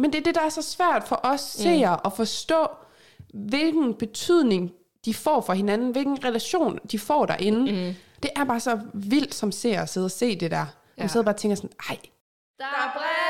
men det er det, der er så svært for os seere mm. at forstå, hvilken betydning de får for hinanden, hvilken relation de får derinde. Mm. Det er bare så vildt som seere at sidde og se det der. Ja. Man sidder bare og tænker sådan, ej, Der er brev!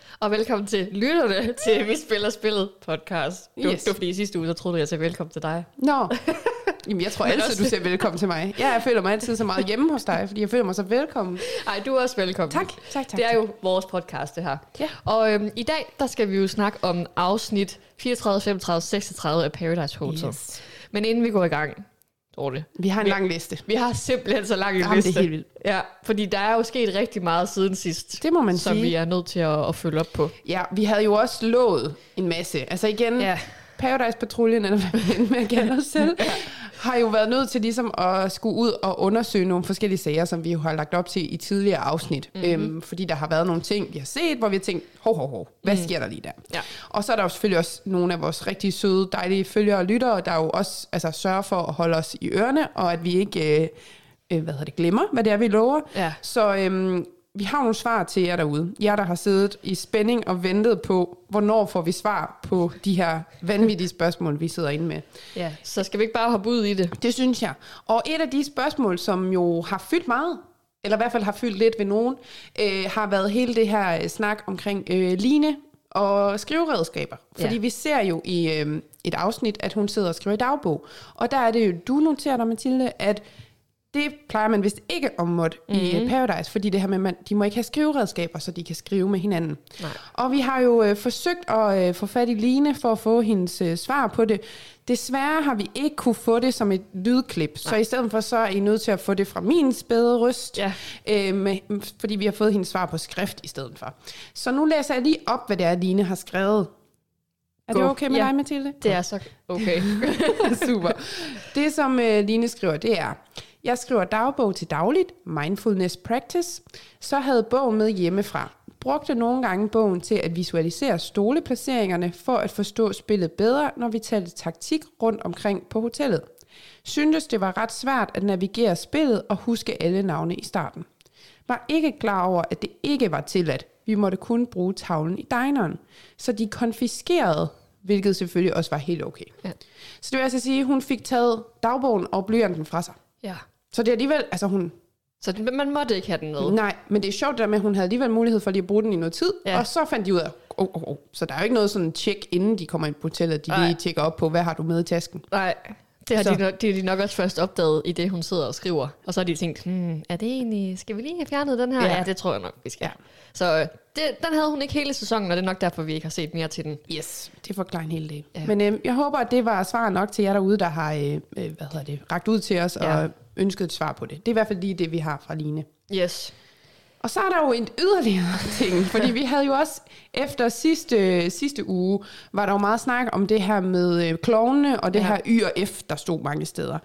Og velkommen til lytterne til Vi Spiller Spillet podcast. Var, Yes. var fordi i sidste uge, så troede jeg, jeg sagde velkommen til dig. Nå, Jamen, jeg tror altid, også- du siger velkommen til mig. Ja, jeg føler mig altid så meget hjemme hos dig, fordi jeg føler mig så velkommen. Ej, du er også velkommen. Tak, tak, tak. Det er jo vores podcast, det her. Ja. Og øhm, i dag, der skal vi jo snakke om afsnit 34, 35, 36 af Paradise Hotel. Yes. Men inden vi går i gang, Dorte, Vi har en Vi- lang liste. vi har simpelthen så lang en Jamen, det er liste. helt vildt. Ja, fordi der er jo sket rigtig meget siden sidst, Det må man som sige. vi er nødt til at, at følge op på. Ja, vi havde jo også lovet en masse. Altså igen, Ja. Paradise Patruljen, eller hvad vi end med at kalde os selv, har jo været nødt til ligesom at skulle ud og undersøge nogle forskellige sager, som vi jo har lagt op til i tidligere afsnit. Mhm. Mm-hmm. Øhm, fordi der har været nogle ting, vi har set, hvor vi har tænkt, hov, hov, hov, hvad sker der lige der? Ja. Og så er der jo selvfølgelig også nogle af vores rigtig søde, dejlige følgere og lyttere, der jo også altså, sørger for at holde os i ørerne, og at vi ikke øh, øh, hvad hedder det, glemmer, hvad det er, vi lover. Ja. Så øhm, vi har nogle svar til jer derude. Jer, der har siddet i spænding og ventet på, hvornår får vi svar på de her vanvittige spørgsmål, vi sidder inde med. ja. Så skal vi ikke bare hoppe ud i det? Det synes jeg. Og et af de spørgsmål, som jo har fyldt meget, eller i hvert fald har fyldt lidt ved nogen, øh, har været hele det her øh, snak omkring øh, line og skriveredskaber. Fordi Ja. vi ser jo i øh, et afsnit, at hun sidder og skriver i dagbog. Og der er det jo, du noterer dig, Mathilde, at det plejer man vist ikke om måtte mm-hmm. i øh, Paradise, fordi det her med, man, de må ikke have skriveredskaber, så de kan skrive med hinanden. Nej. Og vi har jo øh, forsøgt at øh, få fat i Line for at få hendes øh, svar på det. Desværre har vi ikke kunne få det som et lydklip, så i stedet for så er I nødt til at få det fra min spæde røst, Ja. øh, med, fordi vi har fået hendes svar på skrift i stedet for. Så nu læser jeg lige op, hvad det er, Line har skrevet. Er det okay med Ja. dig, Mathilde? Det er så okay. Super. Det, som øh, Line skriver, det er, jeg skriver dagbog til dagligt, mindfulness practice, så havde bogen med hjemmefra. Brugte nogle gange bogen til at visualisere stoleplaceringerne for at forstå spillet bedre, når vi talte taktik rundt omkring på hotellet. Syntes det var ret svært at navigere spillet og huske alle navne i starten. Var ikke klar over, at det ikke var tilladt. Vi måtte kun bruge tavlen i dineren. Så de konfiskerede, hvilket selvfølgelig også var helt okay. Ja. Så det vil altså sige, at hun fik taget dagbogen og blyanten fra sig. ja. Så det er alligevel, altså hun, Så det- man måtte ikke have den med. nej, men det er sjovt det der med, at hun havde alligevel mulighed for lige at bruge den i noget tid, Ja. og så fandt de ud af, oh, oh, oh. så der er jo ikke noget sådan tjek, inden de kommer ind på hotellet, de Nej. lige tjekker op på, hvad har du med i tasken. Nej, det har Så. de, nok, det har de nok også først opdaget, i det hun sidder og skriver. Og så har de tænkt, hmm, er det egentlig, skal vi lige have fjernet den her? Ja, Ja. det tror jeg nok, vi skal. Ja. Så øh, det, den havde hun ikke hele sæsonen, og det er nok derfor, vi ikke har set mere til den. Yes, det forklarer en hel del. Ja. Ja. Men øh, jeg håber, at det var svar nok til jer derude, der har øh, øh, hvad hedder det, ragt ud til os Ja. og ønsket et svar på det. Det er i hvert fald lige det, vi har fra Line. Yes. Og så er der jo en yderligere ting, fordi vi havde jo også efter sidste, sidste uge, var der jo meget snak om det her med øh, klovnene og det Ja. ja. her Y og F, der stod mange steder.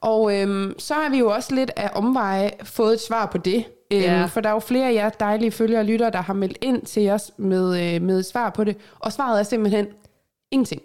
Og øhm, så har vi jo også lidt af omveje fået et svar på det. Øhm, Ja. For der er jo flere af jer dejlige følgere og lyttere, der har meldt ind til os med, øh, med et svar på det. Og svaret er simpelthen ingenting.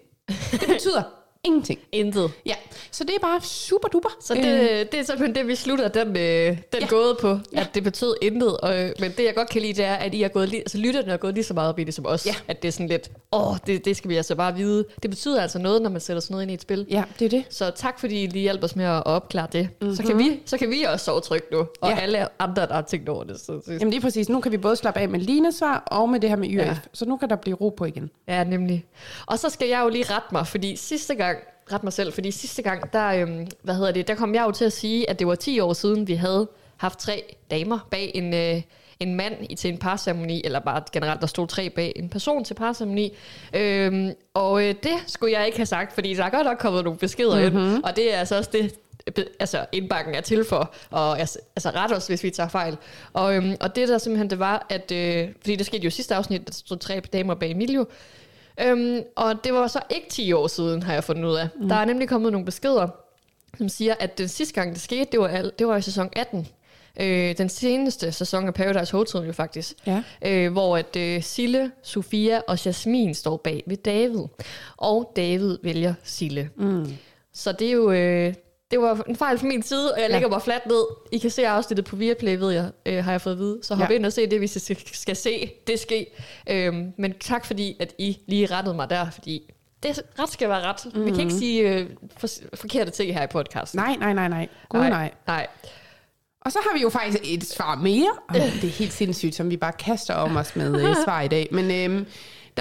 Det betyder ingenting. Intet. Ja, så det er bare super duper. Så det, det er simpelthen det, vi slutter den, øh, den ja. Ja. gåde på, Ja. at det betød intet. Og, øh, men det, jeg godt kan lide, det er, at I er gået, lige, altså lytterne er gået lige så meget op i det som os. Ja. At det er sådan lidt, åh, det, det skal vi altså bare vide. Det betyder altså noget, når man sætter sådan noget ind i et spil. Ja, det er det. Så tak, fordi I lige hjælper os med at opklare det. Mm-hmm. Så, kan vi, så kan vi også sove trygt nu, og ja. Ja. alle andre, der har tænkt over det. Så, så, Jamen lige præcis. Nu kan vi både slappe af med Lines svar og med det her med YF. Ja. Ja. Så nu kan der blive ro på igen. Ja, nemlig. Og så skal jeg jo lige rette mig, fordi sidste gang, ret mig selv, fordi sidste gang, der, øhm, hvad hedder det, der kom jeg jo til at sige, at det var 10 år siden, vi havde haft tre damer bag en, øh, en mand i, til en parceremoni, eller bare generelt, der stod tre bag en person til parceremoni. Øhm, og øh, det skulle jeg ikke have sagt, fordi der er godt nok kommet nogle beskeder mm-hmm. ind, og det er altså også det, altså indbakken er til for, og altså, altså ret os, hvis vi tager fejl. Og, øhm, og det der simpelthen, det var, at, øh, fordi det skete jo i sidste afsnit, der stod tre damer bag Emilio, øhm, og det var så ikke 10 år siden, har jeg fundet ud af. Mm. Der er nemlig kommet nogle beskeder, som siger, at den sidste gang, det skete, det var, det var i sæson 18. Øh, den seneste sæson af Paradise Hotel jo faktisk. Ja. Øh, hvor at øh, Sille, Sofia og Jasmin står bag ved David. Og David vælger Sille. Mm. Så det er jo... Øh, det var en fejl fra min side, og jeg lægger mig fladt ned. I kan se afsnittet på Viaplay, ved jeg, øh, har jeg fået at vide. Så hop Ja. ind og se det, hvis I skal, skal se det ske. Øhm, men tak fordi, at I lige rettede mig der, fordi det ret skal være ret. Mm-hmm. Vi kan ikke sige øh, for, forkerte ting her i podcasten. Nej, nej, nej, nej. Gud nej. nej. nej. Og så har vi jo faktisk et svar mere. Og det er helt sindssygt, som vi bare kaster om os med øh, svar i dag. Men øhm,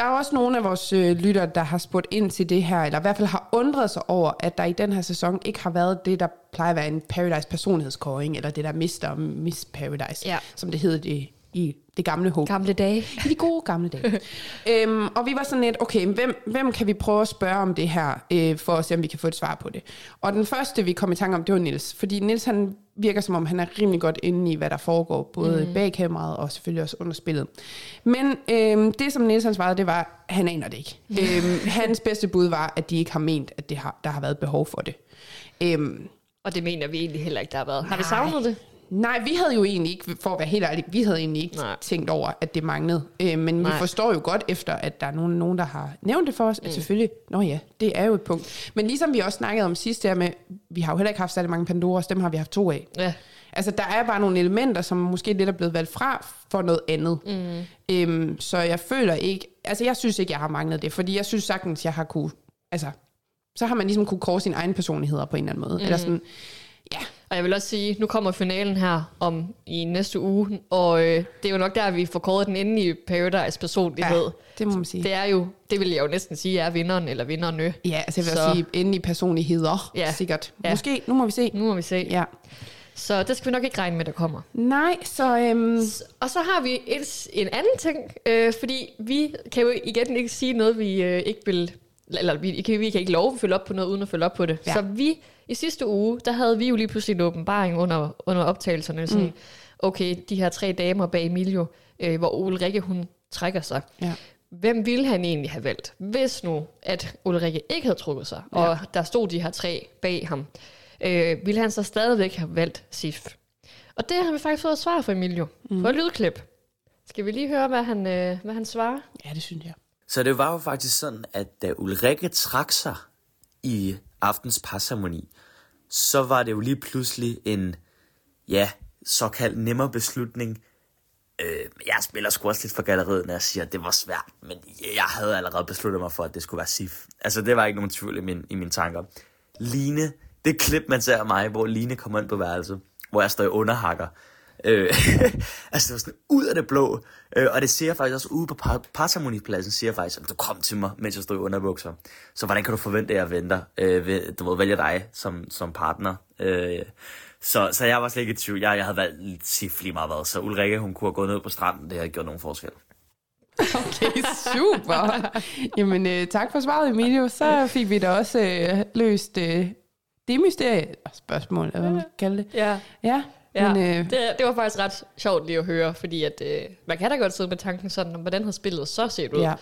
der er også nogle af vores øh, lyttere, der har spurgt ind til det her, eller i hvert fald har undret sig over, at der i den her sæson ikke har været det, der plejer at være en Paradise personlighedskåring, eller det der og Miss Paradise, Ja. som det hed det, i det gamle håb. Gamle dage. I de gode gamle dage. øhm, og vi var sådan lidt, okay, hvem, hvem kan vi prøve at spørge om det her, øh, for at se, om vi kan få et svar på det. Og den første, vi kom i tanke om, det var Nils. Fordi Nils, han virker som om, han er rimelig godt inde i, hvad der foregår, både mm. bag kameraet og selvfølgelig også under spillet. Men øhm, det, som Nils han svarede, det var, han aner det ikke. øhm, hans bedste bud var, at de ikke har ment, at det har, der har været behov for det. Øhm, Og det mener vi egentlig heller ikke, der har været. Har vi savnet det? Nej, vi havde jo egentlig ikke, for at være helt ærlig, vi havde egentlig ikke Nej. Tænkt over, at det manglede. Øh, men Nej. Vi forstår jo godt efter, at der er nogen, nogen der har nævnt det for os, at mm. selvfølgelig, nå ja, det er jo et punkt. Men ligesom vi også snakkede om sidst der med, vi har jo heller ikke haft særlig mange Pandoras, dem har vi haft to af. Ja. Altså, der er bare nogle elementer, som måske lidt er blevet valgt fra for noget andet. Mm. Øhm, så jeg føler ikke, altså jeg synes ikke, jeg har manglet det, fordi jeg synes sagtens, jeg har kunne, altså, så har man ligesom kunne kåre sine egne personligheder på en eller anden måde. Mm. Eller sådan, ja, Og jeg vil også sige, nu kommer finalen her om i næste uge, og øh, det er jo nok der, vi får kåret den endelige Paradise personlighed. ja, det må man sige. Det er jo, det vil jeg jo næsten sige, er vinderen eller vinderne. Ja, altså jeg vil Så- sige, endelige personligheder, Ja. sikkert. Ja. Måske, nu må vi se. Nu må vi se. Ja. Så det skal vi nok ikke regne med, der kommer. Nej, så øhm, Og så har vi et, en anden ting, øh, fordi vi kan jo igen ikke sige noget, vi øh, ikke vil, eller vi kan, vi kan ikke love at følge op på noget, uden at følge op på det. Ja. Så vi, i sidste uge, der havde vi jo lige pludselig en åbenbaring under, under optagelserne, sådan, mm. okay, de her tre damer bag Emilio, øh, hvor Ulrikke, hun trækker sig. ja. Hvem ville han egentlig have valgt, hvis nu, at Ulrikke ikke havde trukket sig, ja. og der stod de her tre bag ham? Øh, ville han så stadigvæk have valgt Sif? Og det har vi faktisk fået et svar fra Emilio, mm. på et lydklip. Skal vi lige høre, hvad han, øh, hvad han svarer? ja, det synes jeg. Så det var jo faktisk sådan, at da Ulrikke trak sig i aftens parceremoni, så var det jo lige pludselig en, ja, såkaldt nemmere beslutning. Øh, jeg spiller sgu også lidt for galleriet, når jeg siger, at det var svært, men jeg havde allerede besluttet mig for, at det skulle være Sif. Altså, det var ikke nogen tvivl i, min, i mine tanker. Line, det klip, man ser af mig, hvor Line kommer ind på værelset, hvor jeg står i underhakker. Øh, altså, det var sådan ud af det blå. Øh, og det siger faktisk også ude på par- parceremonipladsen, siger faktisk, at du kom til mig, mens jeg stod i underbukser. Så hvordan kan du forvente, at jeg venter, øh, ved, du må vælge dig som, som partner? Øh, så, så jeg var slet ikke i tvivl. Jeg, jeg havde valgt Sif lige meget hvad. Så Ulrikke, hun kunne have gået ned på stranden. Det havde ikke gjort nogen forskel. Okay, super. Jamen, øh, tak for svaret, Emilio. Så fik vi da også øh, løst øh, det mysterie, spørgsmål, eller hvad man skal kalde det. Ja, Ja, ja. men øh, det, det var faktisk ret sjovt lige at høre, fordi at, øh, man kan da godt sidde med tanken sådan, om hvordan har spillet så set ud. ja.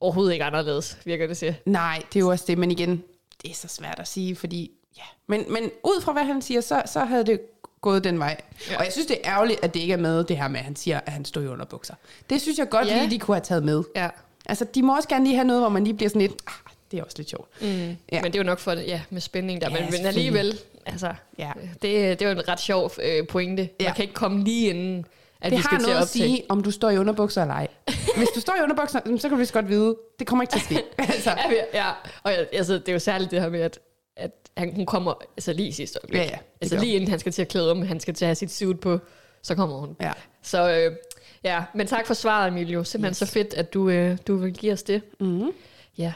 Overhovedet ikke anderledes, virker det til. Nej, det er jo også det, men igen, det er så svært at sige, fordi, ja. Men, men ud fra, hvad han siger, så, så havde det gået den vej. Ja. Og jeg synes, det er ærgerligt, at det ikke er med, det her med, at han siger, at han står i underbukser. Det synes jeg godt Ja. lige, de kunne have taget med. Ja. Altså, de må også gerne lige have noget, hvor man lige bliver sådan lidt, ah, det er også lidt sjovt. Mm. Ja. Men det er jo nok for det, ja, med spænding der. Ja, men, men alligevel, altså, Ja. det, det er jo en ret sjov øh, pointe. Ja. Man kan ikke komme lige inden, at det vi skal har til noget at at optage. sige, om du står i underbukser eller ej. Hvis du står i underbukser, så kan du så godt vide, det kommer ikke til at ske. altså, Ja, ja, og altså, det er jo særligt det her med, at, at han, hun kommer altså lige i sidste øjeblik. Ja, ja, det altså lige inden han skal til at klæde om, han skal til at have sit suit på, så kommer hun. ja. Så øh, ja, men tak for svaret, Emilio. Simpelthen yes. så fedt, at du, øh, du vil give os det. Mm-hmm. Ja.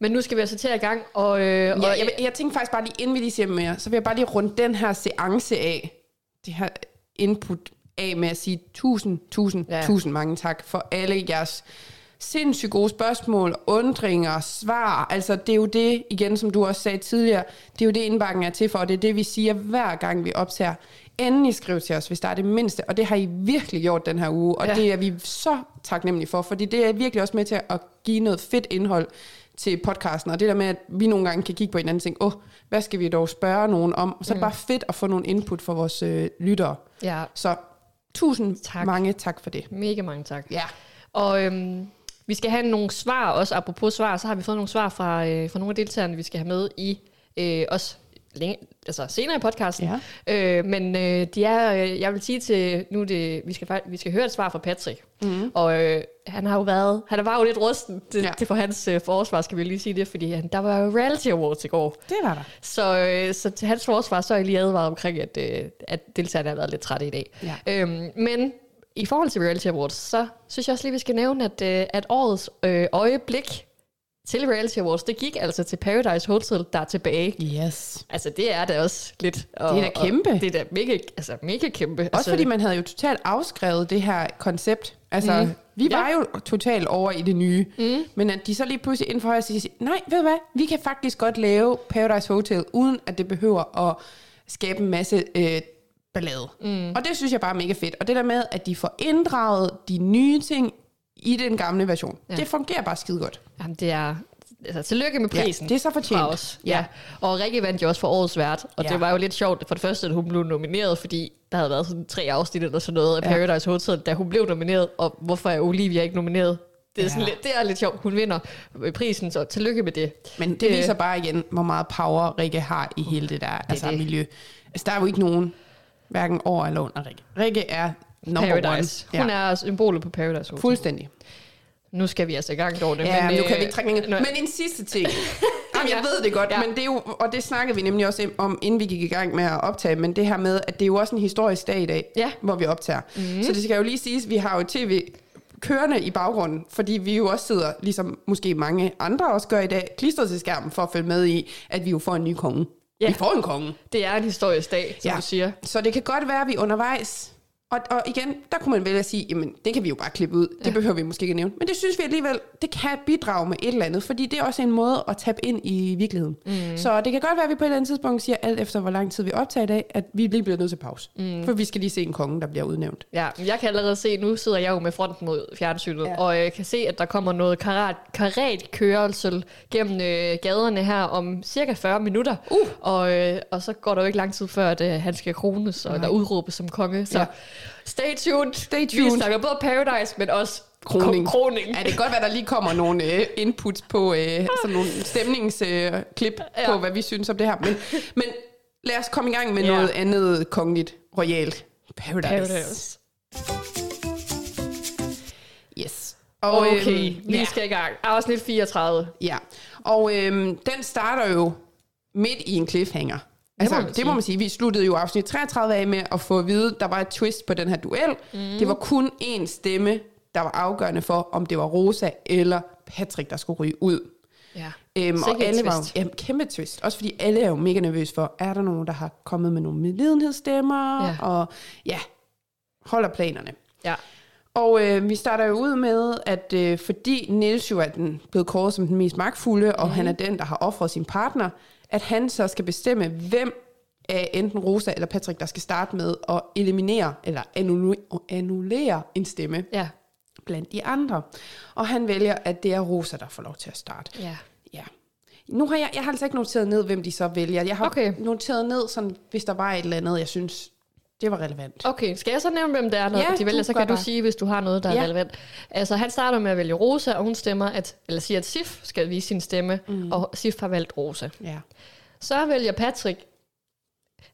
Men nu skal vi altså til at gang, og, øh, og Ja, jeg, jeg tænker faktisk bare lige, inden vi lige siger mere, så vil jeg bare lige runde den her seance af, det her input af med at sige tusind, tusind, Ja. tusind mange tak for alle jeres sindssygt gode spørgsmål, undringer, svar. Altså, det er jo det, igen, som du også sagde tidligere, det er jo det, indbakken er til for, og det er det, vi siger hver gang, vi optager. Endelig skriv til os, hvis der er det mindste, og det har I virkelig gjort den her uge, og ja. det er vi så taknemmelige for, fordi det er virkelig også med til at give noget fedt indhold til podcasten, og det der med, at vi nogle gange kan kigge på hinanden og tænke, åh, hvad skal vi dog spørge nogen om? Så er det bare fedt at få nogle input fra vores øh, lyttere. Ja, Så tusind Tak. mange tak for det. mega mange tak. Ja. Og øhm, vi skal have nogle svar også, apropos svar, så har vi fået nogle svar fra, øh, fra nogle af deltagerne, vi skal have med i øh, os længe, altså senere i podcasten. Ja. Øh, men øh, de er, øh, jeg vil sige til, nu det, vi skal, vi skal høre et svar fra Patrick. Mm. Og øh, han har jo været, han var jo lidt rusten til. Ja. til for hans øh, forsvar, skal vi lige sige det, fordi han, der var jo Reality Awards i går. Det var der. Så, øh, så til hans forsvar, så er jeg lige advaret omkring, at, øh, at deltagerne har været lidt trætte i dag. Ja. Øhm, men i forhold til Reality Awards, så synes jeg også lige, vi skal nævne, at, øh, at årets øh, øjeblik til Reality Awards, det gik altså til Paradise Hotel, der er tilbage. Yes. Altså, det er da også lidt... Og, Det er da kæmpe. Og det er da mega, altså, mega kæmpe. Også altså, fordi man havde jo totalt afskrevet det her koncept. Altså, mm. vi var Ja. jo totalt over i det nye. Mm. Men at de så lige pludselig inden for siger, nej, ved du hvad, vi kan faktisk godt lave Paradise Hotel, uden at det behøver at skabe en masse øh, ballade. Mm. Og det synes jeg bare er mega fedt. Og det der med, at de får inddraget de nye ting i den gamle version, Ja. ja. det fungerer bare skide godt. Jamen, det er... Altså, tillykke med Ja, prisen. det er så fortjent. Os. Ja. Ja. Og Rikke vandt jo også for årets vært, og ja. Ja. det var jo lidt sjovt for det første, at hun blev nomineret, fordi der havde været sådan tre afsnit eller sådan noget af Ja. Paradise Hotel, da hun blev nomineret, og hvorfor er Olivia ikke nomineret? Det er, ja. sådan Ja. lidt, det er lidt sjovt. Hun vinder prisen, så tillykke med det. Men det Øh. viser bare igen, hvor meget power Rikke har i hele det der det altså, det. miljø. Altså, der er jo ikke nogen, hverken over eller under Rikke. Rikke er number Paradise. one. Hun er symbolet på Paradise Hotel. Fuldstændig. Nu skal vi altså i gang, Dorte. Ja, men, nu øh, kan vi ikke trække længere. Men en sidste ting. Jamen, jeg Ja. ved det godt, Ja. ja. men det er jo, og det snakkede vi nemlig også om, inden vi gik i gang med at optage, men det her med, at det er jo også en historisk dag i dag, Ja. hvor vi optager. Mm. Så det skal jo lige siges, vi har jo tv kørende i baggrunden, fordi vi jo også sidder, ligesom måske mange andre også gør i dag, klistret til skærmen for at følge med i, at vi jo får en ny konge. Ja. Vi får en konge. Det er en historisk dag, som Ja. du siger. Så det kan godt være, at vi er undervejs. Og, og igen, der kunne man vælge at sige, jamen det kan vi jo bare klippe ud. Det Ja. behøver vi måske ikke nævne. Men det synes vi alligevel, det kan bidrage med et eller andet, fordi det er også en måde at tabe ind i virkeligheden. Mm. Så det kan godt være, at vi på et eller andet tidspunkt siger, alt efter hvor lang tid vi optager i dag, at vi lige bliver nødt til pause. Mm. For vi skal lige se en konge, der bliver udnævnt. Ja, jeg kan allerede se, nu sidder jeg jo med fronten mod fjernsynet, ja. Og jeg kan se, at der kommer noget karat, karatkørsel gennem øh, gaderne her om cirka 40 minutter. Uh. Og, øh, og så går der jo ikke lang tid før, at øh, han skal krones og der udråbes som konge. Så Ja. Stay tuned. Stay Vi tuned. snakker både Paradise, men også Kroning. Kroning. Ja, det kan godt være, der lige kommer nogle øh, inputs på øh, sådan nogle stemningsklip øh, Ja. på, hvad vi synes om det her. Men, men lad os komme i gang med Ja. noget andet kongeligt, royalt. Paradise. Paradise. Yes. Okay, øhm, vi ja. skal i gang. Afsnit 34. Ja, og øhm, den starter jo midt i en cliffhanger. Altså, må man det må man sige. Vi sluttede jo afsnit 33 af med at få at vide, der var et twist på den her duel. Mm. Det var kun én stemme, der var afgørende for, om det var Rosa eller Patrick, der skulle ryge ud. Ja. Øhm, og alle var jo, twist. ja, kæmpe twist. Også fordi alle er jo mega nervøse for, er der nogen, der har kommet med nogle medlidenhedsstemmer? Ja. Og ja, holder planerne. Ja. Og øh, vi starter jo ud med, at øh, fordi Niels jo er den, blevet kåret som den mest magtfulde, og Mhm. han er den, der har offret sin partner, at han så skal bestemme, hvem af enten Rosa eller Patrick, der skal starte med at eliminere eller annulle- annullere en stemme Ja. blandt de andre. Og han vælger, at det er Rosa, der får lov til at starte. Ja. Ja. Nu har jeg, jeg har altså ikke noteret ned, hvem de så vælger. Jeg har okay. noteret ned, sådan, hvis der var et eller andet, jeg synes, det var relevant. Okay, skal jeg så nævne, hvem det er, når Ja, de vælger? Så kan du bare. sige, hvis du har noget, der er Ja. relevant. Altså, han starter med at vælge Rosa, og hun stemmer, at, eller siger, at Sif skal vise sin stemme, mm. og Sif har valgt Rosa. Ja. Så vælger Patrick,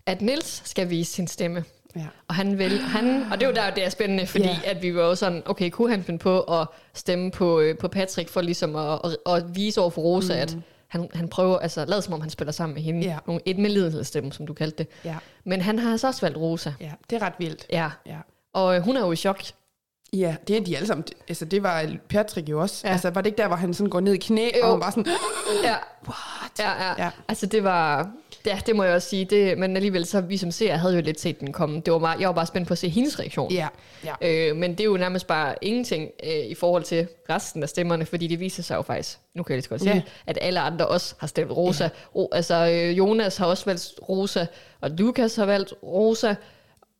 at Nils skal vise sin stemme. ja. Og han vil, han, og det er jo der, det er spændende, fordi Ja. at vi var jo sådan, okay, kunne han finde på at stemme på, øh, på Patrick for ligesom at, at, at vise over for Rosa, mm. at han, han prøver, altså lad som om han spiller sammen med hende. Ja. Nogle, et medlidenhedsstemme, som du kaldte det. Ja. Men han har altså også valgt Rosa. ja, det er ret vildt. Ja. Ja. Og øh, hun er jo i chok. Ja, det er de alle sammen. Altså, det var Patrick jo også. Ja. Altså, var det ikke der, hvor han sådan går ned i knæ, Jo. og bare sådan, Ja. what? Ja. ja. Ja. Altså, det var, Ja, det må jeg også sige. Det, men alligevel, så vi som ser havde jo lidt set den komme. Det var meget, jeg var bare spændt på at se hendes reaktion. Ja, ja. Øh, men det er jo nærmest bare ingenting øh, i forhold til resten af stemmerne, fordi det viser sig jo faktisk, nu kan jeg lige så godt sige, Ja. at alle andre også har stemt Rosa. Ja. O, altså øh, Jonas har også valgt Rosa, og Lukas har valgt Rosa,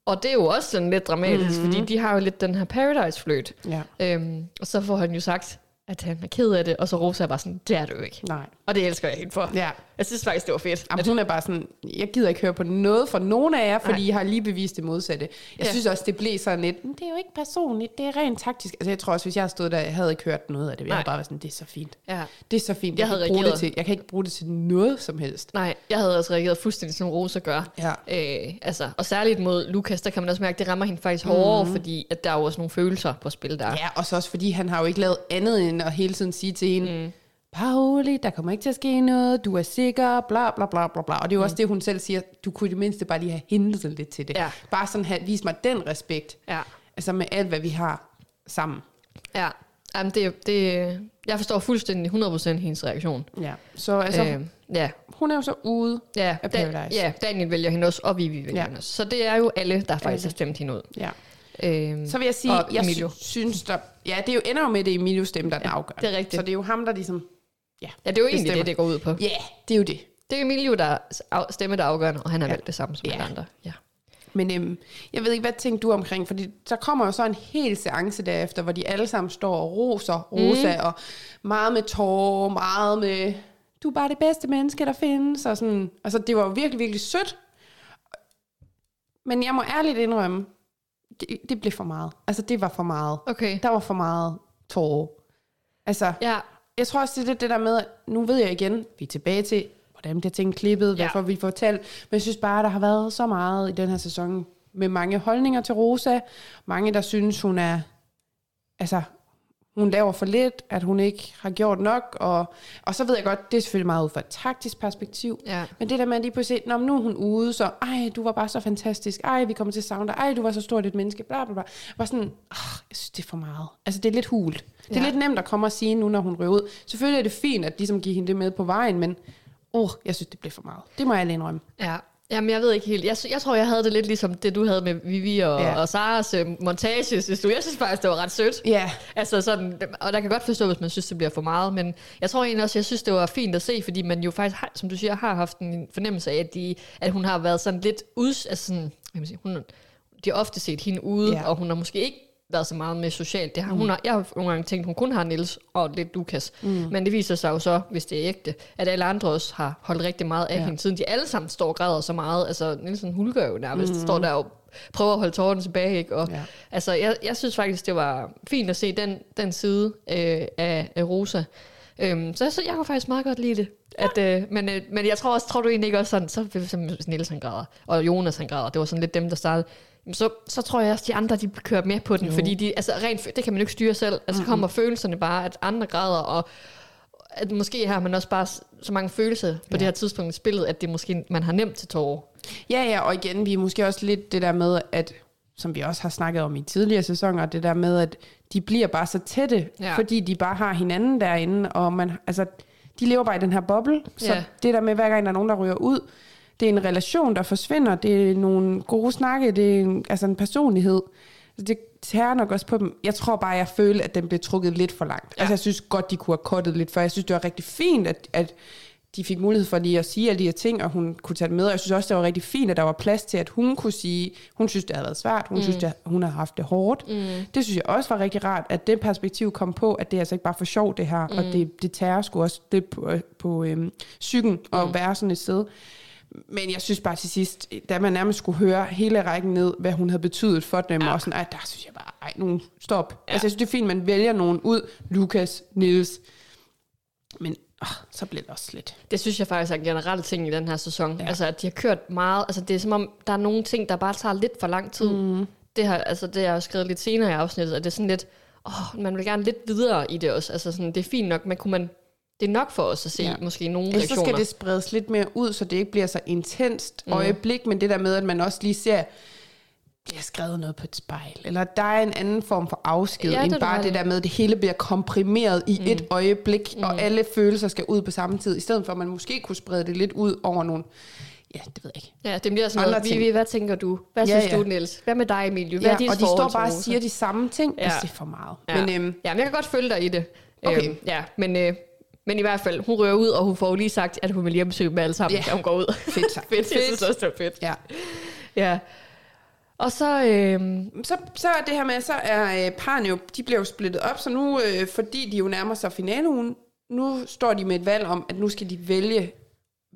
og det er jo også sådan lidt dramatisk, mm-hmm. fordi de har jo lidt den her Paradise-fløt. ja. Øhm, og så får han jo sagt, at han er ked af det, og så Rosa er bare sådan, det er du ikke. Nej. Og det elsker jeg helt for. Ja. Jeg synes faktisk, det var fedt. Jamen, hun er bare sådan, jeg gider ikke høre på noget fra nogen af jer, fordi Nej. I har lige bevist det modsatte. Jeg Ja. synes også, det blev sådan lidt, "Men det er jo ikke personligt, det er rent taktisk. Altså jeg tror også, hvis jeg stod der, jeg havde ikke hørt noget af det. Jeg Nej. havde bare været sådan, det er så fint. Ja. Det er så fint. Jeg Jeg, havde kan, ikke bruge det reageret. til, jeg kan ikke bruge det til noget som helst. Nej, jeg havde også reageret fuldstændig som Rosa gør. Ja. Øh, altså, og særligt mod Lukas, der kan man også mærke, at det rammer hende faktisk hårdere, mm. fordi at der er jo også nogle følelser på spil der. Ja, og så også fordi han har jo ikke lavet andet end at hele tiden sige til hende, mm. Pauli, der kommer ikke til at ske noget, du er sikker, bla bla bla bla bla. Og det er jo mm. også det, hun selv siger, du kunne i det mindste bare lige have hentet lidt til det. Ja. Bare sådan have, vis mig den respekt, Ja. altså med alt, hvad vi har sammen. Ja. Jamen, det, det, jeg forstår fuldstændig 100% hendes reaktion. Ja. Så altså, øh. ja, hun er jo så ude. ja, af Paradise. ja, Daniel vælger hende også, og Vivi vælger Ja. hende også. Så det er jo alle, der faktisk Alle. har stemt hende ud. Ja. Øh, Så vil jeg sige, jeg Emilio. sy- synes, der, ja, det er jo ender jo med, det Emilios stemme, der er den Ja, afgørende. det er rigtigt. Så det er jo ham, der ligesom, ja, ja, det er jo egentlig bestemmer. det, det går ud på. Ja, det er jo det. Det er Emilio, der er af- stemme, der er afgørende, og han har Ja. valgt det samme som Ja. alle andre. Ja. Men øhm, jeg ved ikke, hvad tænker du omkring, fordi der kommer jo så en hel seance derefter, hvor de alle sammen står og roser Rosa, mm. og meget med tårer, meget med, du er bare det bedste menneske, der findes, og sådan, altså det var jo virkelig, virkelig sødt. Men jeg må ærligt indrømme, det, det blev for meget. Altså det var for meget. Okay. Der var for meget tårer. Altså, Ja, jeg tror også, det er lidt det der med, at nu ved jeg igen, vi er tilbage til, hvordan bliver ting klippet, Ja. får vi fortalt. Men jeg synes bare, der har været så meget i den her sæson, med mange holdninger til Rosa. Mange, der synes, hun er, altså, hun laver for lidt, at hun ikke har gjort nok. Og, og så ved jeg godt, det er selvfølgelig meget ud fra et taktisk perspektiv. Ja. Men det der med lige pludselig, Nå, men nu er hun ude, så ej, du var bare så fantastisk. Ej, vi kommer til at savne dig. Ej, du var så stort et menneske. Bla, bla, bla. Var sådan, oh, jeg synes, det er for meget. Altså, det er lidt hult. Det er lidt nemt at komme og sige nu, når hun ryger ud. Selvfølgelig er det fint at ligesom give hende det med på vejen, men oh, jeg synes, det blev for meget. Det må jeg lige indrømme. Ja. Jamen, jeg ved ikke helt. Jeg, jeg tror, jeg havde det lidt ligesom det, du havde med Vivi og, Ja. og Saras øh, montage, synes du. Jeg synes faktisk, det var ret sødt. Ja, Altså sådan, og der kan godt forstå, hvis man synes, det bliver for meget, men jeg tror egentlig også, jeg synes, det var fint at se, fordi man jo faktisk, har, som du siger, har haft en fornemmelse af, at, de, at hun har været sådan lidt ud, altså sådan, man sige, hun, de har ofte set hende ude, ja. og hun har måske ikke været så meget med socialt. Det har, mm. hun har, jeg har nogle gange tænkt, hun kun har Niels og lidt Lukas. Mm. Men det viser sig jo så, hvis det er ægte, at alle andre også har holdt rigtig meget af Ja. hende, siden de alle sammen står og græder så meget. Altså, Nielsen hulker jo nærmest, mm. står der og prøver at holde tårerne tilbage. Ikke? Og, Ja. Altså, jeg, jeg synes faktisk, det var fint at se den, den side øh, af, af Rosa. Øhm, så, så jeg kunne faktisk meget godt lide det. At, øh, men, øh, men jeg tror også, tror du egentlig ikke også sådan, så som Niels han græder, og Jonas han græder, det var sådan lidt dem, der startede. Så, så tror jeg også, de andre de kører med på den, jo. fordi de, altså, rent, det kan man jo ikke styre selv. Altså, mm-hmm. kommer følelserne bare, at andre græder, og at måske har man også bare så mange følelser på Ja. det her tidspunkt i spillet, at det måske, man har nemt til tårer. Ja, ja, og igen, vi er måske også lidt det der med, at som vi også har snakket om i tidligere sæsoner, det der med, at de bliver bare så tætte. Ja. fordi de bare har hinanden derinde, og man, altså, de lever bare i den her boble, så Ja. det der med, hver gang der er nogen, der ryger ud, det er en relation, der forsvinder, det er nogle gode snakke, det er en, altså en personlighed. Så det tærer nok også på dem. Jeg tror bare, jeg følte, at den blev trukket lidt for langt. Ja. Altså, jeg synes godt, de kunne have kottet lidt, for jeg synes, det var rigtig fint, at, at de fik mulighed for lige at sige alle de her ting, og hun kunne tage det med. Og jeg synes også, det var rigtig fint, at der var plads til, at hun kunne sige, hun synes, det havde været svært, hun mm. synes, det, hun har haft det hårdt. Mm. Det synes jeg også var rigtig rart, at det perspektiv kom på, at det er altså ikke bare for sjov, det her, mm. og det, det tager sgu også det på, på øhm, psyken at være sådan et sted. Men jeg synes bare til sidst, da man nærmest skulle høre hele rækken ned, hvad hun havde betydet for dem, ja. og sådan, ej, der synes jeg bare, ej, nogen, stop. Ja. Altså, jeg synes, det er fint, man vælger nogen ud. Lukas, Nils. Men åh, så bliver det også lidt. Det synes jeg faktisk er en generel ting i den her sæson. Ja. Altså, at de har kørt meget. Altså, det er som om, der er nogle ting, der bare tager lidt for lang tid. Mm. Det, har, altså, det har jeg jo skrevet lidt senere i afsnittet, at det er sådan lidt, åh, man vil gerne lidt videre i det også. Altså, sådan, det er fint nok, men kunne man, det er nok for os at se Ja. måske nogle Ellers så reaktioner. skal det spredes lidt mere ud, så det ikke bliver så intenst øjeblik, men det der med, at man også lige ser, det er skrevet noget på et spejl, eller der er en anden form for afsked, Ja, det end du bare det der med, at det hele bliver komprimeret i mm. et øjeblik, mm. og alle følelser skal ud på samme tid, i stedet for at man måske kunne sprede det lidt ud over nogle ja, det ved jeg ikke. Ja, det bliver sådan noget, ting. Vivi, hvad tænker du? Hvad Ja, synes ja. du, Niels? Hvad med dig, Emilie? Hvad Ja, er dit og de står bare og siger de samme ting. Ja. Ja. Altså, det er for meget. Ja. Men øhm, ja, men jeg kan godt følge dig i det. Okay. Øhm, ja, men, øh, men i hvert fald, hun rører ud, og hun får jo lige sagt, at hun vil hjemmesøge dem alle sammen, Ja. da hun går ud. fedt sagt. fedt, jeg synes også, det var fedt. Ja. Ja. Og så, øhm, Så, så er det her med, så er øh, parne jo, de bliver jo splittet op, så nu, øh, fordi de jo nærmer sig finaleugen, nu står de med et valg om, at nu skal de vælge,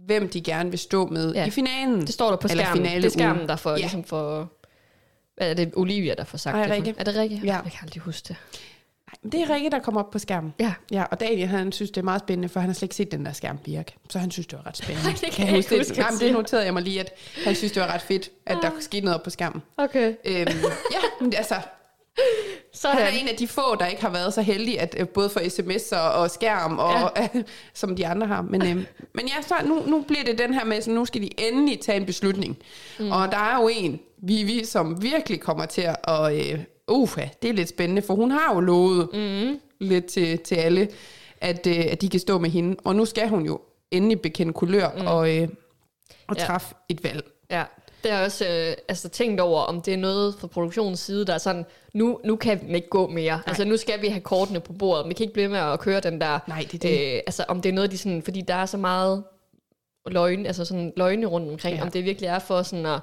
hvem de gerne vil stå med Ja. i finalen. det står der på skærmen. Det er skærmen, der får, Ja. ligesom får, hvad er det, Olivia, der får sagt Ej, det? Rikke. Er det Rikke? Ja. Jeg kan aldrig huske det. Men det er Rikke, der kommer op på skærmen. Ja. Ja, og Daniel, han synes, det er meget spændende, for han har slet ikke set den der skærm virke. Så han synes, det var ret spændende. Det kan jeg ikke det? huske, Nej, han men siger. det noterede jeg mig lige, at han synes, det var ret fedt, at der skete noget op på skærmen. Okay. Øhm, ja, men altså, Sådan. han er en af de få, der ikke har været så heldig, at øh, både for sms og, skærm, og, ja. som de andre har. Men, øhm, men ja, så nu, nu bliver det den her med, så nu skal de endelig tage en beslutning. Mm. Og der er jo en, Vivi, som virkelig kommer til at, øh, uh, det er lidt spændende, for hun har jo lovet mm. lidt til, til alle, at, øh, at de kan stå med hende. Og nu skal hun jo endelig bekende kulør mm. og, øh, og Ja. træffe et valg. Ja, det har også øh, altså, tænkt over, om det er noget fra produktionens side, der er sådan, nu, nu kan den ikke gå mere. Nej. Altså nu skal vi have kortene på bordet. Vi kan ikke blive med at køre den der... Nej, det er det. Øh, altså om det er noget, de sådan... Fordi der er så meget løgne, altså sådan løgne rundt omkring. Ja. om det virkelig er for sådan at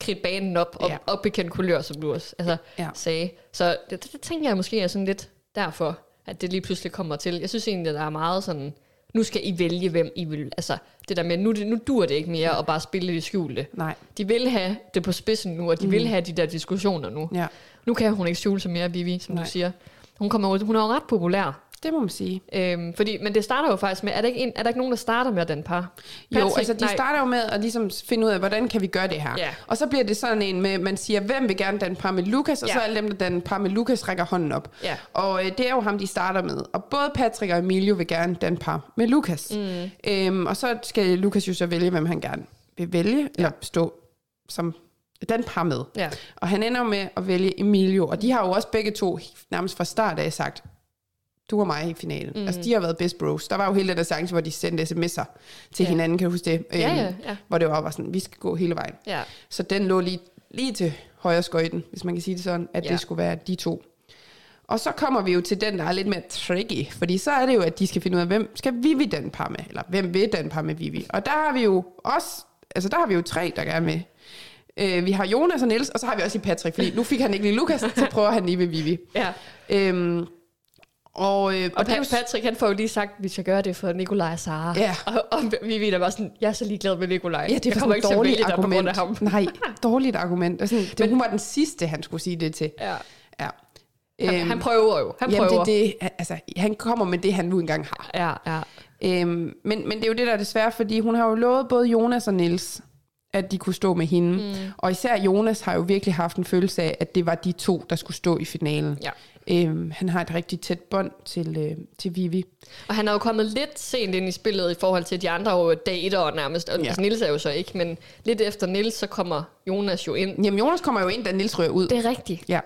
kridte banen op og Ja. ja. opbekende kulør, som du også altså, ja. Sagde. Så det, det, det tænker jeg måske er sådan lidt derfor, at det lige pludselig kommer til. Jeg synes egentlig, at der er meget sådan, nu skal I vælge, hvem I vil. Altså det der med, nu, nu dur det ikke mere at bare spille det skjulte. Nej, De vil have det på spidsen nu, og de mm. vil have de der diskussioner nu. ja, Nu kan hun ikke skjule sig mere, Vivi, som Nej. Du siger. Hun, kommer, ud- hun er jo ret populær. Det må man sige. Øhm, fordi, men det starter jo faktisk med, er der, ikke en, er der ikke nogen, der starter med den par? Jo, altså de nej. starter jo med at ligesom finde ud af, hvordan kan vi gøre det her. Ja. Og så bliver det sådan en med, man siger, hvem vil gerne danne par med Lukas, og Ja. så alle dem, der danne par med Lukas, rækker hånden op. Ja. Og øh, det er jo ham, de starter med. Og både Patrick og Emilio vil gerne danne par med Lukas. Mm. Øhm, og så skal Lukas jo så vælge, hvem han gerne vil vælge, ja. eller stå som den par med. Ja. Og han ender med at vælge Emilio, og de har jo også begge to nærmest fra start af sagt, du og mig i finalen. Mm. Altså, de har været best bros. Der var jo hele den der seance, hvor de sendte sms'er til Ja. ja. hinanden, kan du huske det? Ja, Øhm, ja, ja. Hvor det var bare sådan, vi skal gå hele vejen. Ja. Så den lå lige, lige til højre skøjten, hvis man kan sige det sådan, at Ja. ja. det skulle være de to. Og så kommer vi jo til den, der er lidt mere tricky, fordi så er det jo, at de skal finde ud af, hvem skal Vivi den par med, eller hvem vil den par med Vivi. Og der har vi jo også, altså der har vi jo tre, der gerne med. Øh, vi har Jonas og Niels, og så har vi også i Patrick, fordi nu fik han ikke lige Lukas, så prøver han lige med Vivi. ja. Øhm, og, øh, Og det er pa- Patrick, han får jo lige sagt, at vi skal gøre det for Nikolaj og Sara. Ja. Og, og Vivi, der var sådan, jeg er så ligeglad med Nikolaj. Ja, det jeg var kommer ikke til at vælge dig på grund af ham. Nej, dårligt argument. Og sådan, det, Men- hun var den sidste, han skulle sige det til. Ja. Ja. Han, Øhm, han prøver jo. Han Jamen, prøver. det, er det, altså, han kommer med det, han nu engang har. Ja, ja. Øhm, men, men det er jo det, der er desværre, fordi hun har jo lovet både Jonas og Nils at de kunne stå med hende. Mm. Og især Jonas har jo virkelig haft en følelse af, at det var de to, der skulle stå i finalen. Ja. Øhm, han har et rigtig tæt bånd til, øh, til Vivi. Og han er jo kommet lidt sent ind i spillet i forhold til de andre dater nærmest. Og Ja. altså, Nils er jo så ikke, men lidt efter Nils, så kommer Jonas jo ind. Jamen, Jonas kommer jo ind, da Nils rører ud. Det er rigtigt. Ja.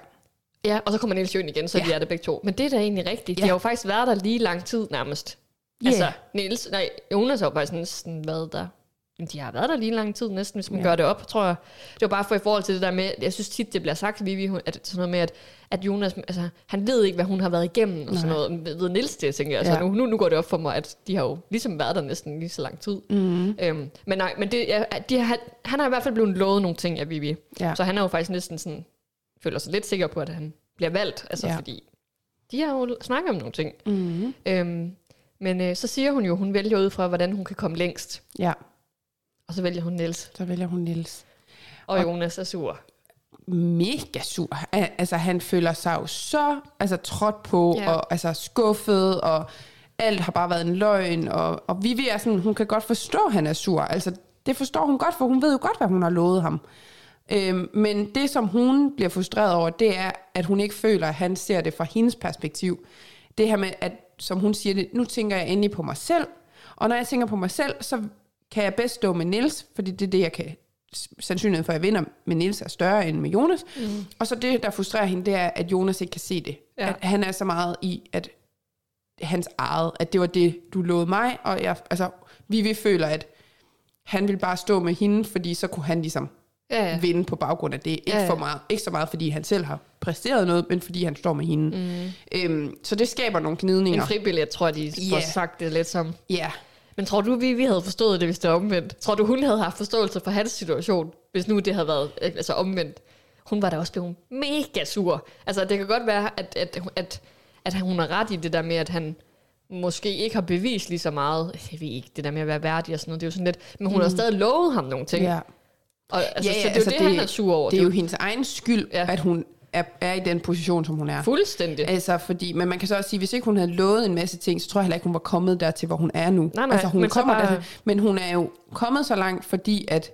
Ja, og så kommer Niels jo ind igen, så Ja. de er der begge to. Men det er da egentlig rigtigt. De Ja. har jo faktisk været der lige lang tid nærmest. Ja. Altså, Niels, nej, Jonas har jo faktisk næsten været der. De har været der lige lang tid næsten, hvis man Ja. gør det op, tror jeg. Det var bare for i forhold til det der med, jeg synes tit, det bliver sagt, Vivi, hun- at sådan noget med, at, at Jonas, altså, han ved ikke, hvad hun har været igennem, og sådan Nej. noget. Ved Niels det, tænker jeg. Altså, Ja. nu, nu, nu går det op for mig, at de har jo ligesom været der næsten lige så lang tid. Mm. Øhm, men nej, men det, ja, de har, han har i hvert fald blevet lovet nogle ting af Vivi. Ja. Så han er jo faktisk næsten sådan, føler sig lidt sikker på, at han bliver valgt. Altså ja. fordi, de har jo snakket om nogle ting. Mm. Øhm, men øh, så siger hun jo, hun vælger ud fra, hvordan hun kan komme længst. Ja, Og så vælger hun Niels. så vælger hun Nils. Og, Og- Jonas er sur. mega sur. Al- Altså, han føler sig jo så altså, trådt på, ja. og altså, skuffet, og alt har bare været en løgn, og, og Vivi er sådan, hun kan godt forstå, at han er sur. Altså, det forstår hun godt, for hun ved jo godt, hvad hun har lovet ham. Øhm, men det, som hun bliver frustreret over, det er, at hun ikke føler, at han ser det fra hendes perspektiv. Det her med, at som hun siger det, nu tænker jeg endelig på mig selv, og når jeg tænker på mig selv, så kan jeg bedst stå med Nils, fordi det er det, jeg kan sandsynligheden for, at jeg vinder med Nils er større end med Jonas. Mm. Og så det, der frustrerer hende, det er, at Jonas ikke kan se det. Ja. At han er så meget i, at hans eget, at det var det, du lovede mig, og jeg, altså, Vivi føler, at han ville bare stå med hende, fordi så kunne han ligesom Ja, ja. vinde på baggrund af det. Ikke, Ja, ja. For meget, ikke så meget, fordi han selv har præsteret noget, men fordi han står med hende. Mm. Øhm, så det skaber nogle En gnidninger. fribillet, tror jeg, de får Ja. sagt det lidt som. Ja, Men tror du, vi, vi havde forstået det, hvis det var omvendt? Tror du, hun havde haft forståelse for hans situation, hvis nu det havde været øh, altså omvendt? Hun var da også blevet mega sur. Altså, det kan godt være, at, at, at, at hun har ret i det der med, at han måske ikke har bevist lige så meget. Jeg ved ikke, det der med at være værdig og sådan noget, det er jo sådan lidt... Men hun mm. har stadig lovet ham nogle ting. ja. Og, altså, ja, så det er jo det, han er sur over. Det er jo hendes egen skyld, Ja. ja. at hun er, er i den position, som hun er. fuldstændig. Altså, fordi, men man kan så også sige, hvis ikke hun havde lovet en masse ting, så tror jeg heller ikke, hun var kommet dertil, hvor hun er nu. Nej, nej, altså, hun men kommer bare- dertil, men hun er jo kommet så langt, fordi at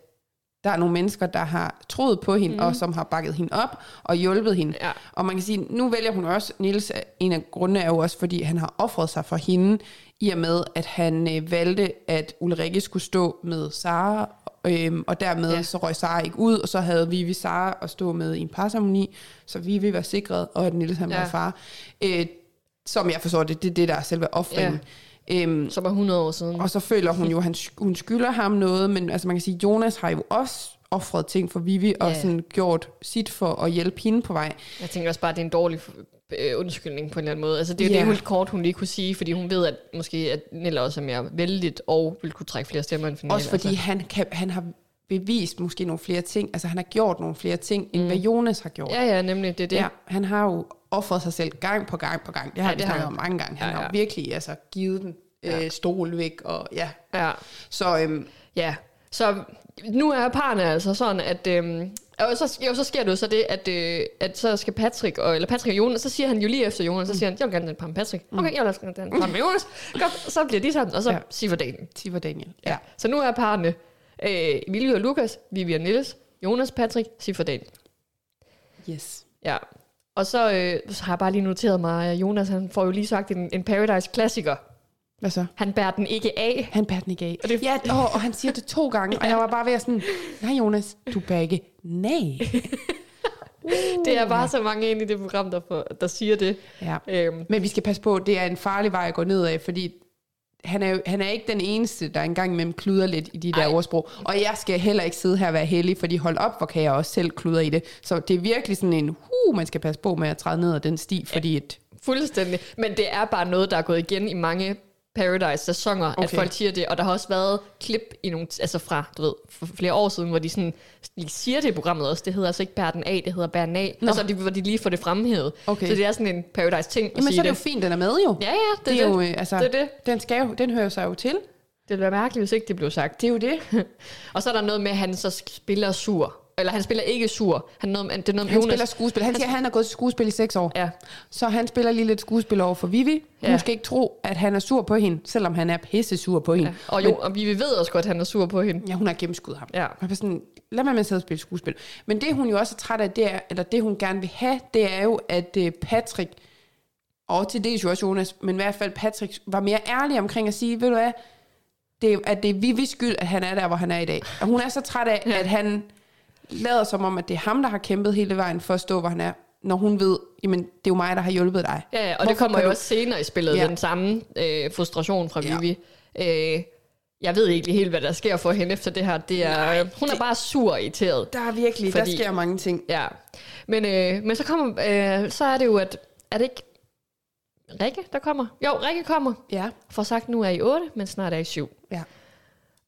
der er nogle mennesker, der har troet på hende, mm. og som har bakket hende op og hjulpet hende. Ja. Og man kan sige, nu vælger hun også, Niels, en af grundene er jo også, fordi han har offret sig for hende, i og med, at han øh, valgte, at Ulrikke skulle stå med Sara, øhm, og dermed Ja. ja. så røg Sara ikke ud, og så havde Vivi Sara at stå med i en parceremoni, så Vivi var sikret, og at Niels han Ja. var far. Øh, som jeg forstår det, det er det, der er selve offringen. Ja. Øhm, Som er 100 år siden. og så føler hun jo, at han, hun skylder ham noget, men altså man kan sige, Jonas har jo også offret ting for Vivi, og Ja. sådan gjort sit for at hjælpe hende på vej. Jeg tænker også bare, at det er en dårlig øh, undskyldning på en eller anden måde. Altså, det er jo Ja. det helt kort, hun lige kunne sige, fordi hun ved, at måske at Nella også er mere vældigt og vil kunne trække flere stemmer end Pernille. Også fordi Altså. han, kan, han har bevist måske nogle flere ting, altså han har gjort nogle flere ting, end hvad Jonas har gjort. Ja, ja, nemlig, det er det. Ja, han har jo offret sig selv gang på gang på gang. Det har Ja, ja, vi det har snakket om mange gange. Han Ja, har ja. jo virkelig altså, givet den øh, stol væk, og ja. ja. Så øhm, Ja, så nu er parerne altså sådan, at... Øhm, og så, jo, så sker det jo så det, at, øh, at så skal Patrick, og, eller Patrick og Jonas, så siger han jo lige efter Jonas, så siger han, jeg vil gerne have en par med Patrick. Okay, jeg vil også gerne have en par med Jonas. Godt, så bliver de sådan, og så ja. Siger dagen. Tiver Daniel. Ja. Ja. Så nu er parerne øh, Emilie og Lukas, Vivian Niels, Jonas, Patrick, Siffer Daniel. Yes. Ja. Og så, øh, så har jeg bare lige noteret mig, at Jonas han får jo lige sagt en, en Paradise-klassiker. Hvad så? Han bærer den ikke af. Han bærer den ikke af. Og det- Ja, og, og han siger det to gange, og jeg var bare ved at sådan, nej Jonas, du bærer ikke nej. Det er bare så mange ind i det program, der, får, der siger det. Ja. Øhm, Men vi skal passe på, det er en farlig vej at gå ned af, fordi han er, jo, han er ikke den eneste, der engang imellem kluder lidt i de der Ej. Ordsprog. Og jeg skal heller ikke sidde her og være heldig, fordi hold op, hvor kan jeg også selv kludre i det. Så det er virkelig sådan en, huh, man skal passe på med at træde ned ad den sti, fordi et, Fuldstændig. Men det er bare noget, der er gået igen i mange Paradise-sæsoner, okay. at folk siger det. Og der har også været klip i nogle, altså fra, du ved, for flere år siden, hvor de sådan, de siger det i programmet også. Det hedder altså ikke bær den af, det hedder bær den af. Nå. Altså, de, hvor de lige får det fremhævet. Okay. Så det er sådan en Paradise-ting jamen så er det jo det. fint, den er med jo. Ja, ja, det, det er jo, øh, altså, det er det. Den, skal jo, den hører sig jo til. Det ville være mærkeligt, hvis ikke det blev sagt. Det er jo det. Og så er der noget med, at han så spiller sur. Eller han spiller ikke sur. Han, noget, det er noget Han Jonas. spiller skuespil. Han siger, at han har gået til skuespil i seks år. Ja. Så han spiller lige lidt skuespil over for Vivi. Hun Ja. skal ikke tro, at han er sur på hende, selvom han er pisse sur på hende. ja. Og, jo, og vi ved også godt, at han er sur på hende. Ja, hun har gennemskuddet ham. Ja. Var sådan, lad mig med at sidde og spille skuespil. Men det, hun jo også er træt af, det er, eller det, hun gerne vil have, det er jo, at øh, Patrick, og til dels jo også Jonas, men i hvert fald Patrick, var mere ærlig omkring at sige, ved du hvad, det, at det er Vivis skyld, at han er der, hvor han er i dag. Og hun er så træt af, ja. at han lader som om, at det er ham, der har kæmpet hele vejen for at stå, hvor han er, når hun ved, jamen, det er jo mig, der har hjulpet dig. Ja, og Hvorfor det kommer jo du- også senere i spillet, ja. Ja. den samme øh, frustration fra Ja. Vivi. Øh, jeg ved ikke helt, hvad der sker for hende efter det her. Det er, Nej, hun er det- bare sur og irriteret. Der er virkelig, Fordi- der sker mange ting. Ja. Men, øh, men så kommer, øh, så er det jo, at er det ikke Rikke, der kommer? Jo, Rikke kommer. Ja, For sagt, nu er I 8, men snart er I 7. ja.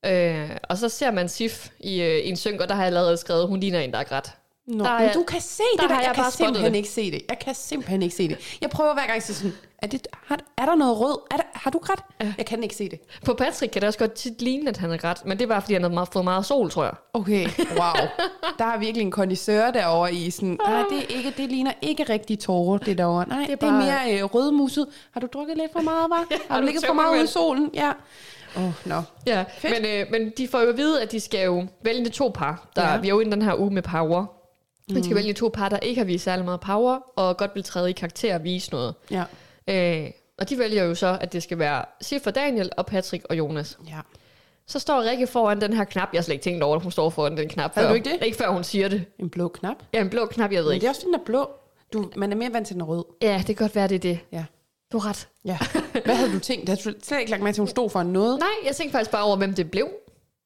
Øh, og så ser man Sif i, øh, en synk, og der har jeg allerede skrevet, hun ligner en, der er grædt. Nå, Der er men du kan se der det, har der. jeg jeg kan bare simpelthen det. ikke se det. Jeg kan simpelthen ikke se det. Jeg prøver hver gang sige sådan, er, det, har, er der noget rød? Er der, har du grædt? Ja. Jeg kan ikke se det. På Patrick kan det også godt tit ligne, at han er grædt, men det var, fordi han meget, fået meget sol, tror jeg. Okay, wow. Der er virkelig en kondisør derovre i sådan, nej, det, er ikke, det ligner ikke rigtig tårer, det derovre. Nej, det er, bare- det er mere øh, rødmuset. Har du drukket lidt for meget, var? Ja, har har du du ligget for meget ude i solen? Ja. Oh, nå. Ja, Fedt. men, øh, men de får jo at vide, at de skal jo vælge to par. Der, ja. Vi er jo inde den her uge med power. Man skal vælge to par, der ikke har vist særlig meget power, og godt vil træde i karakter og vise noget. Ja. Øh, og de vælger jo så, at det skal være Sif og Daniel og Patrick og Jonas. ja. Så står Rikke foran den her knap. Jeg har slet ikke tænkt over, at hun står foran den knap. Før. du ikke det? Ikke før hun siger det. En blå knap. Ja, en blå knap, jeg ved Men ikke. det er også den der blå. Du, man er mere vant til den rød. Ja, det kan godt være, det er det. Ja. Du har ret. Ja. Hvad havde du tænkt? Havde du slet ikke lagt mærke til, at hun stod for noget? Nej, jeg tænkte faktisk bare over, hvem det blev.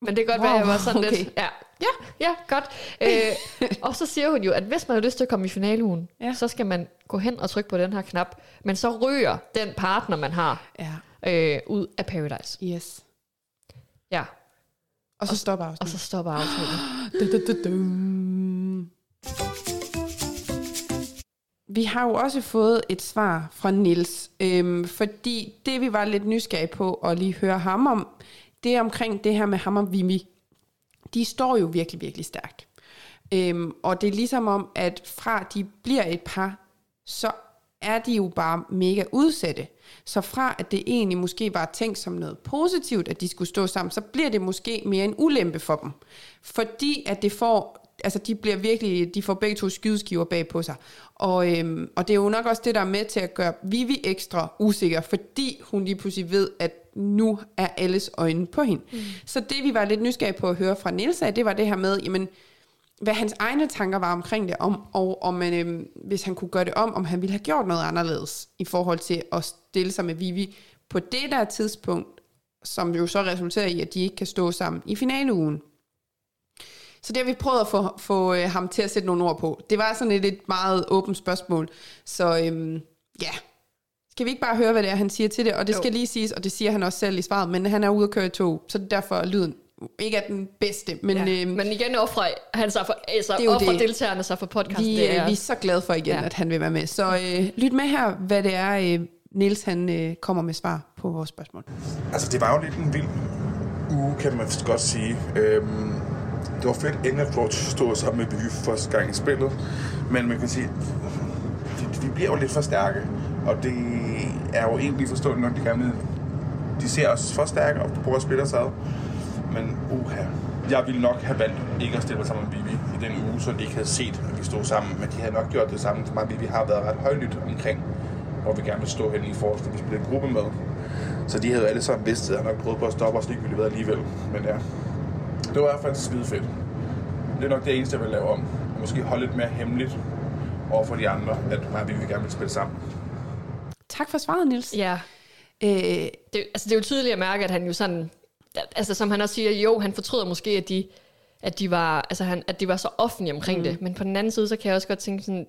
Men det kan godt Wow, være, at jeg var sådan okay. lidt... Ja, ja, ja godt. Øh, og så siger hun jo, at hvis man har lyst til at komme i finaleugen, Ja. så skal man gå hen og trykke på den her knap. Men så ryger den partner, man har, Ja, øh, ud af Paradise. yes. Ja, Og så stopper og afsnittet. så stopper afsnittet. Vi har jo også fået et svar fra Nils, øhm, fordi det vi var lidt nysgerrige på at lige høre ham om, det er omkring det her med ham og Vimi. De står jo virkelig, virkelig stærkt. Øhm, og det er ligesom om, at fra de bliver et par, så er de jo bare mega udsatte. Så fra at det egentlig måske var tænkt som noget positivt, at de skulle stå sammen, så bliver det måske mere en ulempe for dem. Fordi at det får, altså de bliver virkelig, de får begge to skydeskiver bag på sig. Og, øhm, og det er jo nok også det, der er med til at gøre Vivi ekstra usikker, fordi hun lige pludselig ved, at nu er alles øjne på hende. Mm. Så det vi var lidt nysgerrige på at høre fra Niels af, det var det her med, jamen, hvad hans egne tanker var omkring det, om, og om man, øhm, hvis han kunne gøre det om, om han ville have gjort noget anderledes i forhold til at stille sig med Vivi på det der tidspunkt, som jo så resulterer i, at de ikke kan stå sammen i finaleugen. Så det har vi prøvet at få, få øh, ham til at sætte nogle ord på. Det var sådan et, et meget åbent spørgsmål. Så øhm, ja, skal vi ikke bare høre, hvad det er, han siger til det? Og det Jo. skal lige siges, og det siger han også selv i svaret, men han er ude at køre i tog, så det er derfor er lyden ikke er den bedste. Men, Ja. øhm, Men igen offrer han sig for, altså, Det er offrer det. deltagerne sig for podcasten. vi, det øh, er, vi er så glade for igen, ja. At han vil være med. Så øh, lyt med her, hvad det er, øh, Niels han øh, kommer med svar på vores spørgsmål. Altså, det var jo lidt en vild uge, kan man godt sige. Øhm, det var fedt endelig at få stå sammen med Vivi for første gang i spillet. Men man kan sige, de, de bliver jo lidt for stærke. Og det er jo egentlig forståeligt nok, de gerne vil. De ser os for stærke og prøver at spille os ad. Men uha, jeg ville nok have valgt ikke at stille mig sammen med Vivi i den uge, så de ikke havde set, at vi stod sammen. Men de havde nok gjort det samme for mig. Vivi har været ret højlydt omkring, hvor vi gerne vil stå hen i forhold til, at vi spiller gruppe med. Så de havde alle sammen vidst, at jeg nok prøvet på at stoppe os ligegyldigt ved alligevel. Men ja, det var fald skide fedt. Det er nok det eneste, jeg vil lave om. Og måske holde lidt mere hemmeligt over for de andre, at mig og Vivi gerne vil spille sammen. Tak for svaret, Niels. ja, Øh, det, altså, det er jo tydeligt at mærke, at han jo sådan, altså som han også siger, jo, han fortryder måske, at de, at de, var, altså, han, at de var så offentlige omkring mm. det. Men på den anden side, så kan jeg også godt tænke sådan,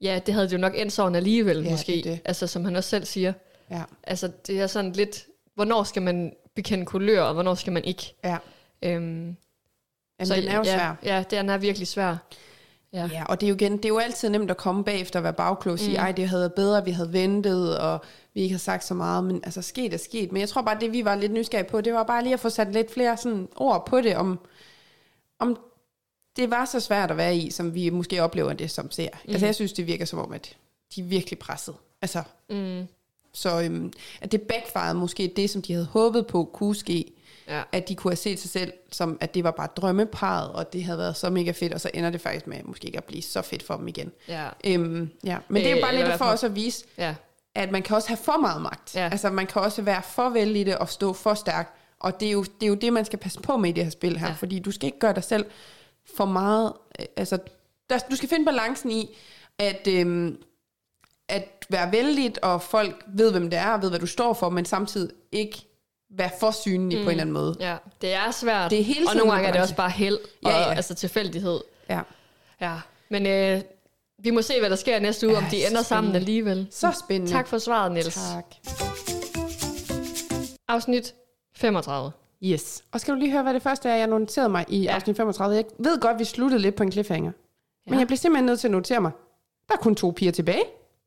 ja, det havde det jo nok endt sådan alligevel, Ja, måske. det det. Altså, som han også selv siger. ja, Altså, det er sådan lidt, hvornår skal man bekende kulør, og hvornår skal man ikke? ja. Øhm, Jamen, så, den er jo ja, svær. Ja, den er virkelig svær. Ja. Ja, og det er jo igen, det er jo altid nemt at komme bagefter og være bagklog og sige, mm. ej, det havde været bedre, vi havde ventet, og vi ikke har sagt så meget, men altså sket er sket. Men jeg tror bare, det vi var lidt nysgerrige på, det var bare lige at få sat lidt flere sådan ord på det, om, om det var så svært at være i, som vi måske oplever det som ser. Mm. Altså jeg synes, det virker som om, at de er virkelig presset. Altså, Mm, så øhm, at det backfired måske det, som de havde håbet på kunne ske, ja. at de kunne have set sig selv som, at det var bare drømmeparet, og det havde været så mega fedt, og så ender det faktisk med måske ikke at blive så fedt for dem igen. Ja. Øhm, ja. Men det er jo Øh, bare eller lidt for os at vise, ja. at man kan også have for meget magt. Ja. Altså man kan også være for vel i det og stå for stærkt. Og det er, jo, det er jo det, man skal passe på med i det her spil her. Ja. Ja. Fordi du skal ikke gøre dig selv for meget... øh, Altså, der, du skal finde balancen i, at, øhm, at være vældigt, og folk ved, hvem det er, og ved, hvad du står for, men samtidig ikke være for synlig mm. på en eller anden måde. Ja, det er svært. Det er hele og nogle gange er det også bare held og Ja, ja. altså tilfældighed. Ja. Ja, men øh, vi må se, hvad der sker næste uge, Ja, om de ender sammen alligevel. Så spændende. Tak for svaret, Niels. Tak. Afsnit 35. Yes. Og skal du lige høre, hvad det første er, jeg noterede mig i Ja. afsnit 35. Jeg ved godt, vi sluttede lidt på en cliffhanger. Ja. Men jeg blev simpelthen nødt til at notere mig. Der er kun to piger tilbage.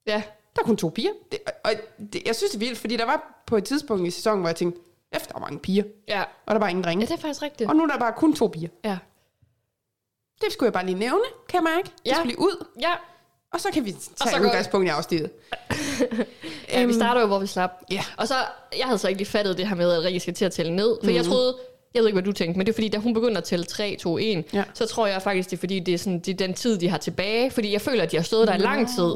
Ja, Der er kun to piger. Det, og- og det, jeg synes, det er vildt, fordi der var på et tidspunkt i sæsonen, hvor jeg tænkte, efter der var mange piger, ja. og der var ingen drenge. Ja, det er faktisk rigtigt. Og nu er der bare kun to piger. Ja. Det skulle jeg bare lige nævne, kan jeg mærke. Det Ja. skulle lige ud, Ja, og så kan vi tage udgangspunkt i afsnittet. ja vi starter jo, hvor vi slap. Ja. Og så, jeg havde så ikke lige fattet det her med, at Rikke skal til at tælle ned. For mm. jeg troede, jeg ved ikke, hvad du tænkte, men det er fordi, da hun begynder at tælle 3, 2, 1, Ja. så tror jeg faktisk, det er fordi, det er, sådan, det er den tid, de har tilbage. Fordi jeg føler, at de har stået der i lang tid.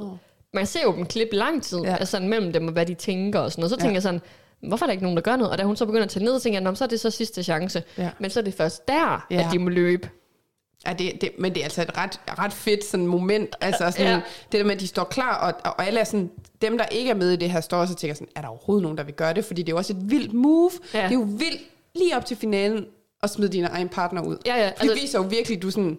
Man ser jo dem klippe lang tid, Ja. ja. altså mellem dem og hvad de tænker og sådan noget. Så tænker jeg sådan, hvorfor er der ikke nogen, der gør noget? Og da hun så begynder at tælle ned, tænker jeg, "Nå, så er det så sidste chance. Ja. Men så er det først der, Ja. at de må løbe. Ja, det, det, men det er altså et ret, ret fedt sådan moment. Altså sådan, Ja. det der med, at de står klar, og, og alle er sådan, dem der ikke er med i det her, står også og tænker sådan, er der overhovedet nogen, der vil gøre det? Fordi det er jo også et vildt move. Ja. Det er jo vildt lige op til finalen at smide din egen partner ud. Ja, ja, Det altså- viser jo virkelig, du sådan,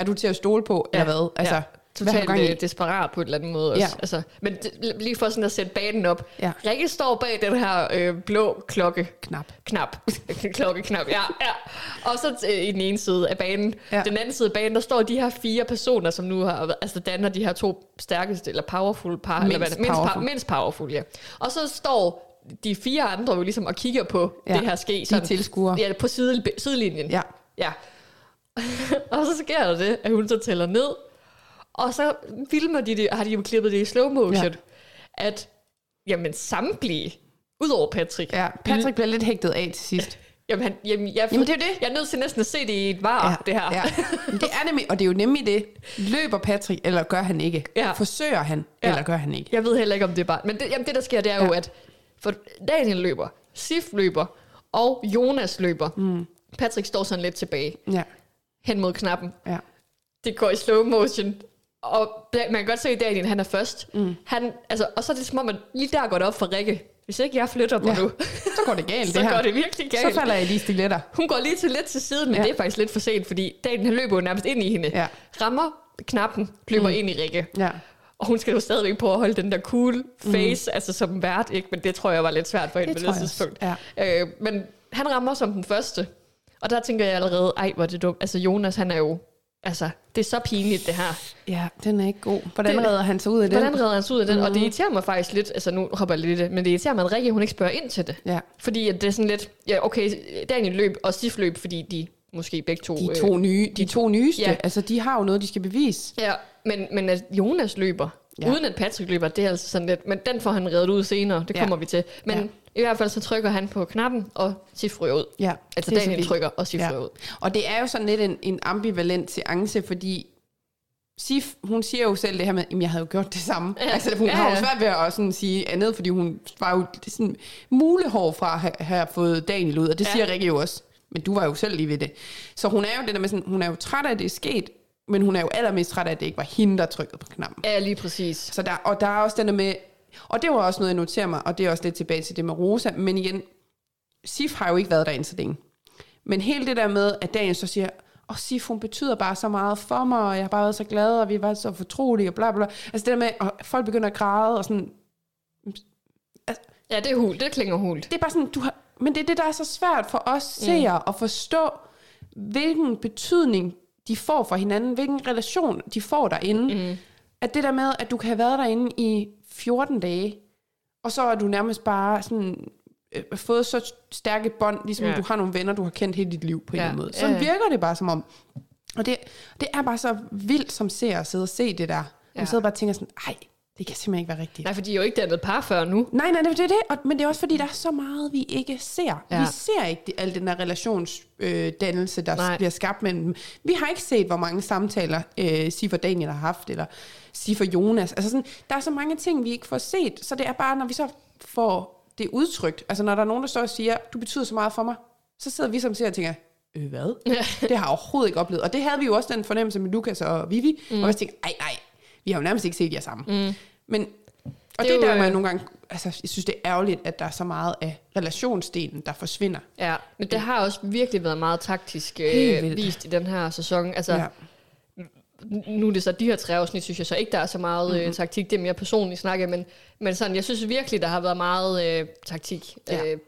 er du til at stole på, ja, eller hvad? Altså, ja. Totalt gang i? øh, desperat på et eller andet måde også. Ja. Altså, men det, lige for sådan at sætte banen op. Ja. Rikke står bag den her øh, blå klokke. Knap. Knap. Klokkeknap, ja, ja. Og så øh, i den ene side af banen. Ja. Den anden side af banen, der står de her fire personer, som nu har, altså danner de her to stærkeste, eller powerful par. eller hvad Mindst mindst, powerful. Par, mindst powerful, ja. Og så står de fire andre jo ligesom og kigger på Ja. det her ske. De er tilskuere. Ja, på side, sidelinjen. Ja. Ja. og så sker der det, at hun så tæller ned, og så filmer de det, har de jo klippet det i slow motion, Ja. at jamen samtlige, udover Patrick, Ja, Patrick bliver lidt hægtet af til sidst. jamen, han, jamen, jeg, Jamen, det er det. jeg er nødt til næsten at se det i et var, ja. det her. Ja. Det er nemlig, og det er jo nemlig det. Løber Patrick, eller gør han ikke? Ja. Forsøger han, Ja. eller gør han ikke? Jeg ved heller ikke, om det er bare... Men det, jamen, det der sker, det er ja. jo, at for Daniel løber, Sif løber, og Jonas løber. Mm. Patrick står sådan lidt tilbage, Ja, hen mod knappen. ja. det går i slow motion. Og man kan godt se, at Daniel han er først. Mm. Han, altså, og så er det som om, at lige der går det op for Rikke. Hvis ikke jeg flytter mig Ja. ja. nu, Så går det galt, så det her. går det virkelig galt. Så falder jeg lige stiletter. Hun går lige til lidt til siden, men Ja. ja. det er faktisk lidt for sent, fordi Daniel han løber jo nærmest ind i hende. Ja. Rammer knappen, løber mm. ind i Rikke. Ja. Og hun skal jo stadigvæk på at holde den der cool face, mm. altså som vært, ikke? Men det tror jeg var lidt svært for hende Det på det tidspunkt. Øh, men han rammer som den første. Og der tænker jeg allerede, ej, hvor er det dumt. Altså Jonas, han er jo, altså, det er så pinligt det her. ja, den er ikke god. Hvordan Det- redder han sig ud af den? Hvordan redder han sig ud af den? Mm. Og det irriterer mig faktisk lidt, altså nu hopper jeg lidt i det, men det irriterer mig, at Rikke, hun ikke spørger ind til det. Ja. Fordi at det er sådan lidt, ja okay, Daniel løb og Sif løb, fordi de måske begge to... De to, nye, de to nyeste, Ja. altså de har jo noget, de skal bevise. Ja, men, men at Jonas løber, Ja. uden at Patrick løber, det er altså sådan lidt, men den får han reddet ud senere, det Ja. kommer vi til. Men. I hvert fald så trykker han på knappen, og Sif ryger ud. Ja, Altså Daniel trykker, og Sif ryger ud. Og det er jo sådan lidt en, en ambivalent seance, fordi Sif, hun siger jo selv det her med, at jeg havde jo gjort det samme. Ja. Ja. Altså, hun Ja, har jo ja. svært ved at sådan sige andet, fordi hun var jo sådan mulehår fra at have, have fået Daniel ud, og det ja. Ja. siger Rikke jo også. Men du var jo selv lige ved det. Så hun er jo det der med sådan, hun er jo træt af, at det er sket, men hun er jo allermest træt af, at det ikke var hende, der trykkede på knappen. Ja, lige præcis. Så der, og der er også den der med, og det var også noget, jeg noterer mig, og det er også lidt tilbage til det med Rosa, men igen, Sif har jo ikke været derinde så længe. Men hele det der med, at Daniel så siger, åh, Sif, hun betyder bare så meget for mig, og jeg har bare været så glad, og vi var så fortrolige, og bla bla. Altså det der med, at folk begynder at græde, og sådan, Ja, det er hul, det klinger hult. det er bare sådan, du har, men det er det, der er så svært for os seere mm. at forstå, hvilken betydning de får for hinanden, hvilken relation de får derinde. Mm. At det der med, at du kan have været derinde i 14 dage, og så er du nærmest bare sådan øh, fået så stærke bånd, ligesom ja. Du har nogle venner, du har kendt hele dit liv på en Ja. eller anden måde. Sådan ja. virker det bare som om. Og det, det er bare så vildt som ser at sidde og se det der. Ja. Ja. Man sidder bare og tænker sådan, ej, det kan simpelthen ikke være rigtigt. Nej, for de er jo ikke dannet par før nu. Nej, nej, det er det. Og, men det er også fordi, der er så meget, vi ikke ser. Ja. Vi ser ikke det, al den der relationsdannelse, øh, der Nej. bliver skabt mellem dem. Vi har ikke set, hvor mange samtaler øh, Sif og Daniel har haft, eller Sif og Jonas. Altså sådan, der er så mange ting, vi ikke får set. Så det er bare, når vi så får det udtrykt, altså når der er nogen, der står og siger, du betyder så meget for mig, så sidder vi som ser og tænker, øh, hvad? det har jeg overhovedet ikke oplevet. Og det havde vi jo også den fornemmelse med Lukas og Vivi, mm. og vi tænkte, ej, nej, vi har jo nærmest ikke set jer sammen. Mm. Men, og det, Det er er der, hvor jeg øh, nogle gange, altså, jeg synes, det er ærgerligt, at der er så meget af relationsdelen, der forsvinder. Ja, men det har også virkelig været meget taktisk øh, vist i den her sæson. Altså, Ja. Nu er det så de her tre afsnit, synes jeg så ikke, der er så meget Mhm. mm-hmm. øh, taktik. Det er mere personligt snakke, men, men sådan, jeg synes virkelig, der har været meget øh, taktik Ja. øh,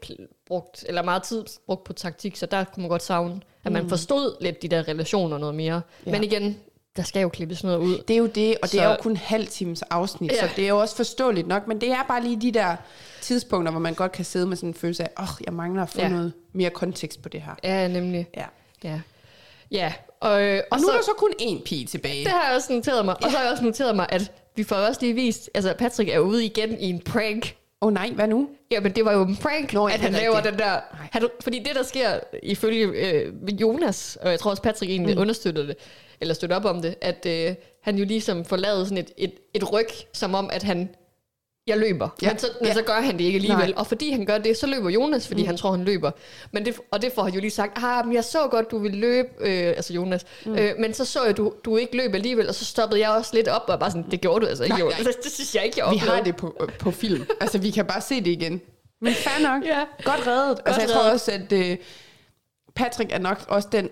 brugt, eller meget tid brugt på taktik, så der kunne man godt savne, at man forstod lidt de der relationer noget mere. Ja. Men igen, der skal jo klippes noget ud. Det er jo det, og det Så- er jo kun halv times afsnit, ja. Så det er jo også forståeligt nok, men det er bare lige de der tidspunkter, hvor man godt kan sidde med sådan en følelse af, åh, oh, jeg mangler at få. Ja. noget mere kontekst på det her. Ja, nemlig. Ja. Ja, ja. Og, øh, Og, og nu er der så kun én pige tilbage. Det har jeg også noteret mig. Og så har jeg også noteret mig, at vi får også lige vist, altså Patrick er ude igen i en prank. Åh oh, nej, hvad nu? Jamen, det var jo en prank, Nå, at det han laver rigtigt. den der... Han, fordi det, der sker ifølge øh, Jonas, og jeg tror også Patrick egentlig mm. understøtter det, eller støtter op om det, at øh, han jo ligesom får lavet sådan et, et, et ryg, som om, at han jeg løber. Ja. Men, så, men Ja. så gør han det ikke alligevel. Nej. Og fordi han gør det, så løber Jonas, fordi mm. han tror, han løber. Men det, og det får han jo lige sagt, ah, men jeg så godt, du ville løbe, øh, altså Jonas. Mm. Øh, men så så jeg, du, du ikke løb alligevel, og så stoppede jeg også lidt op, og bare sådan, det gjorde du altså ikke, Nej, Jonas. nej. Det, det synes jeg ikke, jeg Vi oplevede. har det på, øh, på film. altså, vi kan bare se det igen. Men fair nok. Ja. Godt reddet. altså, jeg tror også, at øh, Patrick er nok også den,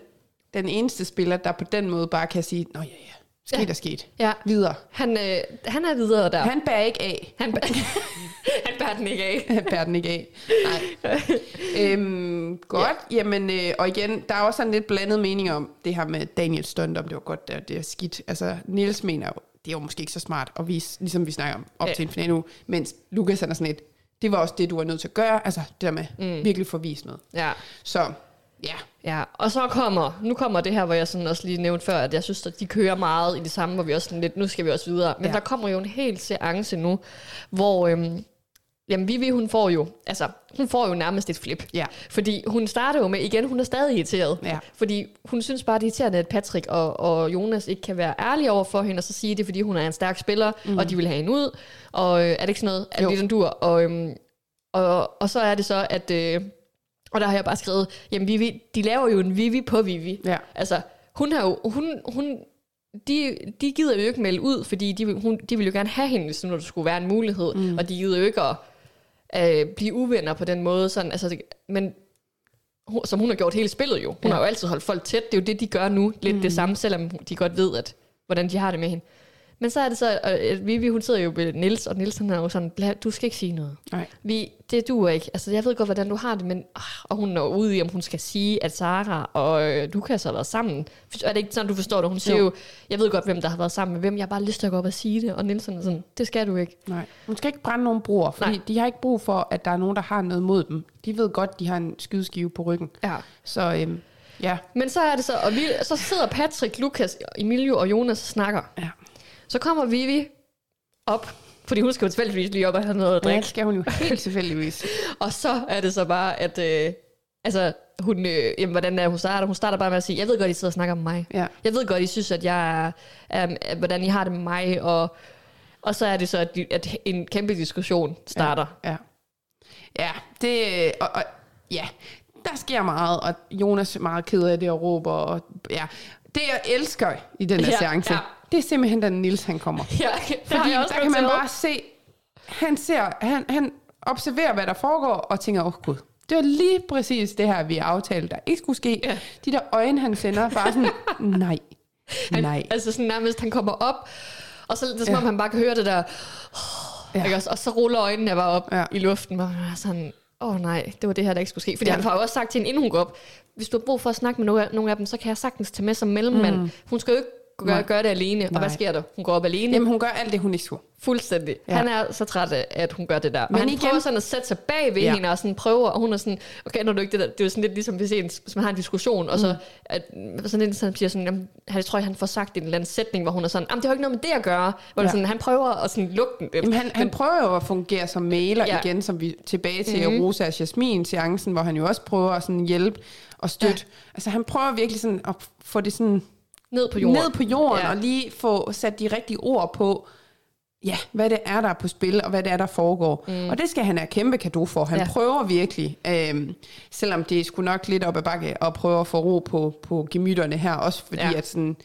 den eneste spiller, der på den måde bare kan sige, nå ja, ja, sket Ja. er sket. Ja. Videre. Han, øh, han er videre der. Han bærer ikke af. Han, han bærer den ikke af. Han bærer den ikke af. Nej. øhm, godt. Ja. Jamen, øh, og igen, der er også sådan lidt blandet mening om det her med Daniel Stund, om det var godt, det, det er skidt. Altså, Niels mener jo, det er jo måske ikke så smart at vise, ligesom vi snakker om, op Ja. til en finale nu, mens Lukas han er sådan et, det var også det, du var nødt til at gøre, altså det der med mm. virkelig få vist noget. Ja. Så, ja. Ja, og så kommer, nu kommer det her, hvor jeg sådan også lige nævnte før, at jeg synes, at de kører meget i det samme, hvor vi også sådan lidt, nu skal vi også videre. Men Ja. der kommer jo en hel seance nu, hvor, øhm, jamen Vivi, hun får jo, altså, hun får jo nærmest et flip. Ja. Fordi hun starter jo med, igen, hun er stadig irriteret. Ja. Fordi hun synes bare, det er irriterende, at Patrick og, og Jonas ikke kan være ærlige over for hende, og så sige det, fordi hun er en stærk spiller, mm. og de vil have hende ud. Og øh, er det ikke sådan noget, at Jo. det er den dur? Og, øhm, og, og så er det så, at... Øh, og der har jeg bare skrevet, jamen Vivi, de laver jo en Vivi på Vivi. Ja. Altså, hun har jo, hun, hun, de, de gider jo ikke melde ud, fordi de, hun, de vil jo gerne have hende, hvis nu der skulle være en mulighed, mm. og de gider jo ikke at øh, blive uvenner på den måde, sådan, altså, men hun, som hun har gjort hele spillet jo. Hun ja. har jo altid holdt folk tæt, det er jo det, de gør nu, lidt mm. det samme, selvom de godt ved, at, hvordan de har det med hende. Men så er det så, at Vivi, hun sidder jo ved Nils, og Nils han er jo sådan, "Bla, du skal ikke sige noget. Nej. Vi, det duer ikke. Altså, jeg ved godt, hvordan du har det, men... ah, Og hun er ude i, om hun skal sige, at Sara og øh, Lukas har været sammen. Er det ikke sådan, du forstår det? Hun siger Jo. jo, jeg ved godt, hvem der har været sammen med hvem. Jeg har bare lyst til at gå op og sige det. Og Nielsen er sådan, det skal du ikke. Nej. Hun skal ikke brænde nogen broer, fordi. Nej. de har ikke brug for, at der er nogen, der har noget mod dem. De ved godt, de har en skydeskive på ryggen. Ja. Så øhm, ja. Men så er det så, og vi, så sidder Patrick, Lukas, Emilio og Jonas og snakker. Ja. Så kommer Vivi op, fordi hun skal jo tilfældigvis lige op og have noget at Ja, drikke. det skal hun jo helt tilfældigvis. Og så er det så bare, at øh, altså, hun, øh, jamen, hvordan er hun starter? Hun starter bare med at sige, jeg ved godt, I sidder og snakker om mig. Ja. Jeg ved godt, I synes, at jeg er, er hvordan I har det med mig. Og, og så er det så, at, at en kæmpe diskussion starter. Ja. Ja, det... Og, og, ja, der sker meget, og Jonas er meget ked af det og råber. Og, ja. Det, jeg elsker i den her Ja, seance, ja. det er simpelthen, da Nils han kommer. Ja, Fordi der kan man bare se, han ser, han, han observerer, hvad der foregår, og tænker, åh oh, gud, det var lige præcis det her, vi aftalte, der ikke skulle ske. Ja. De der øjne, han sender, bare sådan, nej, Han, nej. Altså sådan nærmest, han kommer op, og så er det som Ja. om, han bare kan høre det der, Ja. ja. også, og så ruller øjnene bare op Ja. i luften, og er sådan, åh oh, nej, det var det her, der ikke skulle ske. Fordi Ja. han har jo også sagt til hende, inden hun går op, hvis du har brug for at snakke med nogle af, nogle af dem, så kan jeg sagtens tage med som mellemmand. Mm. Hun skal jo ikke gøre, Nej. gøre det alene. Og Nej. hvad sker der? Hun går op alene. Jamen, hun gør alt det, hun ikke skulle. Fuldstændig. Ja. Han er så træt af, at hun gør det der. Men Men han igen- prøver sådan at sætte sig bag ved Ja. hende, og sådan prøver, og hun er sådan, okay, når du ikke det der, det er jo sådan lidt ligesom, hvis, en, hvis man har en diskussion, og så, Mm. at, sådan lidt, sådan, siger sådan, jamen, jeg tror, han får sagt en eller anden sætning, hvor hun er sådan, jamen, det har ikke noget med det at gøre. Hvor Ja. sådan, han prøver at sådan lukke den lidt. Jamen, han, han Men- prøver jo at fungere som maler ja. Igen, som vi tilbage til Mhm. mm-hmm. Rosa og Jasmin seancen, hvor han jo også prøver at sådan hjælpe og støtte. Ja. Altså han prøver virkelig sådan at få det sådan ned på jorden. ned på jorden ja. Og lige få sat de rigtige ord på, ja, hvad det er, der er på spil, og hvad det er, der foregår. Mm. Og det skal han have kæmpe kado for. Han ja. Prøver virkelig, øhm, selvom det er sgu nok lidt op ad bakke, at prøve at få ro på, på gemytterne her, også fordi ja. At sådan,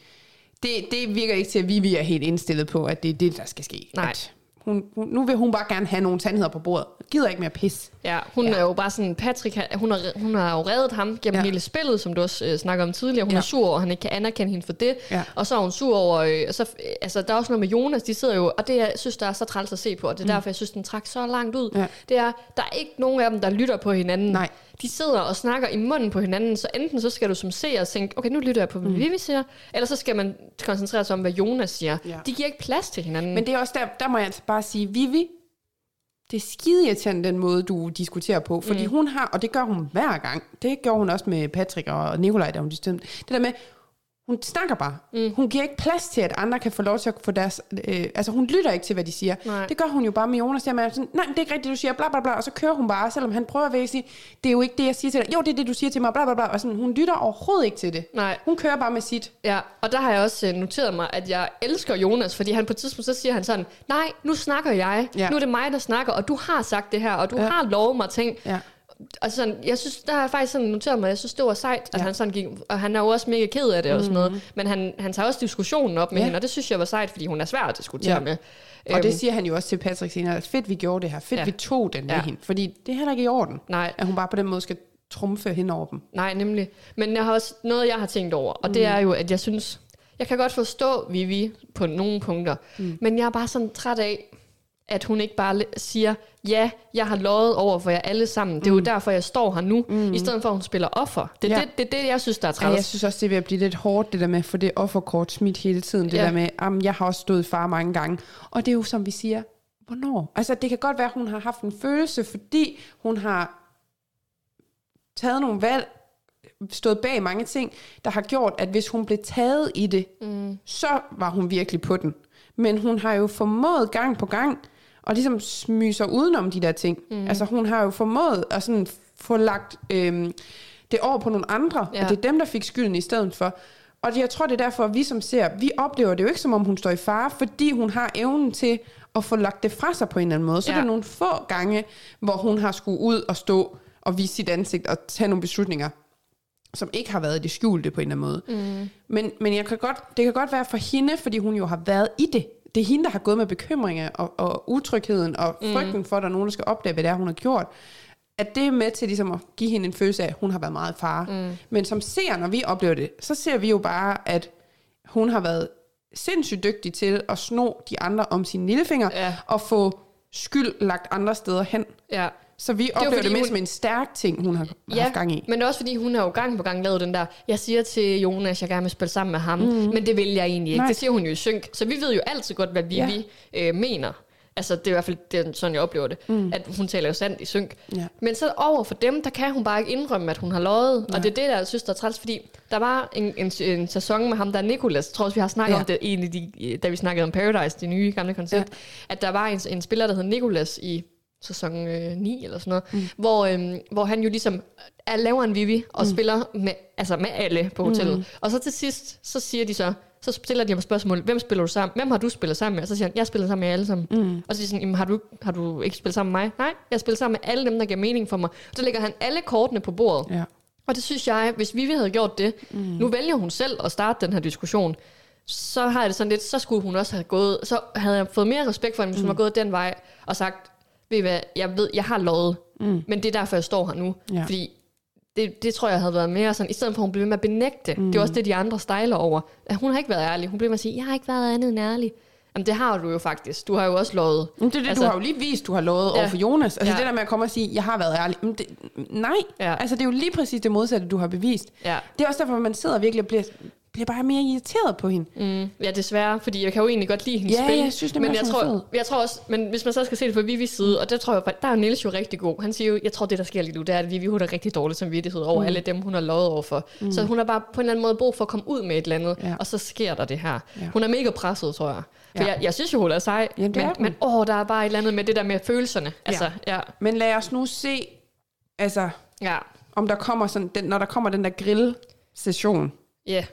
det, det virker ikke til, at Vivi er helt indstillet på, at det er det, der skal ske. Nej. At hun, hun, nu vil hun bare gerne have nogle sandheder på bordet. Gider ikke mere pis. Ja, hun Ja. er jo bare sådan, Patrick, hun har, hun har jo reddet ham gennem Ja. hele spillet, som du også øh, snakker om tidligere. Hun Ja. er sur over, han ikke kan anerkende hende for det. Ja. Og så er hun sur over, øh, og så, øh, altså der er også noget med Jonas, de sidder jo, og det jeg synes, der er så træls at se på, og det er derfor, jeg synes, den trak så langt ud. Mm. Ja. Det er, der er ikke nogen af dem, der lytter på hinanden. Nej. De sidder og snakker i munden på hinanden, så enten så skal du som seer tænke, okay, nu lytter jeg på, hvad mm. Vivi siger, eller så skal man koncentrere sig om, hvad Jonas siger. Ja. De giver ikke plads til hinanden. Men det er også der, der må jeg altså bare sige, Vivi, det er skide irriterende, den måde, du diskuterer på. Fordi mm. hun har, og det gør hun hver gang, det gjorde hun også med Patrick og Nikolaj, da hun. Det der med, hun snakker bare. Mm. Hun giver ikke plads til, at andre kan få lov til at få deres... Øh, altså, hun lytter ikke til, hvad de siger. Nej. Det gør hun jo bare med Jonas. Der med sådan, nej, det er ikke rigtigt, du siger, bla bla bla. Og så kører hun bare, selvom han prøver at sige, det er jo ikke det, jeg siger til dig. Jo, det er det, du siger til mig, bla bla bla. Og sådan, hun lytter overhovedet ikke til det. Nej. Hun kører bare med sit. Ja, og der har jeg også øh, noteret mig, at jeg elsker Jonas, fordi han på et tidspunkt, så siger han sådan, nej, nu snakker jeg, Ja. nu er det mig, der snakker, og du har sagt det her, og du ja. har lovet mig ting. Ja. Og sådan, jeg synes, der har jeg faktisk sådan noteret mig, jeg synes, det var sejt, at Ja. han sådan gik, og han er jo også mega ked af det og sådan noget, men han, han tager også diskussionen op med Ja. hende, og det synes jeg var sejt, fordi hun er svær at diskutere Ja. med. Og det Øhm, siger han jo også til Patrick senere, at fedt, vi gjorde det her. Fedt, ja. Vi tog den med Ja. hende. Fordi det er heller ikke i orden, Nej. at hun bare på den måde skal trumfe hen over dem. Nej, nemlig. Men jeg har også noget, jeg har tænkt over, og det er jo, at jeg synes, jeg kan godt forstå Vivi på nogle punkter, mm. men jeg er bare sådan træt af, at hun ikke bare siger, ja, jeg har lovet over for jer alle sammen. Det er jo derfor, jeg står her nu, mm. i stedet for, at hun spiller offer. Det er Ja. det, det, det, jeg synes, der er Ja, jeg træls. synes også, det er ved at blive lidt hårdt, det der med at få det offerkort smidt hele tiden. Det Ja. der med, at jeg har også stået far mange gange. Og det er jo, som vi siger, hvornår? Altså, det kan godt være, at hun har haft en følelse, fordi hun har taget nogle valg, stået bag mange ting, der har gjort, at hvis hun blev taget i det, mm. så var hun virkelig på den. Men hun har jo formået gang på gang, og ligesom smyge sig udenom de der ting. Mm. Altså hun har jo formået at sådan få lagt øhm, det over på nogle andre, ja. Og det er dem, der fik skylden i stedet for. Og jeg tror, det er derfor, at vi som ser, vi oplever det jo ikke, som om hun står i fare, fordi hun har evnen til at få lagt det fra sig på en eller anden måde. Så. Ja. er der nogle få gange, hvor hun har skulle ud og stå og vise sit ansigt og tage nogle beslutninger, som ikke har været i det skjulte på en eller anden måde. Mm. Men, men jeg kan godt, det kan godt være for hende, fordi hun jo har været i det. Det er hende, der har gået med bekymringer og, og utrygheden og frygten for, at der er nogen, der skal opdage, hvad det er, hun har gjort. At det er med til ligesom at give hende en følelse af, at hun har været meget far. Mm. Men som ser, når vi oplever det, så ser vi jo bare, at hun har været sindssygt dygtig til at sno de andre om sine lillefinger Ja. og få skyld lagt andre steder hen. Ja. Så vi jo oplever det fordi, mere hun- som en stærk ting, hun har ja, haft gang i. men også fordi hun har jo gang på gang lavet den der, jeg siger til Jonas, jeg gerne vil spille sammen med ham, mm. men det vil jeg egentlig ikke. Nej. Det siger hun jo i synk. Så vi ved jo altid godt, hvad Vivi ja. øh, mener. Altså, det er i hvert fald det sådan, jeg oplever det. Mm. At hun taler jo sandt i synk. Ja. Men så over for dem, der kan hun bare ikke indrømme, at hun har løjet. Og det er det, der jeg synes, der er træls, fordi der var en, en, en sæson med ham, der er Nikolas. Jeg tror også, vi har snakket Ja. ja. om det, en af de, da vi snakkede om Paradise, det nye gamle koncept. Ja. At der var en, en spiller, der hed Nikolas i sæson øh, 9 eller sådan noget, mm. hvor, øhm, hvor han jo ligesom er, laver en Vivi og mm. spiller med, altså med alle på hotellet. Mm. Og så til sidst, så siger de så, så stiller de ham spørgsmål, hvem spiller du sammen Hvem har du spillet sammen med? Og så siger han, jeg spiller sammen med alle sammen. Mm. Og så siger Jamen, har, du, har du ikke spillet sammen med mig? Nej, jeg spiller sammen med alle dem, der giver mening for mig. Og så lægger han alle kortene på bordet. Ja. Og det synes jeg, hvis Vivi havde gjort det, mm. nu vælger hun selv at starte den her diskussion, så har jeg det sådan lidt, så skulle hun også have gået, så havde jeg fået mere respekt for hende, hvis mm. hun var gået den vej, og sagt, ved I hvad, jeg ved, jeg har lovet, mm. men det er derfor, jeg står her nu. Ja. Fordi det, det tror jeg havde været mere sådan, i stedet for at hun blev ved med at benægte, mm. det er også det, de andre stejler over. At hun har ikke været ærlig. Hun blev med at sige, jeg har ikke været andet end ærlig. Jamen det har du jo faktisk. Du har jo også lovet. Men det er det, altså, du har jo lige vist, du har lovet ja. Over for Jonas. Altså ja. Det der med at komme og sige, jeg har været ærlig. Men det, nej. Ja. altså det er jo lige præcis det modsatte, du har bevist. Ja. Det er også derfor, man sidder virkelig og bliver, bliver bare mere irriteret på hende. Mm, ja, desværre, fordi jeg kan jo egentlig godt lide hendes Ja, spil. jeg synes, det men jeg tror, jeg tror også, men hvis man så skal se det fra Vivis side, og der tror jeg, der er Niels jo rigtig god. Han siger jo, jeg tror, det der sker lige nu, det er, at Vivi hun er rigtig dårlig samvittighed over mm. alle dem, hun har lovet over for. Mm. Så hun har bare på en eller anden måde brug for at komme ud med et eller andet, Ja. og så sker der det her. Ja. Hun er mega presset, tror jeg. For Ja. jeg, jeg synes jo, hun er sej, Jamen, men, men åh, der er bare et eller andet med det der med følelserne. Altså, ja. Men lad os nu se, altså, Ja. om der kommer sådan, den, når der kommer den der grill-session, Ja.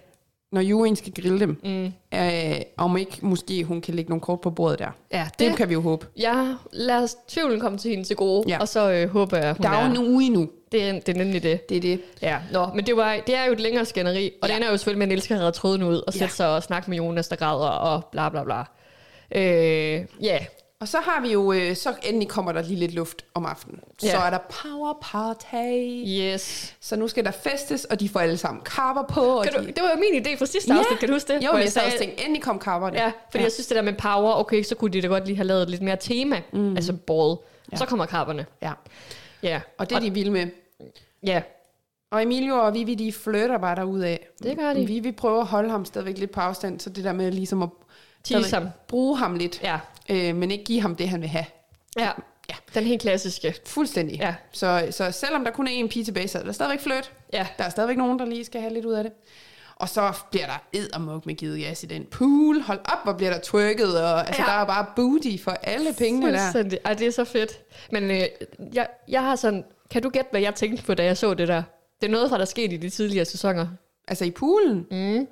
Når Jurien skal grille dem, Mm. øh, om ikke måske hun kan lægge nogle kort på bordet der. Ja, Det, det, kan vi jo håbe. ja, lad os tvivlen komme til hende til gode, Ja. og så øh, håber jeg, hun Der er jo en uge endnu. det, er, det er nemlig det. Det er det. Ja, nå, men det, var, det er jo et længere skænderi, og Ja. den er jo selvfølgelig med, at Niels skal redde tråden ud, og sætte Ja. sig og snakke med Jonas, der græder, og bla bla bla. Øh, ja, Og så har vi jo, øh, så endelig kommer der lige lidt luft om aftenen. Så Ja. er der power party. yes. Så nu skal der festes, og de får alle sammen kapper på. Og Kan du, de, det var jo min idé fra sidste afsnit, kan du huske det? Jo, men jeg sad også tænkte, endelig kom kapperne. Ja, fordi ja. jeg synes, det der med power, okay, så kunne de da godt lige have lavet lidt mere tema, mm. altså ball. Ja. Så kommer kapperne. ja. Ja, Og det er de vilde med. ja. Og Emilio og Vivi, de flytter bare derudad. Det gør de. Vivi prøver at holde ham stadigvæk lidt på afstand, så det der med ligesom at Tease stadigvæk ham. bruge ham lidt, Ja. øh, men ikke give ham det, han vil have. ja, Ja. den helt klassiske. Fuldstændig. Ja. Så, så selvom der kun er en pige tilbage, så er der stadigvæk flyt. Ja, Der er stadigvæk nogen, der lige skal have lidt ud af det. Og så bliver der eddermuk med givet gas i den pool. Hold op, hvor bliver der twerket. Og, altså, Ja. der er bare booty for alle pengene der. Ej, det er så fedt. Men øh, jeg, jeg har sådan... Kan du gætte, hvad jeg tænkte på, da jeg så det der? Det er noget fra, der skete i de tidligere sæsoner. Altså i poolen? Mm.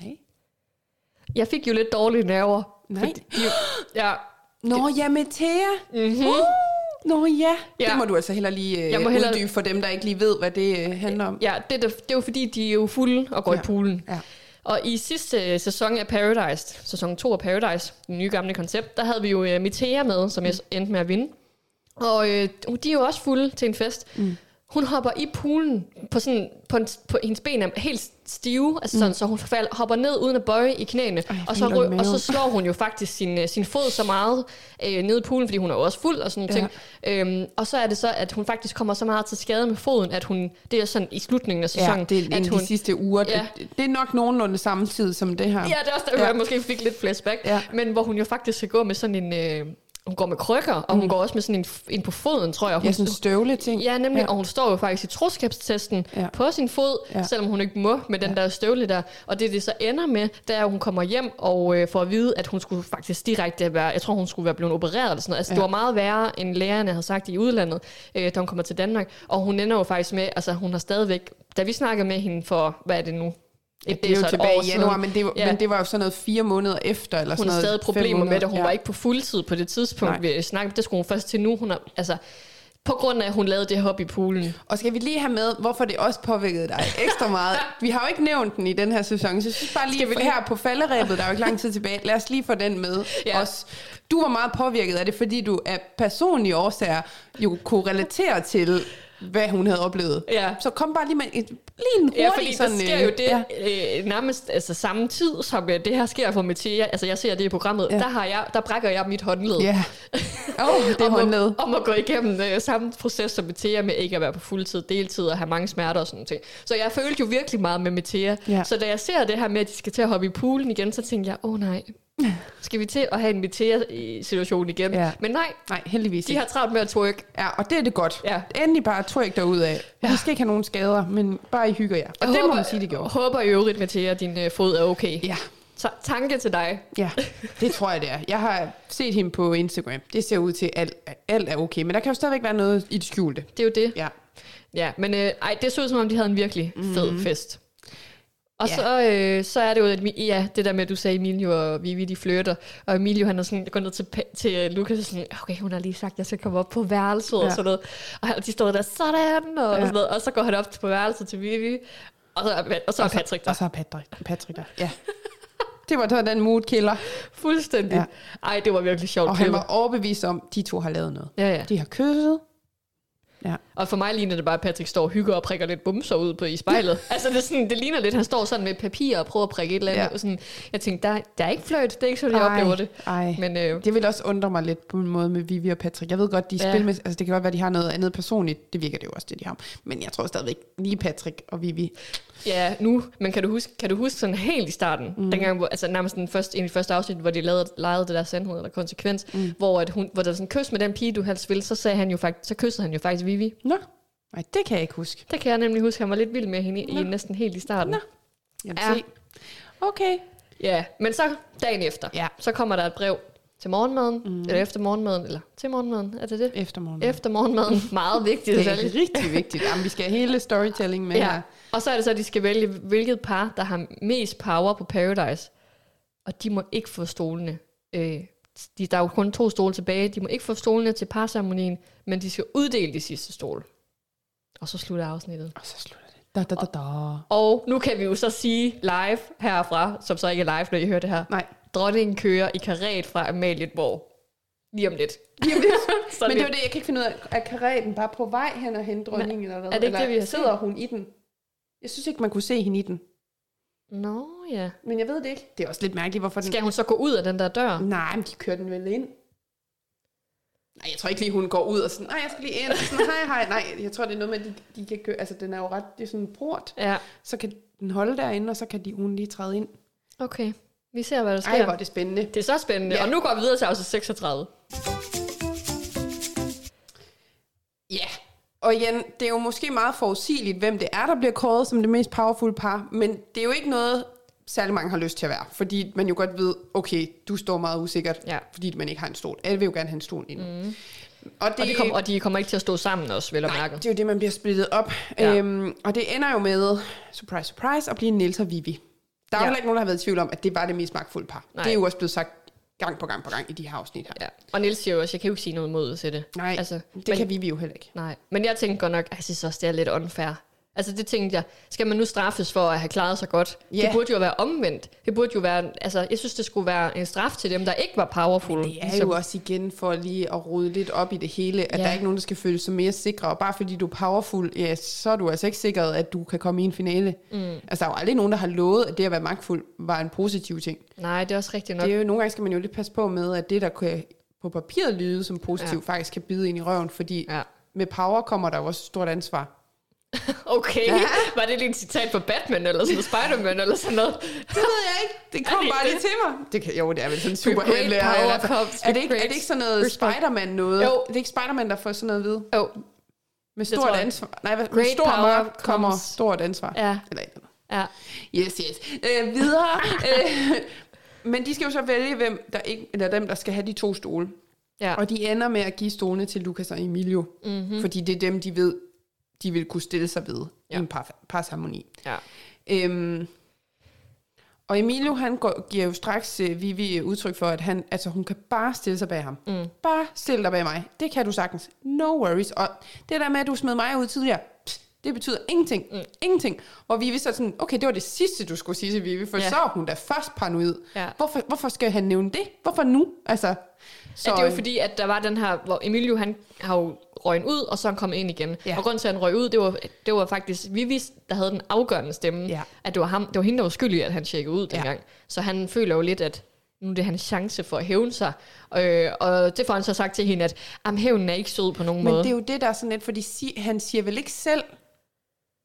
Nej. Jeg fik jo lidt dårlige nerver. Nej. Fordi, ja, Nå, ja, med Thea. mm-hmm. Uh, Nå ja. Ja. Det må du altså heller lige Jeg uh, må hellere- uddybe for dem, der ikke lige ved, hvad det uh, handler om. ja det, det, det er jo fordi, de er jo fulde og går Ja. i poolen. Ja. Og i sidste øh, sæson af Paradise, sæson 2 af Paradise, den nye gamle koncept, der havde vi jo uh, Mitea med, som jeg endte med at vinde. Og øh, de er jo også fulde til en fest. Mm. Hun hopper i poolen på sådan, på, en, på hendes ben er helt stive, altså sådan, mm. så hun falder, hopper ned uden at bøje i knæene, Ej, og, så, helt ondt i ry- og så slår hun jo faktisk sin, øh, sin fod så meget øh, ned i poolen, fordi hun er jo også fuld og sådan nogle Ja. ting. Øhm, og så er det så, at hun faktisk kommer så meget til skade med foden, at hun, det er sådan i slutningen af sæsonen, Ja, det er at hun, de sidste uger. Ja. Det, det er nok nogenlunde samme tid som det her. Ja, det er også der, Ja. jeg måske fik lidt flashback. Ja. Men hvor hun jo faktisk skal gå med sådan en... Øh, hun går med krykker, og hun går også med sådan en, en på foden, tror jeg. Hun, Ja, sådan støvle ting. Ja, nemlig, Ja. og hun står jo faktisk i troskabstesten Ja. på sin fod, Ja. selvom hun ikke må med den ja. der støvle der. Og det, det så ender med, det er, at hun kommer hjem og øh, får at vide, at hun skulle faktisk direkte være, jeg tror, hun skulle være blevet opereret eller sådan noget. Altså, ja. det var meget værre, end lægerne havde sagt i udlandet, øh, da hun kommer til Danmark. Og hun ender jo faktisk med, altså hun har stadigvæk, da vi snakkede med hende for, hvad er det nu? Et, Det er jo tilbage i januar, men det, var, Ja. men det var jo sådan noget fire måneder efter. Eller Hun sådan noget, stadig problemer med det. Hun ja. var ikke på fuldtid på det tidspunkt, Nej. vi snakkede. Det skulle hun først til nu. Hun har, altså, på grund af, at hun lavede det hop i poolen. Og skal vi lige have med, hvorfor det også påvirkede dig ekstra meget? Vi har jo ikke nævnt den i den her sæson, så jeg synes bare lige, Skal vi lige- her på falderæbet, der er jo ikke lang tid tilbage, lad os lige få den med Ja. også. Du var meget påvirket af det, fordi du af personlige årsager jo kunne relatere til, hvad hun havde oplevet. Ja. Så kom bare lige med et, lige en hurtig Ja, fordi sådan... der sker øh, jo det Ja. øh, nærmest altså, samme tid, som øh, det her sker for Mathia. Altså, jeg ser det i programmet. Ja. Der, har jeg, der brækker jeg mit håndled. Ja. Åh, oh, det er om, håndled. at, om at gå igennem øh, samme proces som Mathia med ikke at være på fuldtid, deltid og have mange smerter og sådan noget. Så jeg følte jo virkelig meget med Mathia. Ja. Så da jeg ser det her med, at de skal til at hoppe i poolen igen, så tænkte jeg, åh oh, nej, skal vi til at have en Mathia-situation igen? Ja. Men nej, Nej, heldigvis de ikke. har travlt med at twerk. Ja, og det er det godt. Ja. Endelig bare tryk derud af. Ja. Vi skal ikke have nogen skader, men bare I hygger jer. Og Jeg det må håber- man sige, det gjorde. håber i øvrigt, Mathia, at din øh, fod er okay. Ja, Så tanke til dig. ja, det tror jeg, det er. Jeg har set hende på Instagram. Det ser ud til, at alt, alt er okay. Men der kan jo stadigvæk være noget i det skjulte. Det er jo det. Ja. Ja, men øh, ej, det så ud som om, de havde en virkelig fed mm. fest. Og Ja. så, øh, så er det jo, at, ja, det der med, at du sagde, Emilio og Vivi, de flytter. Og Emilio, han er sådan, går ned til, til øh, Lukas og sådan, okay, hun har lige sagt, at jeg skal komme op på værelset ja. Og sådan noget. Og de står der, sådan, og, ja. Sådan noget. Og så går han op på værelset til Vivi, og så, er- og så er Patrick der. Og så er Patrick, Patrick der. Ja. Det var, den mood killer. Fuldstændig. Ja. Ej, det var virkelig sjovt. Og han var overbevist om, at de to har lavet noget. Ja, ja. De har kysset. Og for mig ligner det bare, at Patrick står og hygger og prikker lidt bumser ud på i spejlet. altså, det, er sådan, det ligner lidt, han står sådan med papir og prøver at prikke et eller andet. Ja. Ja. Sådan, jeg tænkte, der, der er ikke fløjt. Det er ikke sådan, jeg oplever det. Ej. Men øh, Det vil også undre mig lidt på en måde med Vivi og Patrick. Jeg ved godt, de Ja. spiller med, altså det kan godt være, de har noget andet personligt. Det virker det jo også, det de har. Men jeg tror stadigvæk lige Patrick og Vivi. ja, nu, men kan du huske, kan du huske sådan helt i starten, mm. dengang, hvor, altså nærmest den første, en af de første afsnit, hvor de lavede, legede det der sandhed eller konsekvens, mm. hvor, at hun, hvor der var sådan kys med den pige, du helst ville, så, sagde han jo faktisk, så kyssede han jo faktisk Vivi. Nå, nej, det kan jeg ikke huske. Det kan jeg nemlig huske, han var lidt vild med hende i, i næsten helt i starten. Nå. Jamen, Ja. se. Okay. Ja, men så dagen efter, Ja. så kommer der et brev til morgenmaden, mm. eller efter morgenmaden, eller til morgenmaden, er det det? Eftermorgen. Efter morgenmaden. Meget vigtigt. det er detalje. rigtig vigtigt. Jamen, vi skal have hele storytelling med Ja. her. Og så er det så, at de skal vælge, hvilket par, der har mest power på Paradise. Og de må ikke få stolene. Øh, de, der er jo kun to stole tilbage. De må ikke få stolene til parceremonien, men de skal uddele de sidste stole. Og så slutter afsnittet. Og så slutter det. Da, da, da, da. Og nu kan vi jo så sige live herfra, som så ikke er live, når I hører det her. Nej. Dronningen kører i karet fra Amalienborg. Lige om lidt. Lige om lidt. Men det var det, jeg kan ikke finde ud af. Er karetten bare på vej hen og hen dronningen? Eller hvad? er det ikke eller det, vi har sidder set? hun i den? Jeg synes ikke, man kunne se hende i den. Nå ja. Men jeg ved det ikke. Det er også lidt mærkeligt, hvorfor den... Skal hun så gå ud af den der dør? Nej, men de kører den vel ind. Nej, jeg tror ikke lige, hun går ud og sådan, nej, jeg skal lige ind. Sådan, hej, hej. Nej, jeg tror, det er noget med, at de, de kan køre, altså den er jo ret, det er sådan en port. Ja, Så kan den holde derinde, og så kan de, hun lige træde ind. okay. Vi ser, hvad der sker. Ej, hvor er det spændende. Det er så spændende. Ja. Og nu går vi videre til afsnit 36. Ja, og igen, det er jo måske meget forudsigeligt, hvem det er, der bliver kåret som det mest powerful par, men det er jo ikke noget, særlig mange har lyst til at være, fordi man jo godt ved, okay, du står meget usikkert, Ja. fordi man ikke har en stol. Alle vil jo gerne have en stol ind. Mm. Og, det, Og de, kom, og de kommer ikke til at stå sammen også, vel at Nej, mærke. det er jo det, man bliver splittet op. Ja. Øhm, og det ender jo med, surprise, surprise, at blive Niels og Vivi. Der er jo Ja. heller ikke nogen, der har været i tvivl om, at det var det mest magtfulde par. Nej. Det er jo også blevet sagt gang på gang på gang i de her afsnit her. Ja. Og Niels siger jo også, jeg kan jo ikke sige noget mod til det. Nej, Altså, det men, kan Vivi jo heller ikke. Nej, men jeg tænker godt nok, jeg synes også, det er lidt unfair, Altså det tænkte jeg, skal man nu straffes for at have klaret sig godt? Ja. Det burde jo være omvendt. Det burde jo være, altså jeg synes, det skulle være en straf til dem, der ikke var powerful. Det er jo også igen for lige at rode lidt op i det hele, at Ja. der er ikke nogen, der skal føle sig mere sikre. Og bare fordi du er powerful, ja, så er du altså ikke sikret, at du kan komme i en finale. Mm. Altså der er jo aldrig nogen, der har lovet, at det at være magtfuld var en positiv ting. Nej, det er også rigtigt nok. Det er jo, nogle gange skal man jo lidt passe på med, at det, der kan på papiret lyde som positivt, ja. faktisk kan bide ind i røven, fordi Ja. ja. med power kommer der jo også et stort ansvar. Okay, var det lige en citat fra Batman, eller sådan Spider-Man, eller sådan noget? Det ved jeg ikke. Det kom det bare det? lige til mig. Det kan, jo, det er vel sådan superhelte. great power comes Er det, ikke, er det ikke sådan noget Spider-Man noget? Jo. Det er ikke Spider-Man, der får sådan noget at vide. Jo, Med stort ansvar. Nej, med Great stor power magt kommer comes- stort ansvar. Ja. Eller et eller ja. Yes, yes. Øh, videre. øh, men de skal jo så vælge, hvem der ikke, eller dem, der skal have de to stole. ja. Og de ender med at give stolene til Lukas og Emilio. Mm-hmm. Fordi det er dem, de ved, de vil kunne stille sig ved Ja. i en par, parsharmoni. ja. Øhm, og Emilio, han går, giver jo straks uh, Vivi udtryk for, at han, altså, hun kan bare stille sig bag ham. Mm. Bare stille dig bag mig. Det kan du sagtens. No worries. Og det der med, at du smed mig ud tidligere, pst, det betyder ingenting. Mm. Ingenting. Og Vivi så sådan, okay, det var det sidste, du skulle sige til Vivi, for Ja. så er hun da først paranoid. Ja. Hvorfor, hvorfor skal han nævne det? Hvorfor nu? Altså, Så, ja, det var fordi, at der var den her, hvor Emilio han har jo røget ud, og så er han kommet ind igen. Ja. Og grunden til, at han røg ud, det var, det var faktisk Vivi, der havde den afgørende stemme. Ja. At det var, ham, det var hende, der var skyldig, at han tjekkede ud Ja. dengang. Så han føler jo lidt, at nu er det hans chance for at hævne sig. Øh, og det får han så sagt til hende, at "Jamen, hævnen er ikke sød på nogen Men måde. det er jo det, der er sådan lidt, fordi han siger vel ikke selv,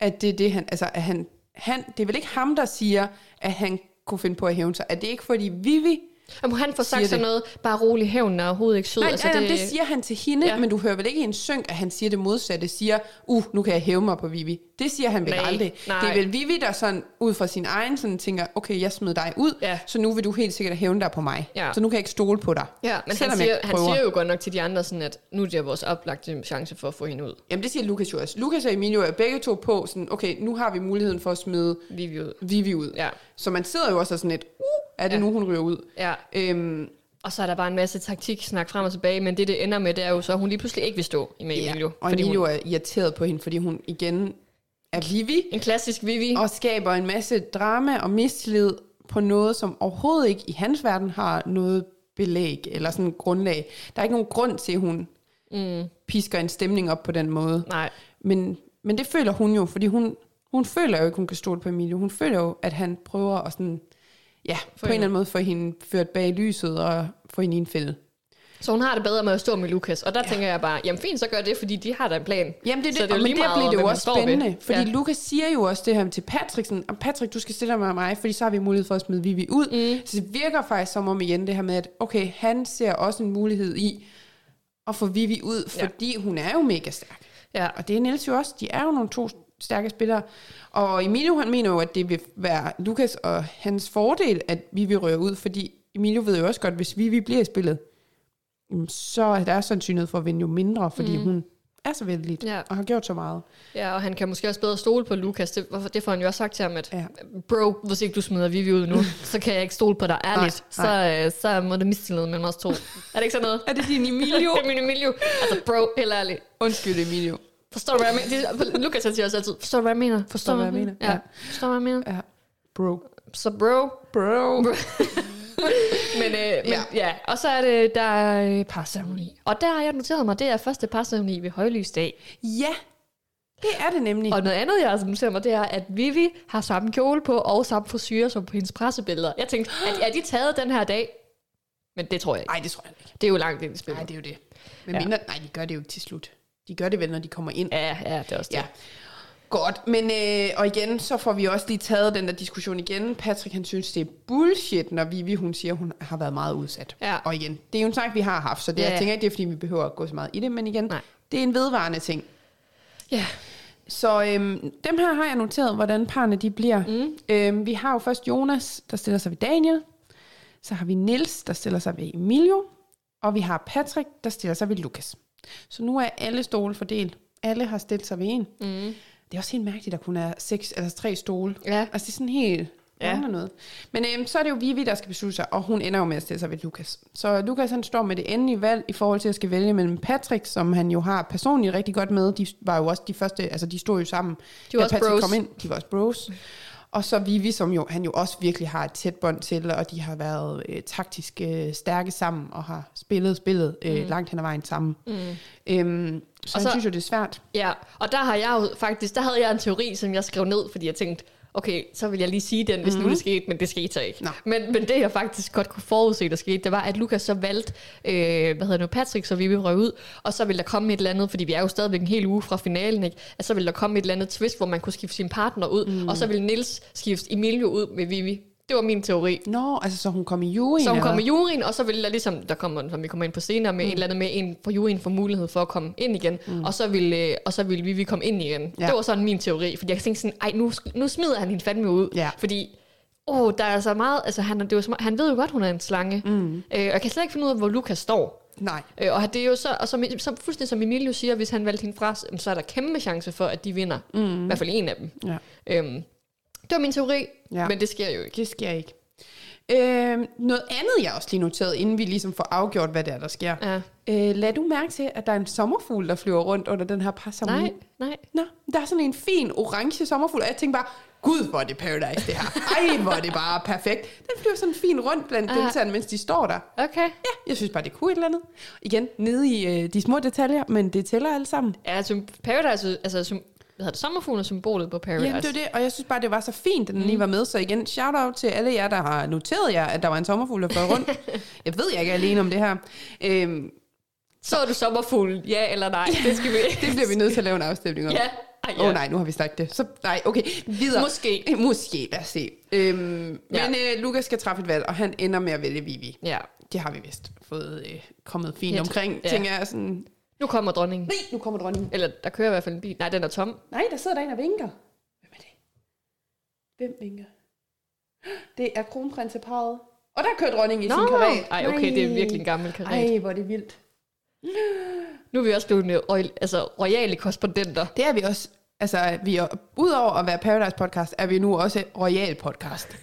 at det er det, han... Altså, at han, han, det er vel ikke ham, der siger, at han kunne finde på at hævne sig. Er det ikke, fordi Vivi... Jamen, han får sagt sådan noget, bare rolig, hævnen er overhovedet ikke sød. Nej, altså, altså, det, det siger han til hende, ja. men du hører vel ikke i en synk, at han siger det modsatte. Siger, uh, nu kan jeg hæve mig på Vivi. Det siger han vel Nej, aldrig. nej. Det er vel Vivi, der sådan ud fra sin egen sådan tænker, okay, jeg smed dig ud, Ja. så nu vil du helt sikkert hævne dig på mig. Ja. Så nu kan jeg ikke stole på dig. Ja, men han siger, han siger jo godt nok til de andre, sådan at nu er det vores oplagte chance for at få hende ud. Jamen det siger Lukas jo også. Lukas og Emilio er begge to på, sådan, okay, nu har vi muligheden for at smide Vivi ud. Vivi ud. Ja. Så man sidder jo også og sådan lidt, uh, er det Ja. ja. nu, hun ryger ud? Ja. Øhm, Og så er der bare en masse taktik snak frem og tilbage, men det, det ender med, det er jo så, at hun lige pludselig ikke vil stå med Emilio. og fordi Emilio hun, er irriteret på hende, fordi hun igen er Vivi, en klassisk Vivi. og skaber en masse drama og mistillid på noget, som overhovedet ikke i hans verden har noget belæg eller sådan et grundlag. Der er ikke nogen grund til, at hun mm. pisker en stemning op på den måde. Nej, Men, men det føler hun jo, fordi hun, hun føler jo ikke, hun kan stole på Emilio. Hun føler jo, at han prøver at sådan, ja, på en eller anden måde få hende ført bag lyset og få hende i en fælde. Så hun har det bedre med at stå med Lukas. Og der ja. tænker jeg bare, jamen fint, så gør det, fordi de har da en plan. Jamen det er Så det, det er jo og men der bliver det jo også står ved. spændende, fordi Ja. Lukas siger jo også det her til Patrick, "Om Patrick, du skal stille med mig, fordi så har vi mulighed for at smide Vivi ud. Mm. Så det virker faktisk som om igen det her med, at okay, han ser også en mulighed i at få Vivi ud, fordi ja. hun er jo mega stærk. Ja. Og det er Niels jo også, de er jo nogle to stærke spillere. Og Emilio han mener jo, at det vil være Lukas og hans fordel, at Vivi rører ud, fordi Emilio ved jo også godt, hvis Vivi bliver i spillet, så er der sandsynlighed for at vinde jo mindre, fordi mm. hun er så vældig Ja. og har gjort så meget. Ja, og han kan måske også bedre stole på Lukas. Det, det får han jo også sagt til ham, at Ja. bro, hvis ikke du smider Vivi ud nu, så kan jeg ikke stole på dig ærligt. Nej, Så, øh, så må det mistillede mellem os to. er det ikke sådan noget? Er det din Emilio? det er min Emilio. Altså, bro, helt ærligt. Undskyld, Emilio. Forstår du, hvad jeg mener? Lukas siger også altid, forstår du, hvad jeg mener? Forstår, hvad jeg mener. Ja. Ja. Forstår du, hvad jeg mener? Ja. Bro. Så bro. Bro. Men, øh, men ja. ja, og så er det, der er øh, parceremoni. Og der har jeg noteret mig, det er første parceremoni ved højlysdag. Ja, det er det nemlig. Og noget andet, jeg har noteret mig, det er, at Vivi har samme kjole på, og samme frisyr som på hendes pressebilleder. Jeg tænkte, er, er de taget den her dag? Men det tror jeg ikke. Nej, det tror jeg ikke. Det er jo langt ind i spillet. Nej, det er jo det. Men Ja. mindre, nej, de gør det jo ikke til slut. De gør det vel, når de kommer ind. Ja, ja, det er også det. Ja. Godt, men øh, og igen, så får vi også lige taget den der diskussion igen. Patrick, han synes, det er bullshit, når Vivi, hun siger, hun har været meget udsat. Ja. Og igen, det er jo en snak, vi har haft, så det, Ja, jeg tænker ikke, det er, fordi vi behøver at gå så meget i det, men igen, Nej. det er en vedvarende ting. ja. Så øhm, dem her har jeg noteret, hvordan parne de bliver. Mm. Øhm, vi har jo først Jonas, der stiller sig ved Daniel. Så har vi Nils, der stiller sig ved Emilio. Og vi har Patrick, der stiller sig ved Lukas. Så nu er alle stole fordelt. Alle har stillet sig ved en. Mm. Det er også helt mærkeligt, at der kun er seks eller tre stole. Ja. Altså det er sådan helt... Ja. noget. Men øhm, så er det jo Vivi, der skal beslutte sig, og hun ender jo med at stille sig ved Lukas. Så Lukas han står med det endelige valg i forhold til at skal vælge mellem Patrick, som han jo har personligt rigtig godt med. De var jo også de første, altså de stod jo sammen, De var da også Patrick bros. kom ind. De var også bros. Og så Vivi, som jo, han jo også virkelig har et tæt bånd til, og de har været øh, taktisk øh, stærke sammen, og har spillet spillet øh, mm. langt hen ad vejen sammen. Mm. Øhm, så, Og så- synes jo, det er svært. Ja, og der har jeg jo faktisk, der havde jeg en teori, som jeg skrev ned, fordi jeg tænkte, okay, så vil jeg lige sige den, hvis mm-hmm. nu det skete, men det skete så ikke. Nå. Men, men det, jeg faktisk godt kunne forudse, der skete, det var, at Lukas så valgte, øh, hvad hedder nu, Patrick, så vi vil røge ud, og så ville der komme et eller andet, fordi vi er jo stadigvæk en hel uge fra finalen, ikke? at så ville der komme et eller andet twist, hvor man kunne skifte sin partner ud, mm. og så ville Nils skifte Emilio ud med Vivi. Det var min teori. Nå, altså så hun kom i juryen? Så hun eller kom hvad? i juryen, og så ville der ligesom, der kommer, som vi kommer ind på senere, med mm. en eller anden med en for juryen får mulighed for at komme ind igen, mm. og, så ville, øh, og så ville vi, vi komme ind igen. Ja. Det var sådan min teori, fordi jeg tænkte sådan, ej, nu, nu smider han hende fandme ud, Ja. fordi åh, oh, der er så meget, altså han, det er jo så, meget- han ved jo godt, hun er en slange, mm. øh, og jeg kan slet ikke finde ud af, hvor Lukas står. Nej. Øh, og det er jo så, og som, som, fuldstændig som Emilio siger, hvis han valgte hende fra, så er der kæmpe chance for, at de vinder. Mm. I hvert fald en af dem. Ja. Øhm, det var min teori, ja. Men det sker jo ikke. Det sker ikke. Øh, noget andet, jeg også lige noteret, inden vi ligesom får afgjort, hvad det er, der sker. Ja. Øh, lad du mærke til, at der er en sommerfugl, der flyver rundt under den her parsamoni? Nej, nej. Nå, der er sådan en fin orange sommerfugl, og jeg tænker bare, gud, hvor er det paradise, det her. Ej, hvor er det bare perfekt. Den flyver sådan fint rundt blandt Ah. deltagerne, mens de står der. Okay. Ja, jeg synes bare, det kunne et eller andet. Igen, nede i øh, de små detaljer, men det tæller alle sammen. Ja, som Paradise, altså som, hvad hedder det, sommerfuglen er symbolet på Paradise. Jamen, det er det, og jeg synes bare, det var så fint, at den lige var med. Så igen, shout out til alle jer, der har noteret jer, at der var en sommerfugl, der fløj rundt. jeg ved, jeg ikke er alene om det her. Øhm, Så er du sommerfugl, ja eller nej? Det skal vi. det bliver vi nødt til at lave en afstemning om. ja. Åh ja. oh, nej, nu har vi sagt det. Så, nej, okay, videre. Måske. Måske, lad os se. Øhm, Ja. Men øh, Lukas skal træffe et valg, og han ender med at vælge Vivi. Ja. Det har vi vist fået øh, kommet fint Ja, omkring, ja. tænker jeg sådan. Nu kommer dronningen. Nej, nu kommer dronningen. Eller der kører i hvert fald en bil. Nej, den er tom. Nej, der sidder der en og vinker. Hvem er det? Hvem vinker? Det er kronprinseparet. Og der kører dronningen i sin karet. Ej, okay, det er virkelig en gammel karet. Ej, hvor er det vildt. Nu er vi også blevet royal, altså, royale korrespondenter. Det er vi også. Altså, vi er, udover at være Paradise Podcast, er vi nu også Royal Podcast.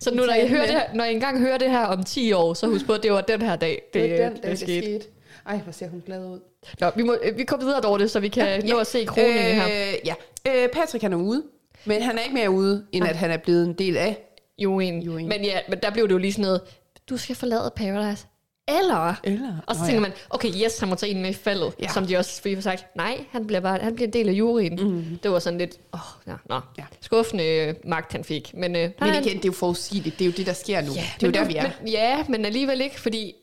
Så nu, når I, hører det her, når I engang hører det her om 10 år, så husk på, at det var den her dag, det, Det, det er den, det, dag, det skete. skete. Ej, hvor ser hun glad ud. Nå, vi, må, øh, vi kommer videre over det, så vi kan ja, nå at se kroningen øh, her. Ja, øh, Patrick han er ude, men han er ikke mere ude, end at han er blevet en del af. Joen. Joen. Men ja, men der blev det jo lige sådan noget, du skal forlade Paradise. Eller... Eller? Og så Nå, tænker ja. man, okay, yes, han må tage en med i faldet, ja. Som de også fik sagt. Nej, han bliver, bare, han bliver en del af juryen. Mm. Det var sådan lidt, åh, oh, ja, nå. Ja. Skuffende øh, magt, han fik. Men, øh, Men han- igen, det er jo forudsigeligt. Det er jo det, der sker nu. Ja, det er jo der, vi er. Men, ja, men alligevel ikke, fordi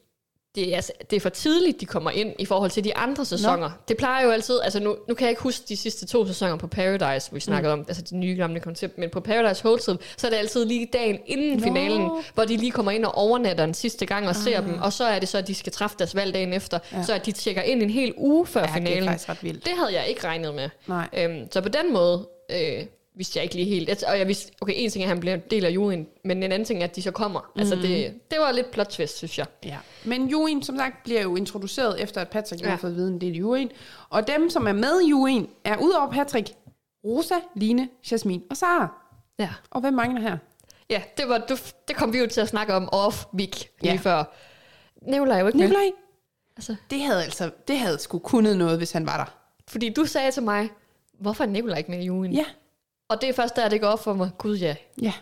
det er, altså, det er for tidligt, de kommer ind i forhold til de andre sæsoner. Nå. Det plejer jo altid, altså nu, nu kan jeg ikke huske de sidste to sæsoner på Paradise, hvor vi snakkede mm. om, altså det nye gamle koncept, men på Paradise Hotel, så er det altid lige dagen inden Nå. finalen, hvor de lige kommer ind og overnatter en sidste gang og ser dem, og så er det så, at de skal træffe deres valg dagen efter, ja. så at de tjekker ind en hel uge før Ja, det er finalen. faktisk ret vildt. Det havde jeg ikke regnet med. Nej. Øhm, så på den måde øh, vidste jeg ikke lige helt. Og jeg vidste, okay, en ting er, at han bliver en del af juryen, men en anden ting er, at de så kommer. Mm. Altså det, det var lidt plot twist, synes jeg. Ja. Men juryen, som sagt, bliver jo introduceret efter, at Patrick ja. Har fået viden, det er juryen. Og dem, som er med i juryen, er udover Patrick, Rosa, Line, Jasmin og Sara. Ja. Og hvem mangler her? Ja, det, var, du, det kom vi jo til at snakke om off-week lige Ja. før. Nicolaj er jo ikke. Nikolaj. Altså, Det havde altså, det havde sgu kunnet noget, hvis han var der. fordi du sagde til mig, hvorfor er Nicolaj ikke med i juryen? Ja, Og det er først der, det går op for mig. Gud ja. ja.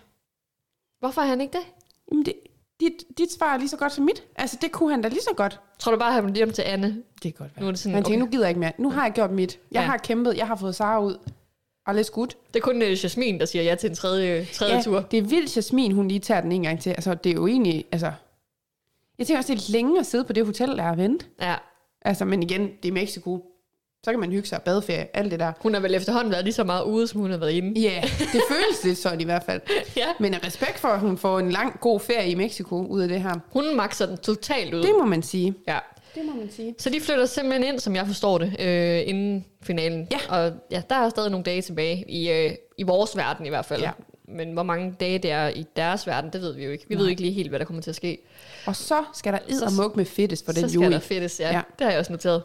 Hvorfor er han ikke det? Jamen det, dit, dit svar er lige så godt som mit. Altså, det kunne han da lige så godt. Tror du bare, han vil hjem til Anne? Det kan godt Nu er det sådan, Han tænker, okay. nu gider jeg ikke mere. Nu har jeg gjort mit. Jeg Ja. har kæmpet. Jeg har fået Sara ud. Alles godt. Det er kun uh, Jasmin, der siger ja til en tredje, tredje Ja, tur. det er vildt, Jasmin, hun lige tager den en gang til. Altså, det er jo egentlig, altså... Jeg tænker også, det er længe at sidde på det hotel, der er vent. Ja. Altså, men igen, det er Mexico. Så kan man hygge sig, badeferie, alt det der. Hun har vel efterhånden været lige så meget ude, som hun har været inde. Ja, det føles lidt sådan i hvert fald. Ja. Men af respekt for, at hun får en lang, god ferie i Mexico ud af det her. Hun makser den totalt ud. Det må man sige. Ja. Det må man sige. Så de flytter simpelthen ind, som jeg forstår det, øh, inden finalen. Ja. Og ja, der er stadig nogle dage tilbage, i, øh, i vores verden i hvert fald. Ja. Men hvor mange dage det er i deres verden, det ved vi jo ikke. Vi Nej. ved ikke lige helt, hvad der kommer til at ske. Og så skal der id og muk med fedtes for den så skal jury. der fedtes. Ja. ja. Det har jeg også noteret.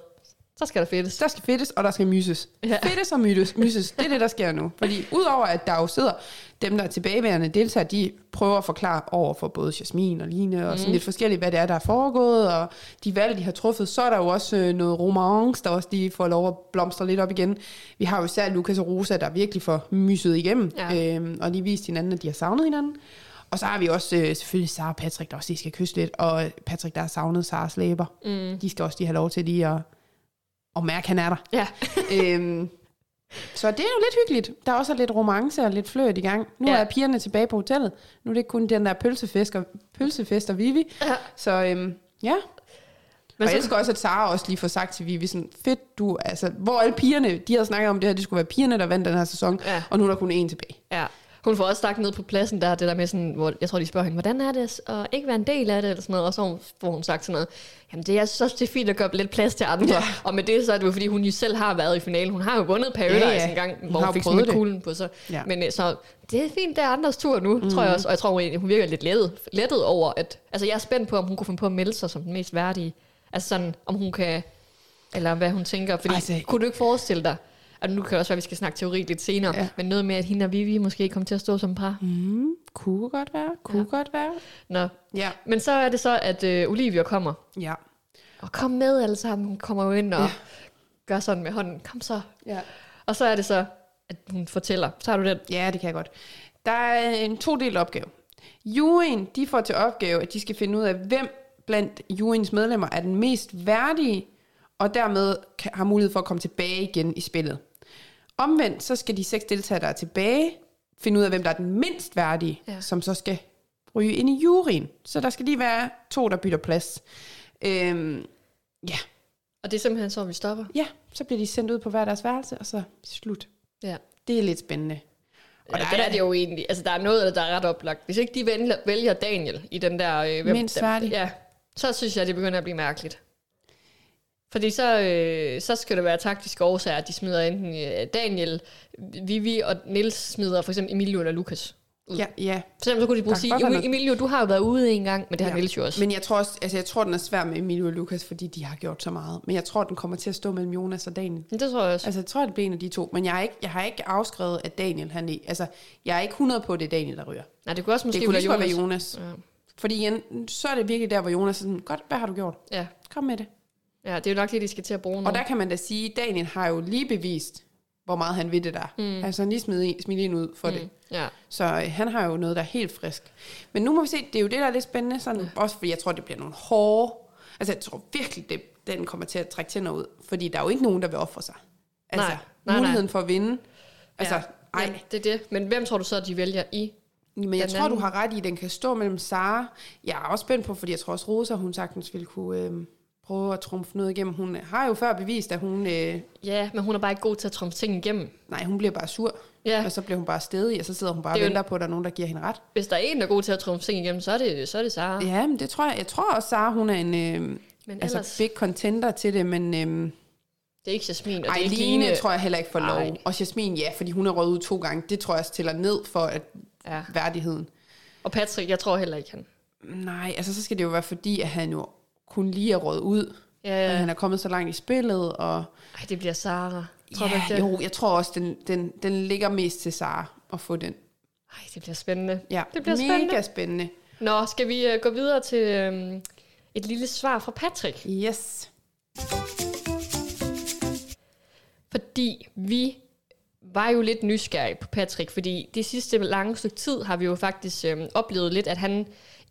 Så skal der fedtes. Der skal fedtes, og der skal myses. Ja. Fedtes og myses, myses, det er det, der sker nu. Fordi udover at der jo sidder dem, der er tilbageværende deltagere, de prøver at forklare over for både Jasmin og Line, og sådan lidt forskelligt, hvad det er, der er foregået, og de valg, de har truffet. Så er der jo også øh, noget romance, der også lige får lov at blomstre lidt op igen. Vi har jo især Lukas og Rosa, der virkelig får myset igennem, Ja. øhm, og lige vist hinanden, at de har savnet hinanden. Og så har vi også øh, selvfølgelig Sara og Patrick, der også lige skal kysse lidt, og Patrick, der har savnet Saras læber. Mm. De skal også lige have lov til lige at, at mærke, han er der Ja. øhm, så det er jo lidt hyggeligt. Der er også lidt romance og lidt fløjt i gang. Nu Ja. er pigerne tilbage på hotellet. Nu er det ikke kun den der pølsefest og, pølsefest og Vivi. Ja. Så øhm, ja. Men og så- jeg elsker også, at Sara også lige får sagt til Vivi sådan, fedt du, altså, hvor alle pigerne, de havde snakket om det her, det skulle være pigerne, der vandt den her sæson, Ja. og nu er der kun én tilbage. Ja. Hun får også sagt ned på pladsen der, det der med sådan, hvor jeg tror, de spørger hende, hvordan er det at ikke være en del af det, eller sådan noget, og så får hun sagt sådan noget, jamen det er, også, det er fint at gøre lidt plads til andre, ja. og med det så er det jo, fordi hun jo selv har været i finalen, hun har jo vundet Paradise Ja, ja, en gang, Hun hvor hun jo fik det. kuglen på sig, Ja. men øh, så det er fint, det er andres tur nu, mm. tror jeg også, og jeg tror egentlig, hun virker lidt lettet, lettet over, at, altså jeg er spændt på, om hun kunne finde på at melde sig som den mest værdige, altså sådan, om hun kan, eller hvad hun tænker, fordi Altså- kunne du ikke forestille dig, og nu kan det også være, at vi skal snakke teori lidt senere, Ja. men noget med, at hende og Vivi måske kommer til at stå som par. Mm, kunne godt være, kunne ja. godt være. Nå. Ja, Men så er det så, at øh, Olivia kommer. ja, Og kom med alle sammen. Hun kommer jo ind og ja. gør sådan med hånden. Kom så. ja. Og så er det så, at hun fortæller. Har du den. Ja, det kan jeg godt. Der er en to-delt opgave. Juryen, de får til opgave, at de skal finde ud af, hvem blandt juryens medlemmer er den mest værdige, og dermed har mulighed for at komme tilbage igen i spillet. Omvendt, så skal de seks deltagere, der er tilbage, finde ud af, hvem der er den mindst værdige, Ja. ja. som så skal ryge ind i juryen. Så der skal lige være to, der bytter plads. Øhm, ja. Og det er simpelthen så, vi stopper. ja, så bliver de sendt ud på hver deres værelse, og så slut. Ja. Det er lidt spændende. Og der, det er det jo egentlig. Altså, der er noget, der er ret oplagt. Hvis ikke de vælger, Daniel i den der... Øh, Mindst værdig. Ja, så synes jeg, det begynder at blive mærkeligt. Fordi så, øh, så skal det være taktiske årsager, at de smider enten øh, Daniel, Vivi og Nils smider for eksempel Emilio eller Lukas. ud. Ja, ja. For eksempel så kunne de bruge sige, kan godt være "Emil- noget- Emilio, du har jo været ude en gang, men det har Ja. Niels jo også. Men jeg tror også, altså jeg tror, den er svær med Emilio og Lukas, fordi de har gjort så meget. Men jeg tror, den kommer til at stå mellem Jonas og Daniel. Men det tror jeg også. Altså, jeg tror, det bliver en af de to. Men jeg har ikke, jeg har ikke afskrevet, at Daniel, han er, altså, jeg er ikke 100 på, at det er Daniel, der ryger. Nej, det kunne også måske det kunne være Jonas. være Jonas. Ja. Fordi igen, så er det virkelig der, hvor Jonas er sådan, godt, hvad har du gjort? Ja. Kom med det. Ja, det er jo nok det, de skal til at bruge nu. Og der kan man da sige, Daniel har jo lige bevist, hvor meget han ved det der. Mm. Altså, han lige smidt en, smidt en ud for mm. det. Ja. Så øh, han har jo noget, der er helt frisk. Men nu må vi se, det er jo det, der er lidt spændende. Sådan, ja. Også fordi jeg tror, det bliver nogle hårde... Altså, jeg tror virkelig, det, den kommer til at trække tænder ud. Fordi der er jo ikke nogen, der vil ofre sig. Altså, Nej, nej, muligheden for at vinde. Altså, ja. ej. Jamen, det er det. Men hvem tror du så, de vælger i? Men jeg tror, du anden- har ret i, at den kan stå mellem Sara. Jeg er også spændt på, fordi jeg tror også, Rosa, hun sagtens ville kunne øh, prøve at trumfe noget igennem. Hun har jo før bevist, at hun... Øh, Ja, men hun er bare ikke god til at trumfe ting igennem. nej, hun bliver bare sur. Ja. Og så bliver hun bare stedig, og så sidder hun bare og er venter på, at der er nogen, der giver hende ret. Hvis der er en, der er god til at trumfe ting igennem, så er det, så er det Sara. Ja. Men det tror jeg. Jeg tror også, Sara, hun er en øh, Men altså, ellers, big contender til det, men øh, det er ikke Jasmin, og det er Ejline Line. tror jeg heller ikke får lov. Ej. Og Jasmin, ja, fordi hun er røget ud to gange. Det tror jeg også tæller ned for at, Ja. værdigheden. Og Patrick, jeg tror heller ikke han. Nej, altså så skal det jo være fordi, at han jo kun lige er røget ud. Ja, Og han er kommet så langt i spillet, og Ej, det bliver Sara. Tror ja, du ikke det? jo, jeg tror også, den, den, den ligger mest til Sara at få den. Ej, det bliver spændende. Ja, Det bliver mega spændende. spændende. Nå, skal vi uh, gå videre til um, et lille svar fra Patrick? Yes. Fordi vi var jo lidt nysgerrige på Patrick, fordi det sidste lange stykke tid har vi jo faktisk øhm, oplevet lidt, at han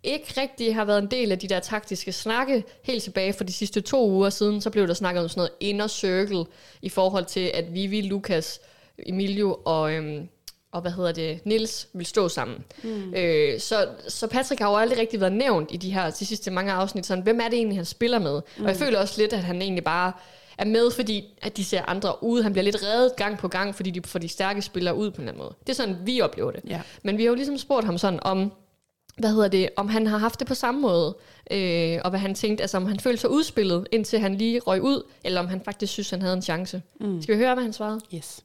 ikke rigtig har været en del af de der taktiske snakke. Helt tilbage for de sidste to uger siden, så blev der snakket om sådan noget inner circle i forhold til, at Vivi, Lukas, Emilio og, øhm, og hvad hedder det, Nils vil stå sammen. Mm. Øh, så, så Patrick har jo aldrig rigtig været nævnt i de her de sidste mange afsnit. Sådan, hvem er det egentlig, han spiller med? Mm. Og jeg føler også lidt, at han egentlig bare er med, fordi at de ser andre ud. Han bliver lidt reddet gang på gang, fordi de får de stærke spillere ud på en eller anden måde. Det er sådan, vi oplever det. Ja. Men vi har jo ligesom spurgt ham sådan om, hvad hedder det, om han har haft det på samme måde, øh, og hvad han tænkte, altså om han følte sig udspillet, indtil han lige røg ud, eller om han faktisk synes, han havde en chance. Mm. Skal vi høre, hvad han svarede? Yes.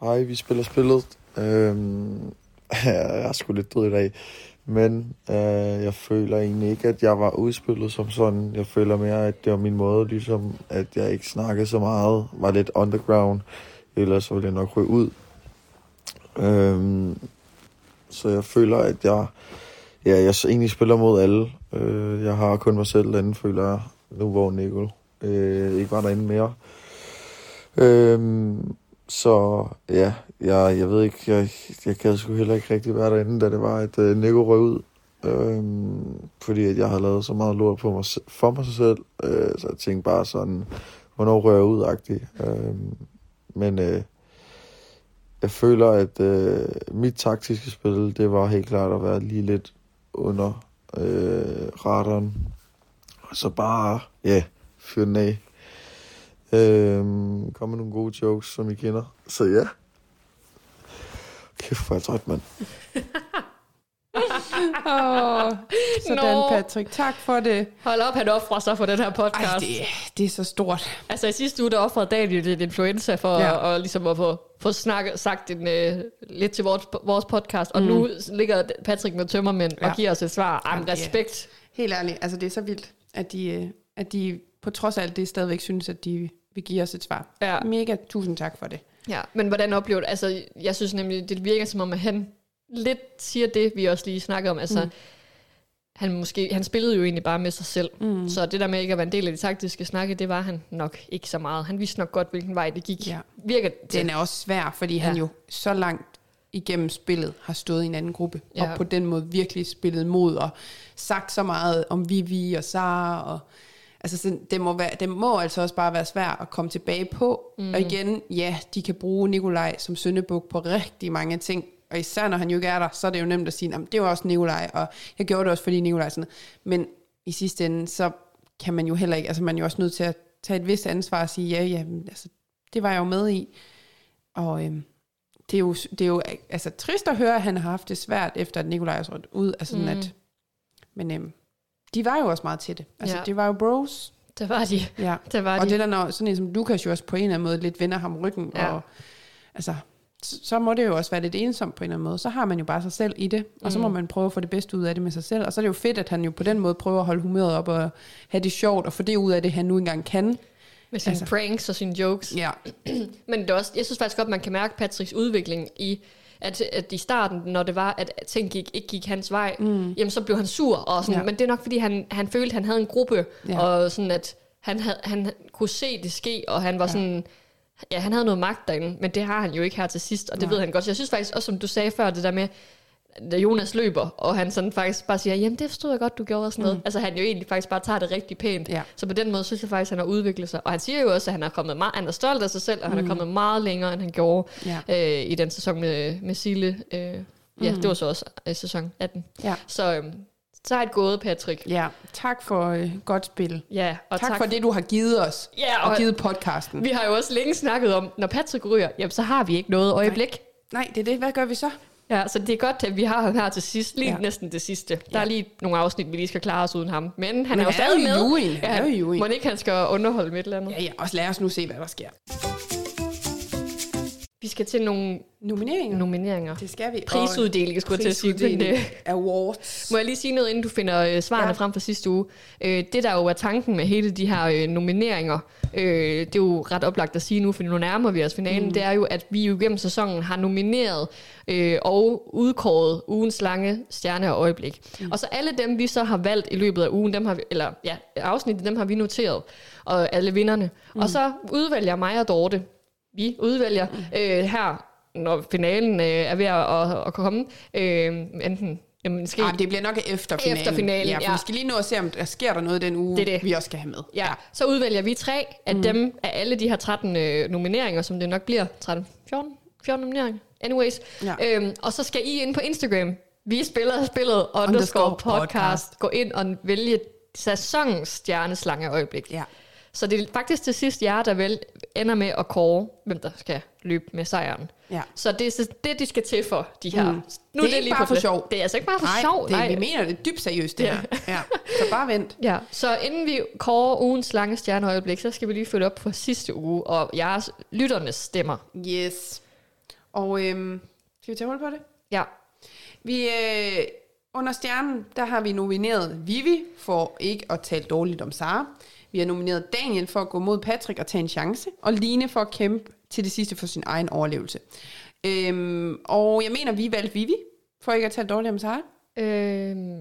Hej, vi spiller spillet. Øhm, jeg er sgu lidt død i dag. Men øh, jeg føler egentlig ikke, at jeg var udspillet som sådan. Jeg føler mere, at det var min måde, ligesom at jeg ikke snakkede så meget, var lidt underground, ellers så ville jeg nok ryge ud. Øhm, så jeg føler, at jeg, ja, jeg egentlig spiller mod alle. Øh, jeg har kun mig selv derinde, føler jeg, nu hvor Nicol øh, ikke var derinde mere. Øh, så ja, jeg, jeg ved ikke, jeg, jeg gad sgu heller ikke rigtig være derinde, da det var, at øh, Nico røg ud. Øh, fordi at jeg havde lavet så meget lort på mig, for mig selv, øh, så jeg tænkte bare sådan, hvornår rører jeg ud-agtigt. Øh, men øh, jeg føler, at øh, mit taktiske spil, det var helt klart at være lige lidt under øh, radaren. Og så bare, ja, fyre den af. Øh, kom med nogle gode jokes, som I kender. Så ja. Kæft, hvor er jeg træt, mand. Åh, sådan, Nå. Patrick. Tak for det. Hold op, han offrer sig for den her Ej, podcast. det, det er så stort. Altså i sidste uge, der offrede Daniel lidt influenza for Ja. ja. og, og ligesom at få, få snakket, sagt en, uh, lidt til vores, vores podcast, og mm. nu ligger Patrick med tømmermænd ja. Ja. og giver os et svar. Ej, Jamen, respekt. Helt ærligt, altså det er så vildt, at de, øh, at de på trods af alt det stadigvæk synes, at de vil give os et svar. Ja. Mega tusind tak for det. Ja, men hvordan oplever du Altså, jeg synes nemlig, det virker som om, at han lidt siger det, vi også lige snakkede om. Altså, mm. han, måske, han spillede jo egentlig bare med sig selv. Mm. Så det der med ikke at være en del af de taktiske snakke, det var han nok ikke så meget. Han vidste nok godt, hvilken vej det gik. Ja. Virker til. Den er også svær, fordi ja. han jo så langt igennem spillet har stået i en anden gruppe, ja. Ja. og på den måde virkelig spillet mod, og sagt så meget om Vivi og Sara, og altså sådan, det, må være, det må altså også bare være svært at komme tilbage på, mm. og igen, ja, de kan bruge Nikolaj som søndebuk på rigtig mange ting, og især når han jo ikke er der, så er det jo nemt at sige, "Nå, men det var også Nikolaj, og jeg gjorde det også fordi Nikolaj sådan noget. Men i sidste ende, så kan man jo heller ikke, altså man er jo også nødt til at tage et vist ansvar og sige, ja, ja, altså, det var jeg jo med i. Og øhm, det, er jo, det er jo altså, trist at høre, at han har haft det svært, efter at Nikolaj er trådt ud. Altså, mm. at, men øhm, de var jo også meget til det. Altså. Ja. det var jo bros. Det var de. Ja. Det var Og de. det der, når sådan en som Lukas jo også på en eller anden måde lidt vender ham ryggen. Ja. Og, altså, så må det jo også være lidt ensomt på en eller anden måde. Så har man jo bare sig selv i det, og så må Mm. man prøve at få det bedste ud af det med sig selv. Og så er det jo fedt, at han jo på den måde prøver at holde humøret op og have det sjovt, og få det ud af det, han nu engang kan. Med sine altså- pranks og sine jokes. Ja, Men det er også, jeg synes faktisk godt, man kan mærke Patricks udvikling i, at, at i starten, når det var, at ting gik, ikke gik hans vej, mm. jamen så blev han sur. Og sådan, Ja. Men det er nok, fordi han, han følte, at han havde en gruppe, ja. og sådan at han, havde, han kunne se det ske, og han var ja. sådan... Ja, han havde noget magt derinde, men det har han jo ikke her til sidst, og det Nej. Ved han godt. Så jeg synes faktisk også, som du sagde før, det der med, da Jonas løber, og han sådan faktisk bare siger, jamen det forstod jeg godt, du gjorde og sådan noget. Altså han jo egentlig faktisk bare tager det rigtig pænt. Ja. Så på den måde synes jeg faktisk, at han har udviklet sig. Og han siger jo også, at han er kommet meget, han er stolt af sig selv, og han er kommet meget længere, end han gjorde Ja. øh, i den sæson med, med Sille. Øh, ja, det var så også øh, sæson 18. ja, Så øh, så et gået, Patrick. ja. Tak for øh, godt spil. Ja, og tak, tak for det, du har givet os, Ja, og og- givet podcasten. Vi har jo også længe snakket om, når Patrick ryger, jamen så har vi ikke noget øjeblik. Nej, det er det. Hvad gør vi så? Ja, så det er godt, at vi har ham her til sidst, lige Ja. ja. næsten det sidste. Der Ja. er lige nogle afsnit, vi lige skal klare os uden ham. Men han Men er jo stadig med. han er jo i juryen. Må ikke, han skal underholde med et eller andet? Ja, ja, og lad os nu se, hvad der sker. Vi skal til nogle Nomineringer. nomineringer. Det skal vi. Prisuddeling, skulle jeg til at sige. Det, Awards. Må jeg lige sige noget, inden du finder øh, svarene Ja. ja. frem fra sidste uge? Øh, det, der jo er tanken med hele de her øh, nomineringer, øh, det er jo ret oplagt at sige nu, for nu nærmer vi os finalen, mm. det er jo, at vi jo gennem sæsonen har nomineret øh, og udkåret ugens lange stjerne og øjeblik. Mm. Og så alle dem, vi så har valgt i løbet af ugen, dem har vi, eller ja, afsnittet, dem har vi noteret, og alle vinderne. Mm. Og så udvælger mig og Dorte, vi udvælger øh, her, når finalen øh, er ved at, at, at komme, øh, enten Jamen, måske, Ah, det bliver nok efter finalen. Efter finalen, ja. For ja. vi skal lige nå at se, om der sker der noget den uge, Det det. vi også skal have med. Ja, så udvælger vi tre af mm. dem, af alle de her 13 øh, nomineringer, som det nok bliver. 13, 14, 14 nomineringer. Anyways. Ja. Øhm, og så skal I ind på Instagram. Vi spiller spillet underscore Underscore podcast. podcast. Gå ind og vælge sæsonens stjerneslange øjeblik. Ja. Så det er faktisk til sidst jer, der vel ender med at kåre, hvem der skal løbe med sejren. Ja. Så det er det, de skal til for, de her. Mm. Nu Det er ikke lige bare for sjov. Det er altså ikke bare for Nej, sjov. det, vi mener det dybt seriøst, det Ja. her. Ja. Så bare vent. Ja, så inden vi kårer ugens lange stjerneøjeblik, så skal vi lige følge op på sidste uge, og jeres lytternes stemmer. Yes. Og øhm, skal vi tage hul på det? Ja, Vi, øh, under stjernen, der har vi nomineret Vivi for ikke at tale dårligt om Sara. Vi har nomineret Daniel for at gå mod Patrick og tage en chance. Og Line for at kæmpe til det sidste for sin egen overlevelse. Øhm, og jeg mener, vi valgte Vivi for ikke at tale dårligt om Sara. Øhm,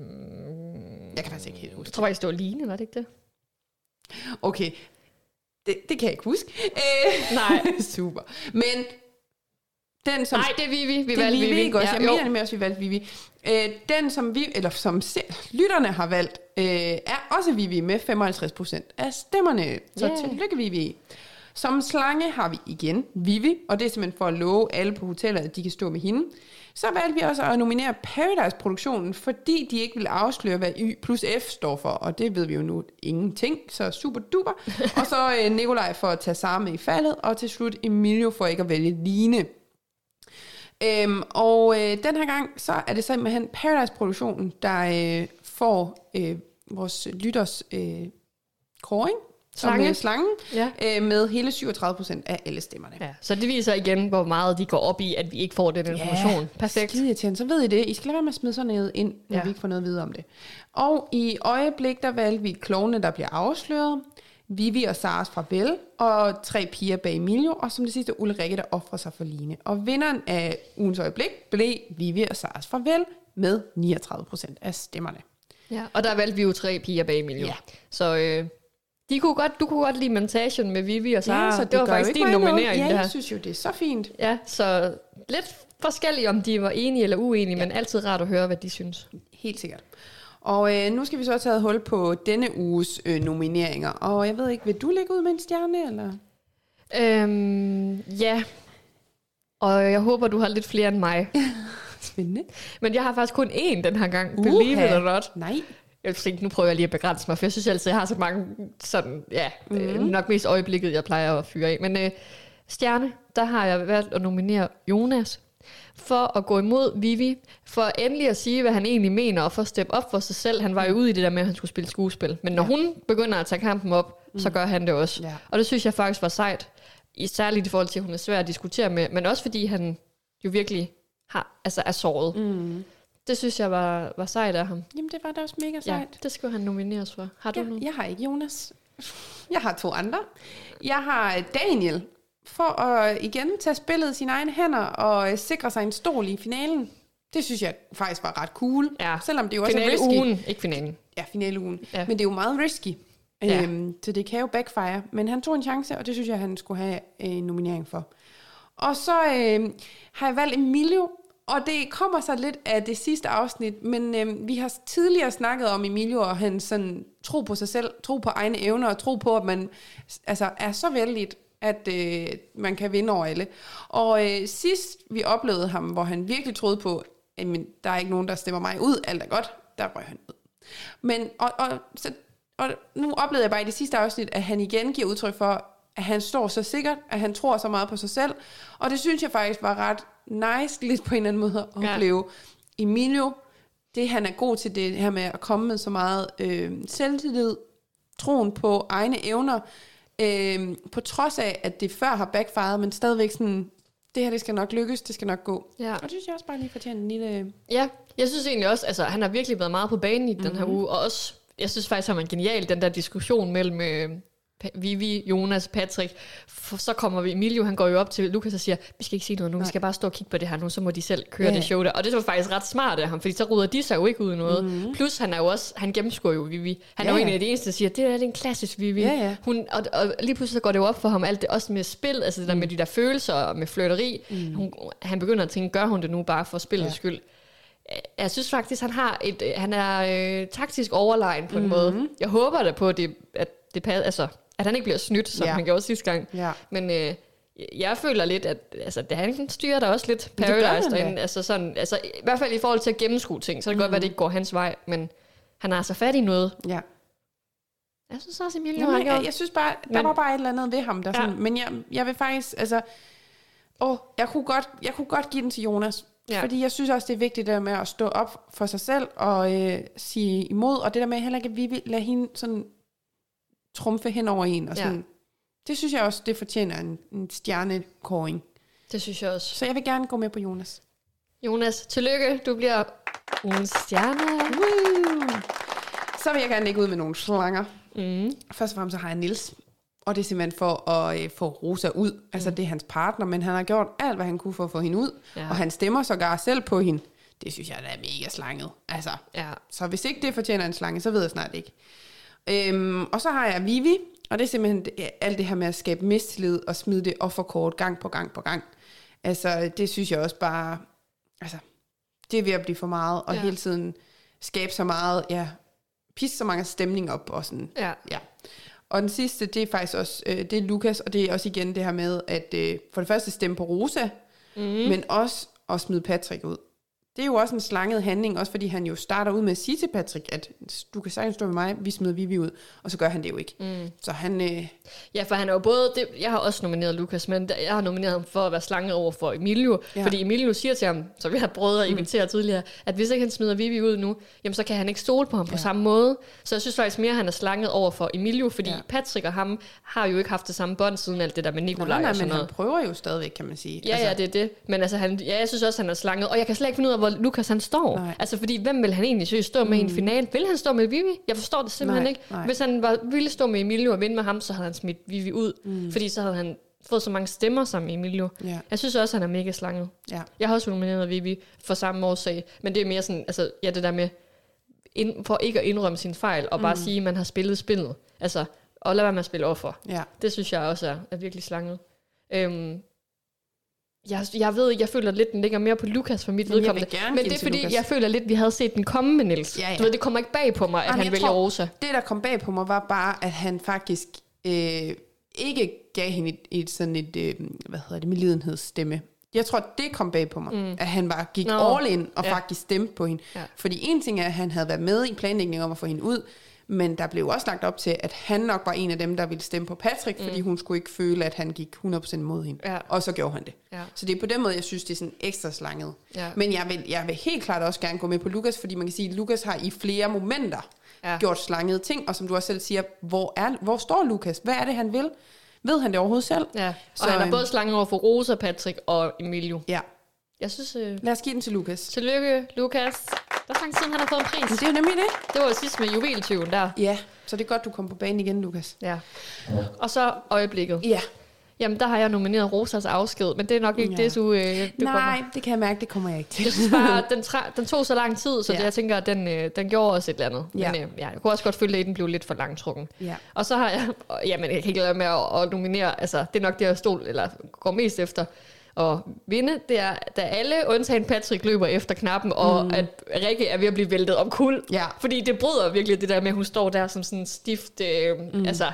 Jeg kan faktisk ikke helt jeg huske tror faktisk, det var Line, var det ikke det? Okay, det, det kan jeg ikke huske. Øh, Nej. super. Men den som... Nej, det er Vivi. Vi det valgte Vivi, ikke også? Ja, jeg jo. mener nemlig også, vi valgte Vivi. Øh, den, som vi, eller som se, lytterne har valgt, øh, er også Vivi med 55% af stemmerne. Så Yeah. tillykke, Vivi. Som slange har vi igen Vivi, og det er simpelthen for at love alle på hotellet, at de kan stå med hende. Så valgte vi også at nominere Paradise-produktionen, fordi de ikke ville afsløre, hvad Y plus F står for, og det ved vi jo nu ingenting, så super duper. og så øh, Nikolaj for at tage sammen i faldet, og til slut Emilio for ikke at vælge Line. Øhm, og øh, den her gang, så er det simpelthen Paradise-produktionen, der øh, får øh, vores lytters øh, kåring, som Slange. øh, slangen, Ja. øh, med hele 37 procent af alle stemmerne. Ja, så det viser igen, hvor meget de går op i, at vi ikke får den information. Perfekt. Skide irriterende. Så ved I det. I skal lade være med at smide sådan noget ind, når Ja. ja. vi ikke får noget at vide om det. Og i øjeblik, der valgte vi klovne, der bliver afsløret. Vivi og Saras fra Vel, og tre piger bag Emilio, og som det sidste Ulrikke, der offrer sig for Line. Og vinderen af ugens øjeblik blev Vivi og Saras fra Vel med 39 procent af stemmerne. Ja, og der valgte vi jo tre piger bag Emilio. Ja. Så øh, de kunne godt, du kunne godt lide montagen med Vivi og Sara. så det, var gør jo faktisk ikke din nominering, Ja, det her. jeg synes jo, det er så fint. Ja, så lidt forskelligt, om de var enige eller uenige, ja. men altid rart at høre, hvad de synes. Helt sikkert. Og øh, nu skal vi så tage hul på denne uges øh, nomineringer. Og jeg ved ikke, vil du lægge ud med en stjerne, eller? Øhm, ja, og jeg håber, du har lidt flere end mig. Spændende. Men jeg har faktisk kun én den her gang, believe it or not. Nej. Jeg tænkte, nu prøver jeg lige at begrænse mig, for jeg synes altid, jeg har så mange sådan, ja, mm. øh, nok mest øjeblikket, jeg plejer at fyre af. Men øh, Stjerne, der har jeg valgt at nominere Jonas for at gå imod Vivi, for endelig at sige, hvad han egentlig mener, og for at steppe op for sig selv. Han var jo ude i det der med, at han skulle spille skuespil. Men når ja. hun begynder at tage kampen op, mm. så gør han det også. Ja. Og det synes jeg faktisk var sejt. I særligt i forhold til, at hun er svær at diskutere med, men også fordi han jo virkelig har, altså er såret. Mm. Det synes jeg var, var sejt af ham. Jamen, det var da også mega Ja, sejt. det skulle han nomineres for. Har du Ja, nogen? jeg har ikke Jonas. Jeg har to andre. Jeg har øh, Daniel, for at igen tage spillet i sine egne hænder og øh, sikre sig en stol i finalen. Det synes jeg faktisk var ret cool. Ja. Selvom det jo også er Finale risky. ugen, ikke finalen. Ja, finaleugen. Ja. Ja. Men det er jo meget risky. Ja. Øhm, så det kan jo backfire. Men han tog en chance, og det synes jeg, han skulle have øh, en nominering for. Og så øh, har jeg valgt Emilio, og det kommer så lidt af det sidste afsnit, men øh, vi har tidligere snakket om Emilio og hans sådan, tro på sig selv, tro på egne evner, og tro på, at man altså, er så vældig, at øh, man kan vinde over alle. Og øh, sidst vi oplevede ham, hvor han virkelig troede på, at men, der er ikke nogen, der stemmer mig ud, alt er godt, der røg han ud. Men, og, og, så, og nu oplevede jeg bare i det sidste afsnit, at han igen giver udtryk for, at han står så sikkert, at han tror så meget på sig selv. Og det synes jeg faktisk var ret nice, lidt på en eller anden måde at Ja. opleve. Emilio, det han er god til det her med at komme med så meget øh, selvtillid, troen på egne evner, øh, på trods af, at det før har backfired, men stadigvæk sådan, det her det skal nok lykkes, det skal nok gå. Ja. Og det synes jeg også bare lige fortjener en lille... Ja, jeg synes egentlig også, altså han har virkelig været meget på banen i mm-hmm. den her uge, og også, jeg synes faktisk, han var genial, den der diskussion mellem øh, Vivi, Jonas, Patrick, for så kommer vi, Emilio, han går jo op til Lukas og siger, vi skal ikke sige noget nu, vi Nej. skal bare stå og kigge på det her nu, så må de selv køre Ja. det show der. Og det var faktisk ret smart af ham, fordi så rydder de sig jo ikke ud noget. Mm-hmm. Plus han er jo også, han gennemskuer jo Vivi. Han ja, er Ja, jo en af de eneste, der siger, det der det er en klassisk Vivi. Ja, ja. Hun, og, og, lige pludselig så går det jo op for ham alt det, også med spil, altså det der med de der følelser og med flirteri. Mm. Hun, han begynder at tænke, gør hun det nu bare for spillets Ja. skyld? Jeg synes faktisk, han har et, han er øh, taktisk overlegen på en Mhm. mm-hmm. måde. Jeg håber da på, at det, at det passer, altså, at han ikke bliver snydt, som Ja. han gjorde sidste gang. Ja. Men øh, jeg føler lidt, at altså, det, han styrer da også lidt Paradise derinde. Altså, sådan, altså, I hvert fald i forhold til at gennemskue ting, så kan det godt Mhm. være, at det ikke går hans vej, men han har altså fat i noget. Ja. Jeg synes også, Emilio Jamen, har jeg, gjort. jeg synes bare, der Men- var bare et eller andet ved ham. Der Ja. sådan, Men jeg, jeg vil faktisk, altså... Åh, jeg kunne, godt, jeg kunne godt give den til Jonas. Ja. Fordi jeg synes også, det er vigtigt det der med at stå op for sig selv og øh, sige imod. Og det der med heller ikke, at vi vil lade hende sådan trumfe hen over en. Og Ja. sådan. Det synes jeg også, det fortjener en, en stjernekåring. Det synes jeg også. Så jeg vil gerne gå med på Jonas. Jonas, tillykke. Du bliver Ugens stjerne. Woo! Så vil jeg gerne lægge ud med nogle slanger. Mm. Først og fremmest så har jeg Nils. Og det er simpelthen for at øh, få Rosa ud. Altså det er hans partner, men han har gjort alt, hvad han kunne for at få hende ud. Ja. Ja. Og han stemmer sågar selv på hende. Det synes jeg, der er mega slanget. Altså, Ja. så hvis ikke det fortjener en slange, så ved jeg snart ikke. Øhm, og så har jeg Vivi, og det er simpelthen alt det her med at skabe mistillid og smide det offerkort gang på gang på gang. Altså, det synes jeg også bare, altså, det er ved at blive for meget, og Ja. hele tiden skabe så meget, ja, pisse så mange stemning op, og sådan, Ja. ja. Og den sidste, det er faktisk også, øh, det er Lukas, og det er også igen det her med, at øh, for det første stemme på Rosa, Mm. men også at smide Patrick ud. Det er jo også en slanget handling, også fordi han jo starter ud med at sige til Patrick, at du kan sagtens stå med mig, vi smider Vivi ud, og så gør han det jo ikke. Mm. Så han, øh, Ja, for han er jo både... Det, jeg har også nomineret Lukas, men jeg har nomineret ham for at være slange over for Emilio. Ja. Fordi Emilio siger til ham, som vi har prøvet at invitere mm. tidligere, at hvis ikke han smider Vivi ud nu, jamen så kan han ikke stole på ham ja. på samme måde. Så jeg synes faktisk mere, at han er slanget over for Emilio, fordi. Ja. Patrick og ham har jo ikke haft det samme bånd siden alt det der med Nikolaj nej, nej, og sådan men noget. han prøver jo stadigvæk, kan man sige. Ja, altså, ja, det er det. Men altså, han, ja, jeg synes også, han er slanget. Og jeg kan slet ikke finde ud af, hvor Lukas han står. Nej. Altså, fordi hvem vil han egentlig søge stå med mm. i en final? Vil han stå med Vivi? Jeg forstår det simpelthen Nej, ikke. nej. Hvis han var, ville stå med Emilio og vinde med ham, så havde han smidt Vivi ud. Mm. Fordi så havde han fået så mange stemmer sammen med Emilio. Ja. Jeg synes også, han er mega slanget. Ja. Jeg har også nomineret Vivi for samme årsag. Men det er mere sådan, altså, ja, det der med, ind, for ikke at indrømme sin fejl, og bare sige, at man har spillet spillet. Altså, og lad være med at spille offer. ja. Det synes jeg også er, er virkelig slanget. Øhm, jeg, jeg ved ikke, jeg føler lidt, den ligger mere på Lukas for mit Men vedkommende. gerne Men det er fordi, Lukas. jeg føler lidt, vi havde set den komme med Niels. Ja, ja. Du ved, det kommer ikke bag på mig, at Jamen, han jeg vælger tror- Rosa. Det, der kom bag på mig, var bare, at han faktisk øh, ikke gav hende et, et sådan et, øh, hvad hedder det, medlidenhedsstemme. Jeg tror, det kom bag på mig, mm. at han bare gik Nå. All in og ja. faktisk stemte på hende. Ja. Fordi en ting er, at han havde været med i planlægningen om at få hende ud, men der blev også lagt op til, at han nok var en af dem, der ville stemme på Patrick, mm. fordi hun skulle ikke føle, at han gik 100% mod hende. Ja. Og så gjorde han det. Ja. Så det er på den måde, jeg synes, det er sådan ekstra slanget. Ja. Men jeg vil, jeg vil helt klart også gerne gå med på Lukas, fordi man kan sige, at Lukas har i flere momenter Ja. gjort slangede ting, og som du også selv siger, hvor, er, hvor står Lukas? Hvad er det, han vil? Ved han det overhovedet selv? Ja. Og Så, han er øhm, både slanget over for Rosa, Patrick og Emilio. Ja. Jeg synes, øh, Lad os give den til Lukas. tillykke, Lukas. Der er faktisk siden, han har fået en Men pris. det er jo nemlig det. Det var sidst med juveltyven der. Ja, så det er godt, du kom på banen igen, Lukas. Ja. Og så øjeblikket. Ja. Jamen, der har jeg nomineret Rosas afsked, men det er nok ikke Ja. det, du, øh, du Nej, kommer. det kan jeg mærke, det kommer jeg ikke til. Jeg synes bare, den, tra- den tog så lang tid, så Ja. det, jeg tænker, at den, øh, den gjorde også et eller andet. Ja. Men øh, ja, jeg kunne også godt føle, at den blev lidt for langtrukken. Ja. Og så har jeg, og, jamen jeg kan ikke lade være med at, at nominere, altså det er nok det, jeg stol, eller går mest efter at vinde, det er, da alle, undtagen Patrick, løber efter knappen, og mm. at Rikke er ved at blive væltet om kul. Ja. Fordi det bryder virkelig det der med, at hun står der som sådan en stift, øh, mm. altså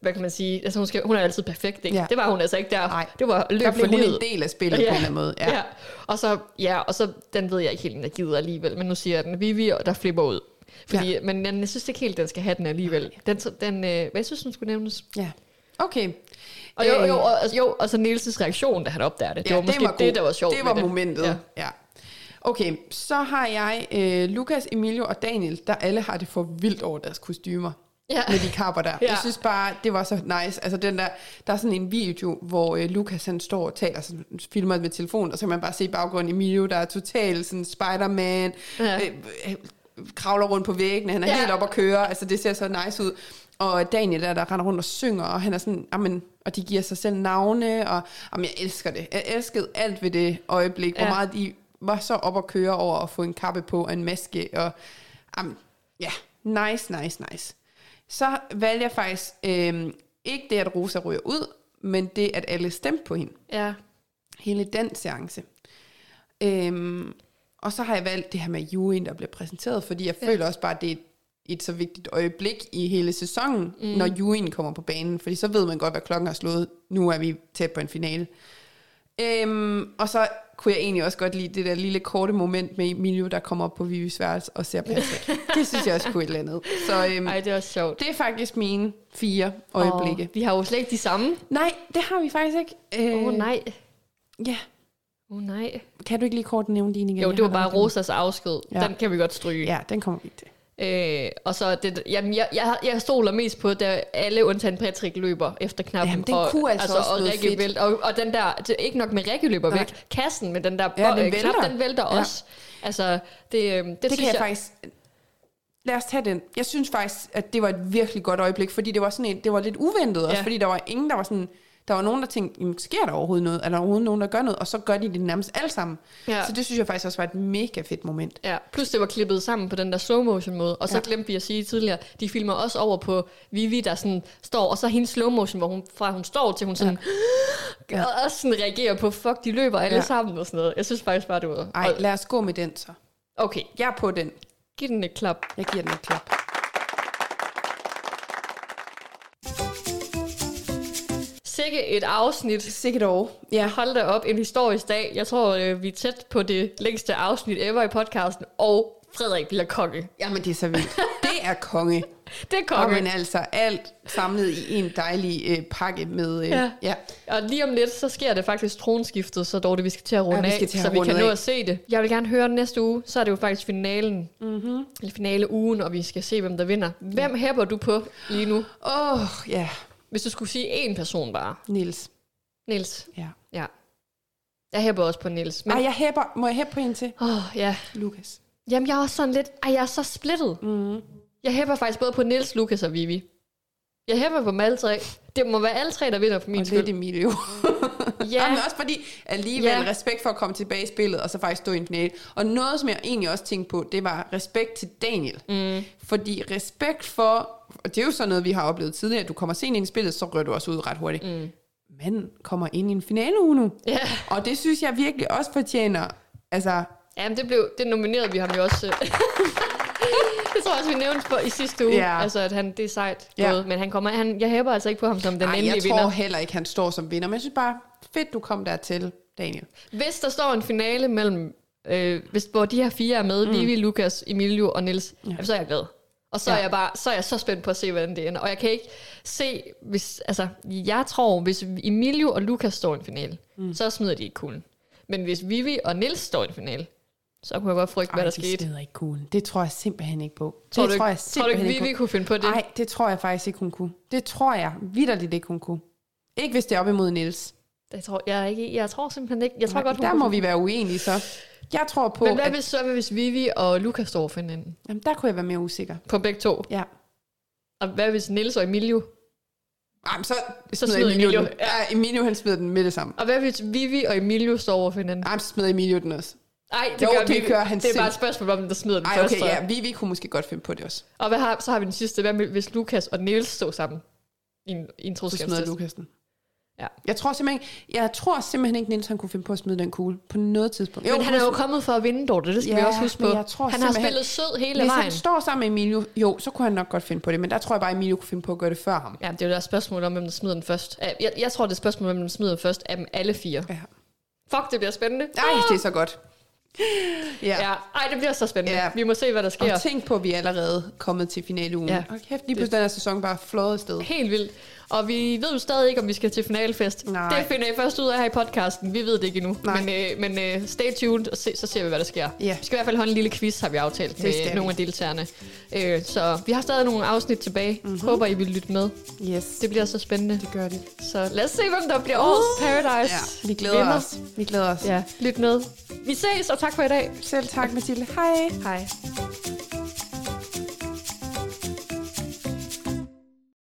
hvad kan man sige, altså hun, skal, hun er altid perfekt, ikke? Ja. Det var hun altså ikke der. Nej. Det var løb Der for blev hun livet. en del af spillet på en eller anden måde. Ja. ja. Og så, ja, og så, den ved jeg ikke helt, om jeg gider alligevel, men nu siger jeg den, Vivi, og der flipper ud. Fordi, ja. Men jeg, jeg synes ikke helt, den skal have den alligevel. Den, den, øh, hvad jeg synes, den skulle nævnes. ja. Okay. Og jo, Øh, jo, og, altså, jo, og så Nielses reaktion, da han opdager det. Det Ja, var måske det, god. der var sjovt Det var momentet. Ja. Ja. Okay, så har jeg øh, Lukas, Emilio og Daniel, der alle har det for vildt over deres kostymer. Ja. Med de kapper der. Ja. Jeg synes bare, det var så nice. Altså den der, der er sådan en video, hvor øh, Lukas han står og taler, sådan, filmer med telefonen, og så kan man bare se i baggrunden Emilio, der er totalt sådan Spider-Man, Ja. øh, øh, kravler rundt på væggene, han er ja. helt op at køre, altså det ser så nice ud. Og Daniel der, der render rundt og synger, og han er sådan, amen, og de giver sig selv navne, og jamen, jeg elsker det. Jeg elskede alt ved det øjeblik, ja. Hvor meget de var så op at køre over at få en kappe på og en maske, og jamen, ja, nice, nice, nice. Så valgte jeg faktisk øh, ikke det, at Rosa ryger ud, men det, at alle stemte på hende. ja. Hele den seance. Øhm, og så har jeg valgt det her med juryen, der bliver præsenteret, fordi jeg Ja. ja. føler også bare, at det er et, et så vigtigt øjeblik i hele sæsonen, mm. når juryen kommer på banen, fordi så ved man godt, hvad klokken har slået. Nu er vi tæt på en finale. Øhm, og så kunne jeg egentlig også godt lide det der lille korte moment med Emilio, der kommer op på Vivis værelse og ser Patrick. det synes jeg også kunne et eller andet. Så øhm, Ej, det er også sjovt. det er faktisk mine fire øjeblikke. Og vi har jo slet ikke de samme. Nej, det har vi faktisk ikke. Åh Øh, oh, nej. Ja, Åh oh, nej. kan du ikke lige kort nævne dine igen? Jo, det var bare. Rosas afsked. Ja. Den kan vi godt stryge. Ja, den kommer vi til. Øh, og så det, jamen, jeg, jeg, jeg stoler mest på, at alle undtagen Patrick løber efter knappen. Jamen, den og, kunne altså også og, Rikke vælt, og, og den der, det er ikke nok med Rikke løber Nej. væk, kassen med den der Ja, den den knap, vælter. den vælter Ja. også. Altså, det, øhm, det, Det, det synes kan jeg, faktisk... Lad os tage den. Jeg synes faktisk, at det var et virkelig godt øjeblik, fordi det var sådan en, det var lidt uventet også, Ja. fordi der var ingen, der var sådan, der var nogen, der tænkte, "Jamen, sker der overhovedet noget? Er der overhovedet nogen, der gør noget? Og så gør de det nærmest alle sammen. Ja. Så det synes jeg faktisk også var et mega fedt moment. Ja, plus det var klippet sammen på den der slow motion måde. Og så Ja. ja. glemte vi at sige tidligere, de filmer også over på Vivi, der sådan står, og så hendes slow motion, hvor hun, fra hun står til hun sådan, ja. og også sådan reagerer på, fuck, de løber alle Ja. ja. sammen og sådan noget. Jeg synes faktisk bare, det var... Ej, lad os gå med den så. Okay, Jeg er på den. giv den et klap. Jeg giver den et klap. Sikke et afsnit. Sikkert over. Ja. Hold da op, en historisk dag. Jeg tror, øh, vi er tæt på det længste afsnit ever i podcasten, og Frederik bliver konge. Jamen, det er så vildt. Det er konge. Det er Og konge. men altså alt samlet i en dejlig øh, pakke med... Øh, Ja. ja. Og lige om lidt, så sker det faktisk tronskiftet, så dog det, vi skal til at runde Ja, vi af, skal til at så vi runde kan nå af. at se det. Jeg vil gerne høre næste uge, så er det jo faktisk finalen, Mhm. mm-hmm. eller finale ugen, og vi skal se, hvem der vinder. Hvem hæpper du på lige nu? Åh, oh, ja. Hvis du skulle sige én person bare. Nils. Niels. Ja. Ja. Jeg hæpper også på Niels. Men, Ej, jeg hæpper. Må jeg hæppe på en til? åh, ja. Lukas. Jamen, jeg er også sådan lidt... Ej, jeg er så splittet. Mm. Jeg hæpper faktisk både på Niels, Lukas og Vivi. Jeg hæpper på dem alle tre. Det må være alle tre, der vinder for min Og skyld. lidt Emilio. Ja. Ja. Jamen også fordi alligevel Ja. ja. respekt for at komme tilbage i spillet, og så faktisk stå i en finale. Og noget, som jeg egentlig også tænkte på, det var respekt til Daniel. Mm. Fordi respekt for, og det er jo sådan noget, vi har oplevet tidligere, at du kommer sent ind i spillet, så rører du også ud ret hurtigt. Mm. Men kommer ind i en finale uge nu. Ja. Og det synes jeg virkelig også fortjener, altså, Jamen, det, blev, det nominerede vi ham jo også. det tror jeg også, vi nævnte på i sidste uge. Ja. Altså, at han, det er sejt Ja. gået. Men han kommer, han, jeg hæpper altså ikke på ham som den ej, endelige jeg tror vinder. heller ikke, han står som vinder. Men jeg synes bare, fedt, du kom dertil, Daniel. Hvis der står en finale mellem, øh, hvis, hvor de her fire er med, mm. Vivi, Lukas, Emilio og Nils, ja. jamen, så er jeg glad. Og så. Ja. er jeg bare, så er jeg så spændt på at se, hvordan det ender. Og jeg kan ikke se, hvis, altså, jeg tror, hvis Emilio og Lukas står i en finale, mm. så smider de ikke kuglen. Men hvis Vivi og Nils står i en finale, så kunne jeg godt frygte, hvad der de skete. smider ikke kuglen. Det tror jeg simpelthen ikke på. Tror det du, tror jeg ikke, tror du ikke, simpelthen Vivi på. kunne finde på det? Nej, det tror jeg faktisk ikke, hun kunne. Det tror jeg vidderligt ikke, hun kunne. Ikke hvis det er op imod Niels. Jeg tror, jeg, ikke, jeg tror simpelthen ikke. Jeg tror godt, hun der må vi være uenige så. Jeg tror på, Men hvad at hvis, så hvis Vivi og Lukas står for hinanden? jamen, der kunne jeg være mere usikker. På begge to. Ja. Og hvad hvis Nils og Emilio? Jamen, så, Så smider Emilio, Emilio. den. Ja, Emilio han smider den med det samme. Og hvad hvis Vivi og Emilio står over for hinanden? Jamen, så smider Emilio den også. Nej, det, Jo, gør det Vivi. gør han Det er bare et selv. spørgsmål om, der smider den Ej, først. okay, tror ja, vi, vi kunne måske godt finde på det også. Og hvad har, så har vi den sidste. Hvad med, hvis Lukas og Niels står sammen i en, i en Så smider troskabstest? Lukas den. Ja. Jeg tror simpelthen, jeg tror simpelthen ikke, Niels han kunne finde på at smide den kugle på noget tidspunkt. Men han er jo kommet for at vinde, Dorte. Det skal vi Ja, også huske på. jeg tror han har spillet sød hele Hvis vejen. han står sammen med Emilio, jo, så kunne han nok godt finde på det, men der tror jeg bare, at Emilio kunne finde på at gøre det før ham. Ja, det er jo et spørgsmål om, hvem der smider den først. Jeg, jeg tror, det er et spørgsmål om, hvem der smider den først af dem alle fire. Ja. Fuck, det bliver spændende. Ej, det er så godt. Ja. Ja, ej, det bliver så spændende. Ja. Vi må se, hvad der sker. Og tænk på, at vi er allerede kommet til finaleugen. Ja. Og kæft, lige pludselig den her sæson bare flået afsted. Helt vildt. Og vi ved jo stadig ikke, om vi skal til finalefest. Nej. Det finder I først ud af her i podcasten. Vi ved det ikke endnu. Nej. Men, øh, men øh, stay tuned, og se, så ser vi, hvad der sker. Ja. Vi skal i hvert fald holde en lille quiz, har vi aftalt Det med vi. nogle af deltagerne. Øh, så vi har stadig nogle afsnit tilbage. Mm-hmm. Håber, I vil lytte med. Yes, Det bliver så spændende. det gør det. Så lad os se, hvem der bliver årets Paradise. Ja, vi glæder vinder. os. Vi glæder os. Ja, lyt med. Vi ses, og tak for i dag. Selv tak, Mathilde. Hej. Hej.